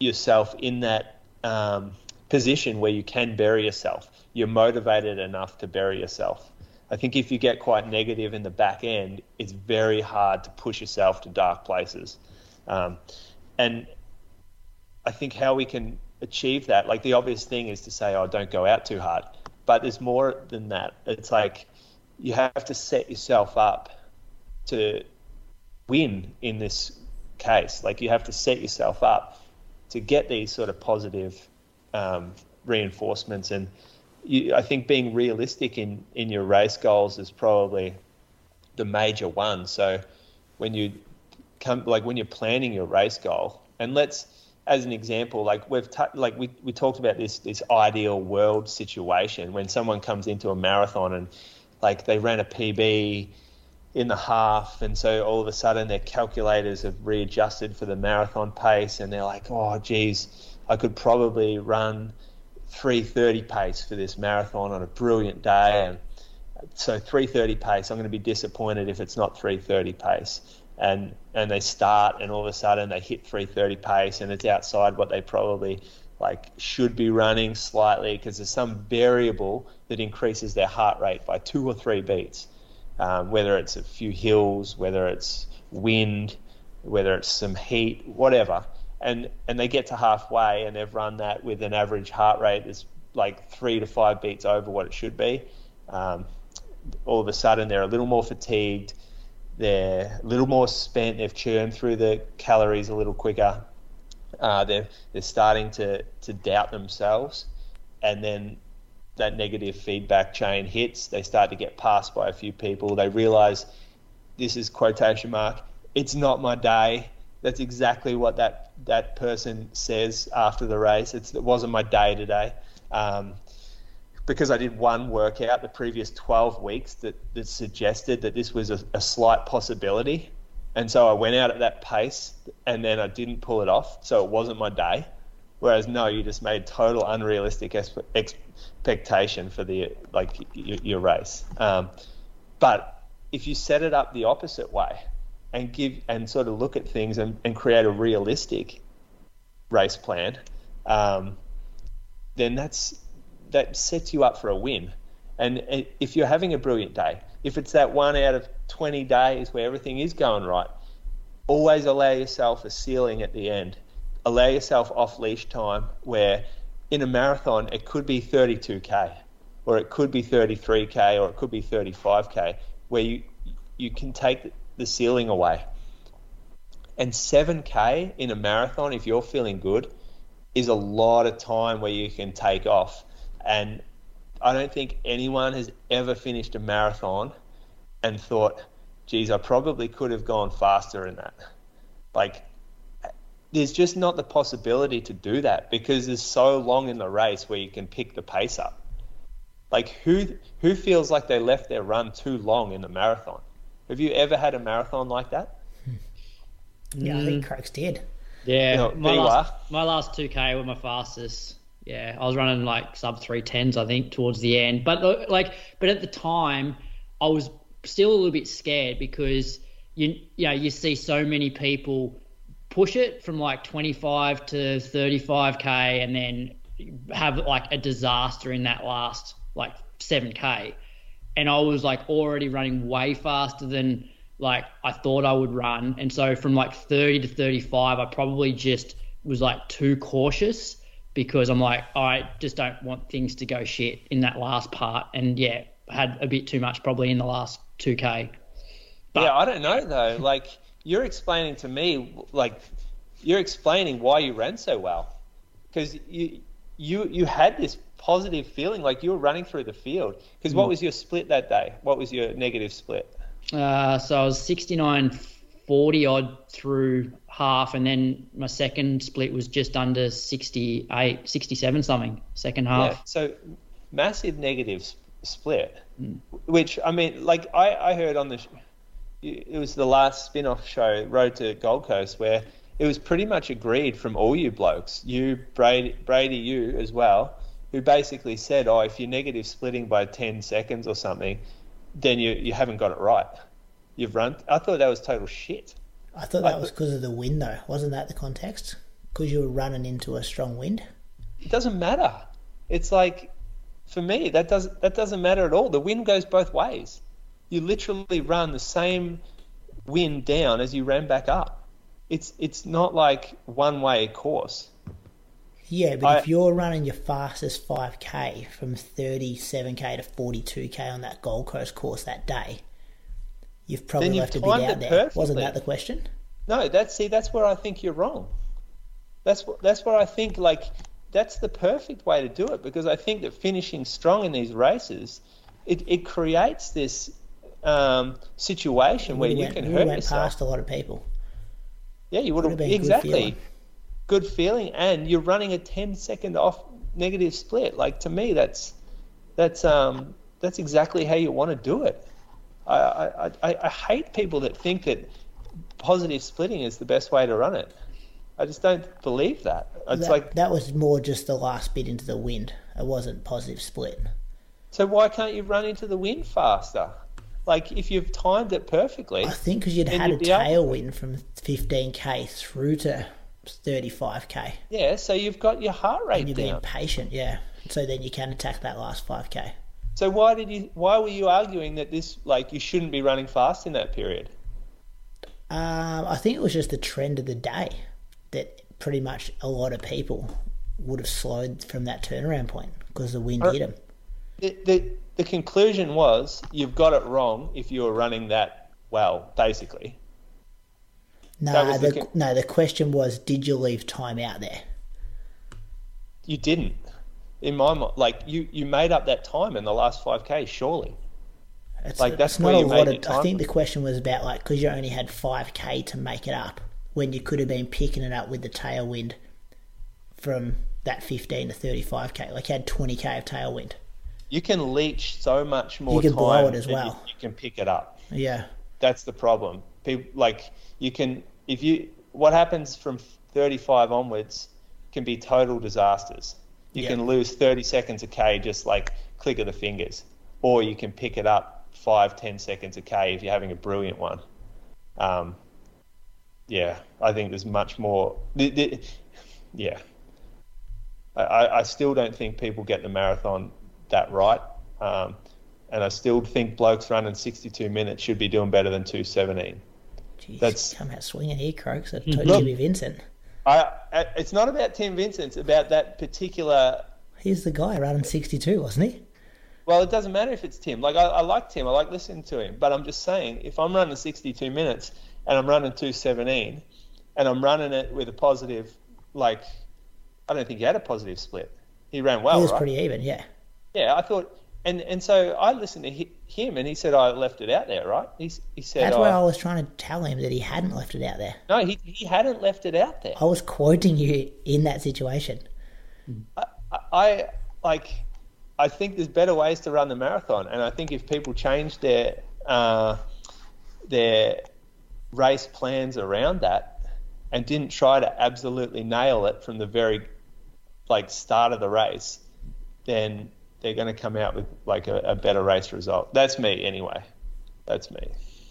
D: yourself in that um, position where you can bury yourself. You're motivated enough to bury yourself. I think if you get quite negative in the back end, it's very hard to push yourself to dark places. Um, and I think how we can achieve that, like the obvious thing is to say, oh, don't go out too hard. But there's more than that. It's like you have to set yourself up to win in this case. Like you have to set yourself up to get these sort of positive um, reinforcements. And you, I think being realistic in, in your race goals is probably the major one. So when you come, like when you're planning your race goal, and let's, as an example, like we've t- like we, we talked about this this ideal world situation when someone comes into a marathon and like they ran a PB in the half, and so all of a sudden their calculators have readjusted for the marathon pace, and they're like, oh geez, I could probably run 3:30 pace for this marathon on a brilliant day, and so 3:30 pace. I'm going to be disappointed if it's not 3:30 pace. And and they start and all of a sudden they hit 330 pace and it's outside what they probably like should be running slightly because there's some variable that increases their heart rate by two or three beats. Um, whether it's a few hills whether it's wind whether it's some heat whatever and and they get to halfway and they've run that with an average heart rate that's like three to five beats over what it should be um, all of a sudden they're a little more fatigued they're a little more spent. They've churned through the calories a little quicker. Uh, they're they're starting to to doubt themselves, and then that negative feedback chain hits. They start to get passed by a few people. They realise this is quotation mark. It's not my day. That's exactly what that that person says after the race. It's, it wasn't my day today. Um, because I did one workout the previous 12 weeks that, that suggested that this was a, a, slight possibility. And so I went out at that pace and then I didn't pull it off. So it wasn't my day. Whereas no, you just made total unrealistic expectation for the like your, your race. Um, but if you set it up the opposite way and give and sort of look at things and, and create a realistic race plan, um, then that's that sets you up for a win. And if you're having a brilliant day, if it's that one out of 20 days where everything is going right, always allow yourself a ceiling at the end. Allow yourself off leash time where in a marathon it could be 32k or it could be 33k or it could be 35k where you you can take the ceiling away. And 7k in a marathon if you're feeling good is a lot of time where you can take off and I don't think anyone has ever finished a marathon and thought, geez, I probably could have gone faster in that. Like, there's just not the possibility to do that because there's so long in the race where you can pick the pace up. Like, who who feels like they left their run too long in the marathon? Have you ever had a marathon like that?
C: Yeah, I think mm. Croaks did.
A: Yeah, you know, my, last, my last 2K were my fastest. Yeah, I was running like sub three tens, I think, towards the end. But like, but at the time, I was still a little bit scared because you you know you see so many people push it from like 25 to 35k and then have like a disaster in that last like 7k and I was like already running way faster than like I thought I would run and so from like 30 to 35 I probably just was like too cautious because I'm like, I just don't want things to go shit in that last part. And yeah, had a bit too much probably in the last 2K.
D: But, yeah, I don't know though. Like, you're explaining to me, like, you're explaining why you ran so well. Because you, you, you had this positive feeling like you were running through the field. Because what hmm. was your split that day? What was your negative split?
A: Uh, so I was 69 40 odd through half, and then my second split was just under 68, 67 something, second half. Yeah,
D: so massive negative split, mm. which, I mean, like I, I heard on the, it was the last spin off show, Road to Gold Coast, where it was pretty much agreed from all you blokes, you, Brady, Brady you as well, who basically said, oh, if you're negative splitting by 10 seconds or something, then you, you haven't got it right you've run. I thought that was total shit.
C: I thought that was because of the wind, though. Wasn't that the context? Because you were running into a strong wind.
D: It doesn't matter. It's like, for me, that doesn't that doesn't matter at all. The wind goes both ways. You literally run the same wind down as you ran back up. It's it's not like one way course.
C: Yeah, but I, if you're running your fastest 5k from 37k to 42k on that Gold Coast course that day, You've probably left a bit out there. Perfectly. Wasn't that the question?
D: No, that's see, that's where I think you're wrong. That's that's where I think like that's the perfect way to do it because I think that finishing strong in these races, it, it creates this um, situation where
C: We
D: you
C: went,
D: can
C: we
D: hurt
C: went
D: yourself.
C: past a lot of people.
D: Yeah, you would have exactly. Good feeling, and you're running a 10 second off negative split. Like to me, that's that's um that's exactly how you want to do it. I I, I, I hate people that think that positive splitting is the best way to run it. I just don't believe that. It's
C: that,
D: like
C: that was more just the last bit into the wind. It wasn't positive split.
D: so why can't you run into the wind faster? Like if you've timed it perfectly,
C: I think because you'd had a
D: you'd able-
C: tailwind from 15k through to 35k.
D: yeah. So you've got your heart rate
C: And you're being patient, yeah. So then you can attack that last 5k.
D: So why did you? Why were you arguing that this like you shouldn't be running fast in that period?
C: Um, I think it was just the trend of the day that pretty much a lot of people would have slowed from that turnaround point because the wind hit them.
D: The, the the conclusion was you've got it wrong if you were running that well, basically.
C: No, the,
D: the
C: no, the question was, did you leave time out there?
D: You didn't. In my mind, like you, you made up that time in the last five k. Surely,
C: It's,
D: Like, that's
C: not a lot
D: made
C: of. I think the question was about like because you only had five k to make it up when you could have been picking it up with the tailwind from that fifteen to thirty five k. Like you had twenty k of tailwind.
D: you can leech so much more You
C: can
D: time.
C: blow it as
D: than you-
C: well.
D: You, can pick it up.
C: Yeah,
D: That's the problem. People like you can if you what happens from thirty five onwards can be total disasters. You
C: Yeah.
D: can lose thirty seconds a k just like click of the fingers, or you can pick it up five ten seconds a k if you're having a brilliant one. Um, yeah, I think there's much more. The, the, yeah, I- I, I still don't think people get the marathon that right. Um, and I still think blokes running 62 minutes should be doing better than 217.
C: Jeez,
D: That's-
C: come out swinging here, Croaks. I told you
D: Look-
C: be Vincent.
D: I, I, it's not about Tim Vincent, it's about that particular.
C: He's the guy running sixty two, wasn't he?
D: Well, it doesn't matter if it's Tim. Like, I, I like Tim, I like listening to him. But I'm just saying, if I'm running 62 minutes and I'm running 217 and I'm running it with a positive, like, I don't think he had a positive split. He ran well,
C: he was
D: right?
C: pretty even, yeah.
D: Yeah, I thought, and and so I listened to him, and he said I left it out there, right? He he said,
C: That's
D: oh,
C: why I was trying to tell him that he hadn't left it out there.
D: no, he he hadn't left it out there.
C: I was quoting you in that situation.
D: I, I like, I think there's better ways to run the marathon, and I think if people change their uh, their race plans around that and didn't try to absolutely nail it from the very like start of the race, then they're going to come out with like a, a better race result. That's me anyway. That's me.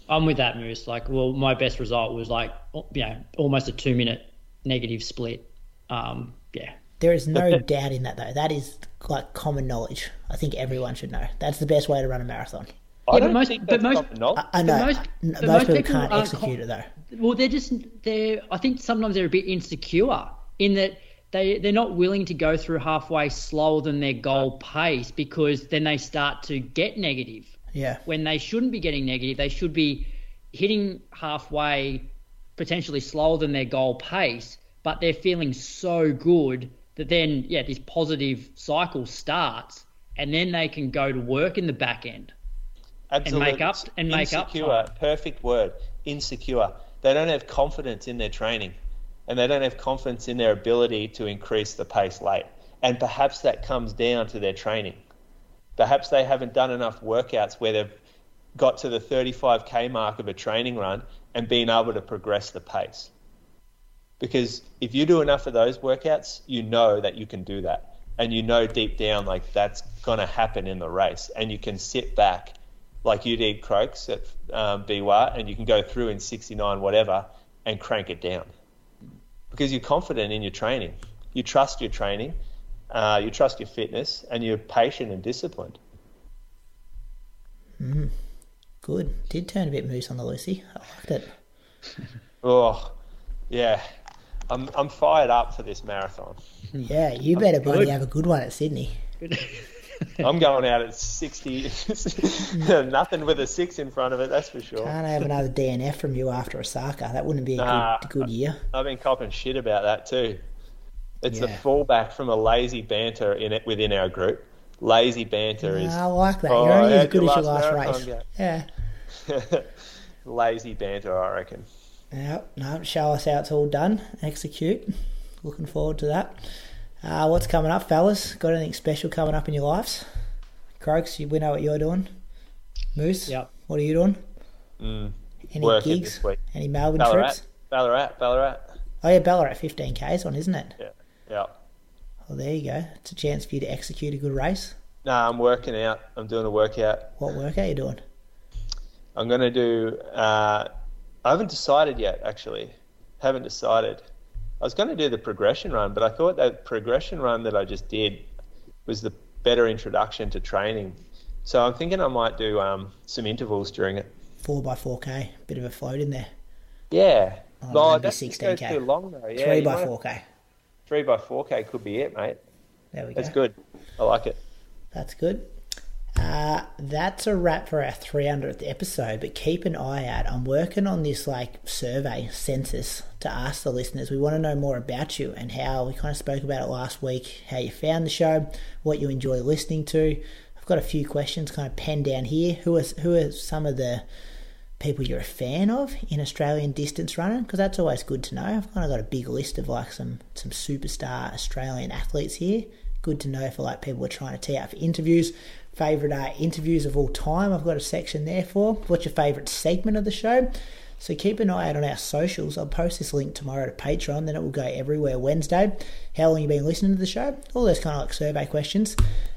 A: I'm with that, Moose. Like, well, my best result was like, you know, almost a two minute negative split. Um, yeah.
C: There is no <laughs> doubt in that, though. That is like common knowledge. I think everyone should know. That's the best way to run a marathon.
D: I
A: Yeah, but
D: don't
A: most-
D: think
A: but most-
D: common.
C: I know.
A: most- but
C: most,
A: most
C: people
A: people
C: can't
A: aren't
C: execute
A: com-
C: it, though.
A: Well, they're just they're. I think sometimes they're a bit insecure in that they they're not willing to go through halfway slower than their goal pace because then they start to get negative
C: Yeah.
A: when they shouldn't be getting negative. They should be hitting halfway potentially slower than their goal pace, but they're feeling so good that then yeah this positive cycle starts and then they can go to work in the back end.
D: Absolutely.
A: And make up- and make up
D: insecure. Perfect word. Insecure. They don't have confidence in their training, and they don't have confidence in their ability to increase the pace late. And perhaps that comes down to their training. Perhaps they haven't done enough workouts where they've got to the 35k mark of a training run and been able to progress the pace. Because if you do enough of those workouts, you know that you can do that. And you know deep down, like, that's going to happen in the race. And you can sit back like you did Croaks at um, BWA, and you can go through in 69 whatever and crank it down because you're confident in your training. You trust your training, uh, you trust your fitness, and you're patient and disciplined.
C: Good. Did turn a bit moose on the Lucy. I liked it. <laughs>
D: Oh, yeah. I'm, I'm fired up for this marathon.
C: Yeah, you better bloody
A: good.
C: have a good one at Sydney. <laughs> <laughs>
D: I'm going out at 60. <laughs> Nothing with a six in front of it, that's for sure.
C: Can't have another DNF from you after Osaka. That wouldn't be a
D: Nah,
C: good, good year.
D: I've been copping shit about that too. It's the
C: Yeah.
D: fallback from a lazy banter in it within our group. Lazy banter is
C: I like that.
D: Oh,
C: You're only as good as your
D: last
C: last race. Yeah. <laughs>
D: lazy banter, I reckon.
C: Yep. No, show us how it's all done. Execute. Looking forward to that. Uh, what's coming up, fellas? Got anything special coming up in your lives? Croaks, you we know what you're doing. Moose,
A: Yep.
C: what are you doing?
D: Mm.
C: Any
D: Working
C: gigs?
D: this week.
C: Any Melbourne
D: Ballarat,
C: trips?
D: Ballarat, Ballarat.
C: Oh yeah, Ballarat 15k's on, isn't it?
D: Yeah, yeah.
C: Well, there you go. It's a chance for you to execute a good race.
D: No, I'm working out. I'm doing a workout.
C: What workout are you doing?
D: I'm going to do. Uh, I haven't decided yet. Actually, haven't decided. I was going to do the progression run, but I thought that progression run that I just did was the better introduction to training. So I'm thinking I might do um, some intervals during it.
C: Four by four k, bit of a float in there.
D: Yeah.
C: Oh,
D: no,
C: maybe
D: that just goes
C: 16K.
D: too long though. Yeah,
C: three by four k.
D: Three by four k could be it, mate.
C: There we go.
D: That's good. I like it.
C: That's good. Uh, that's a wrap for our 300th episode, but keep an eye out. I'm working on this like survey census to ask the listeners. We want to know more about you and how we kind of spoke about it last week, how you found the show, what you enjoy listening to. I've got a few questions kind of penned down here. Who are, who are some of the people you're a fan of in Australian distance running? Because that's always good to know. I've kind of got a big list of like some some superstar Australian athletes here. Good to know for like people who are trying to tee out for interviews. Favorite uh, interviews of all time. I've got a section there for. What's your favorite segment of the show? So keep an eye out on our socials. I'll post this link tomorrow to Patreon. Then it will go everywhere Wednesday. How long you been listening to the show? All those kind of like survey questions.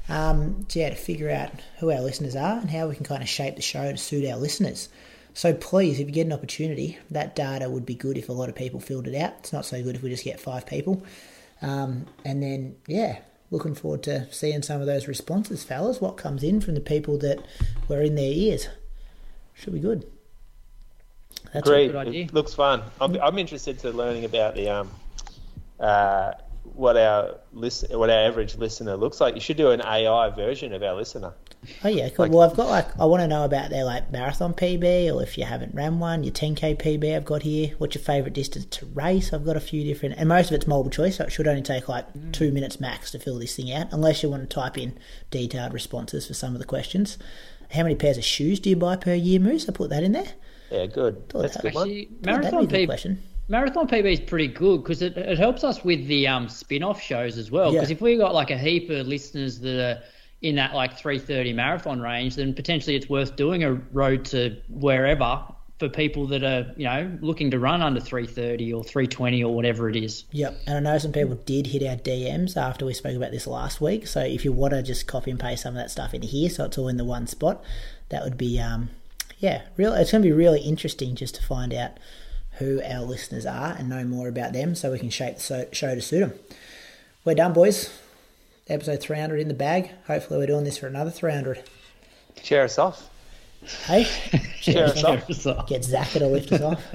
C: Um, so yeah, to figure out who our listeners are and how we can kind of shape the show to suit our listeners. So please, if you get an opportunity, that data would be good if a lot of people filled it out. It's not so good if we just get five people. Um, and then, yeah, looking forward to seeing some of those responses, fellas. What comes in from the people that were in their ears should be good. That's
D: Great.
A: good idea.
D: It looks fun. I'm, I'm interested to learning about the um, uh, what our listen, what our average listener looks like. You should do an AI version of our listener.
C: Oh yeah, cool.
D: Like-
C: well, I've got like I want to know about their like marathon PB, or if you haven't ran one, your 10k PB. I've got here. What's your favourite distance to race? I've got a few different, and most of it's multiple choice, so it should only take like two minutes max to fill this thing out, unless you want to type in detailed responses for some of the questions. How many pairs of shoes do you buy per year, Moose? I put that in there.
D: Yeah, good.
C: Thought
D: That's
C: that-
D: good.
A: Actually, marathon
C: be a good
A: PB,
C: question.
A: marathon PB is pretty good because it, it helps us with the um, spin-off shows as well.
C: Yeah.
A: Because if we got like a heap of listeners that are in that like 330 marathon range, then potentially it's worth doing a road to wherever for people that are you know looking to run under 330 or 320 or whatever it is.
C: Yep, and I know some people did hit our DMs after we spoke about this last week. So if you want to just copy and paste some of that stuff in here, so it's all in the one spot, that would be, um, yeah, real. It's going to be really interesting just to find out who our listeners are and know more about them, so we can shape the show to suit them. We're done, boys. Episode 300 in the bag. Hopefully, we're doing this for another 300.
D: Share us off.
C: Hey, <laughs>
D: Share us off.
A: So,
C: get Zach to lift us off. <laughs>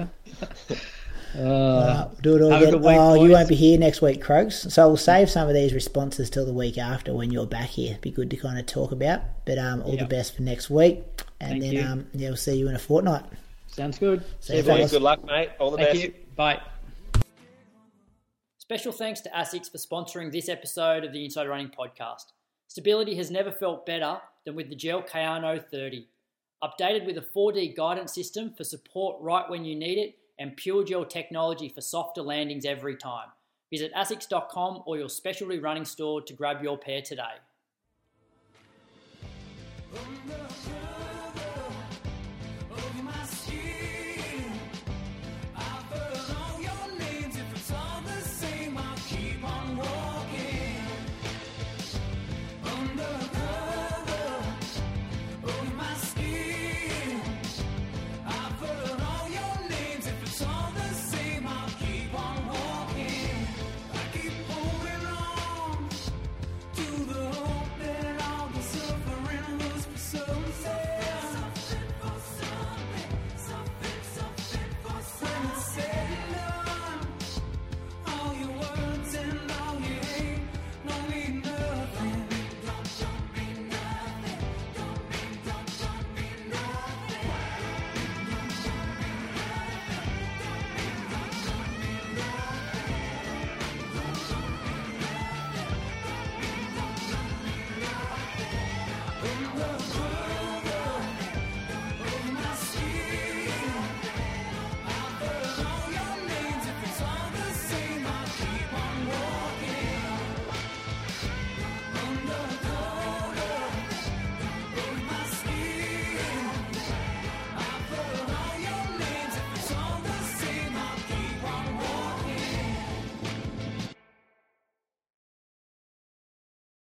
A: uh,
C: Uh, do it all again.
A: week,
C: oh, you won't be here next week, Croaks. So we'll save some of these responses till the week after when you're back here. Be good to kind of talk about. But um, all
A: Yeah.
C: the best for next week, and
A: Thank
C: then
A: you.
C: um, yeah, we'll see you in a fortnight.
A: sounds good.
C: See you,
D: Boys, good luck, mate. All the
A: Thank
D: best.
A: you. Bye. Special thanks to ASICS for sponsoring this episode of the Inside Running podcast. Stability has never felt better than with the Gel Kayano 30. Updated with a 4D guidance system for support right when you need it and Pure Gel technology for softer landings every time. Visit asics.com or your specialty running store to grab your pair today.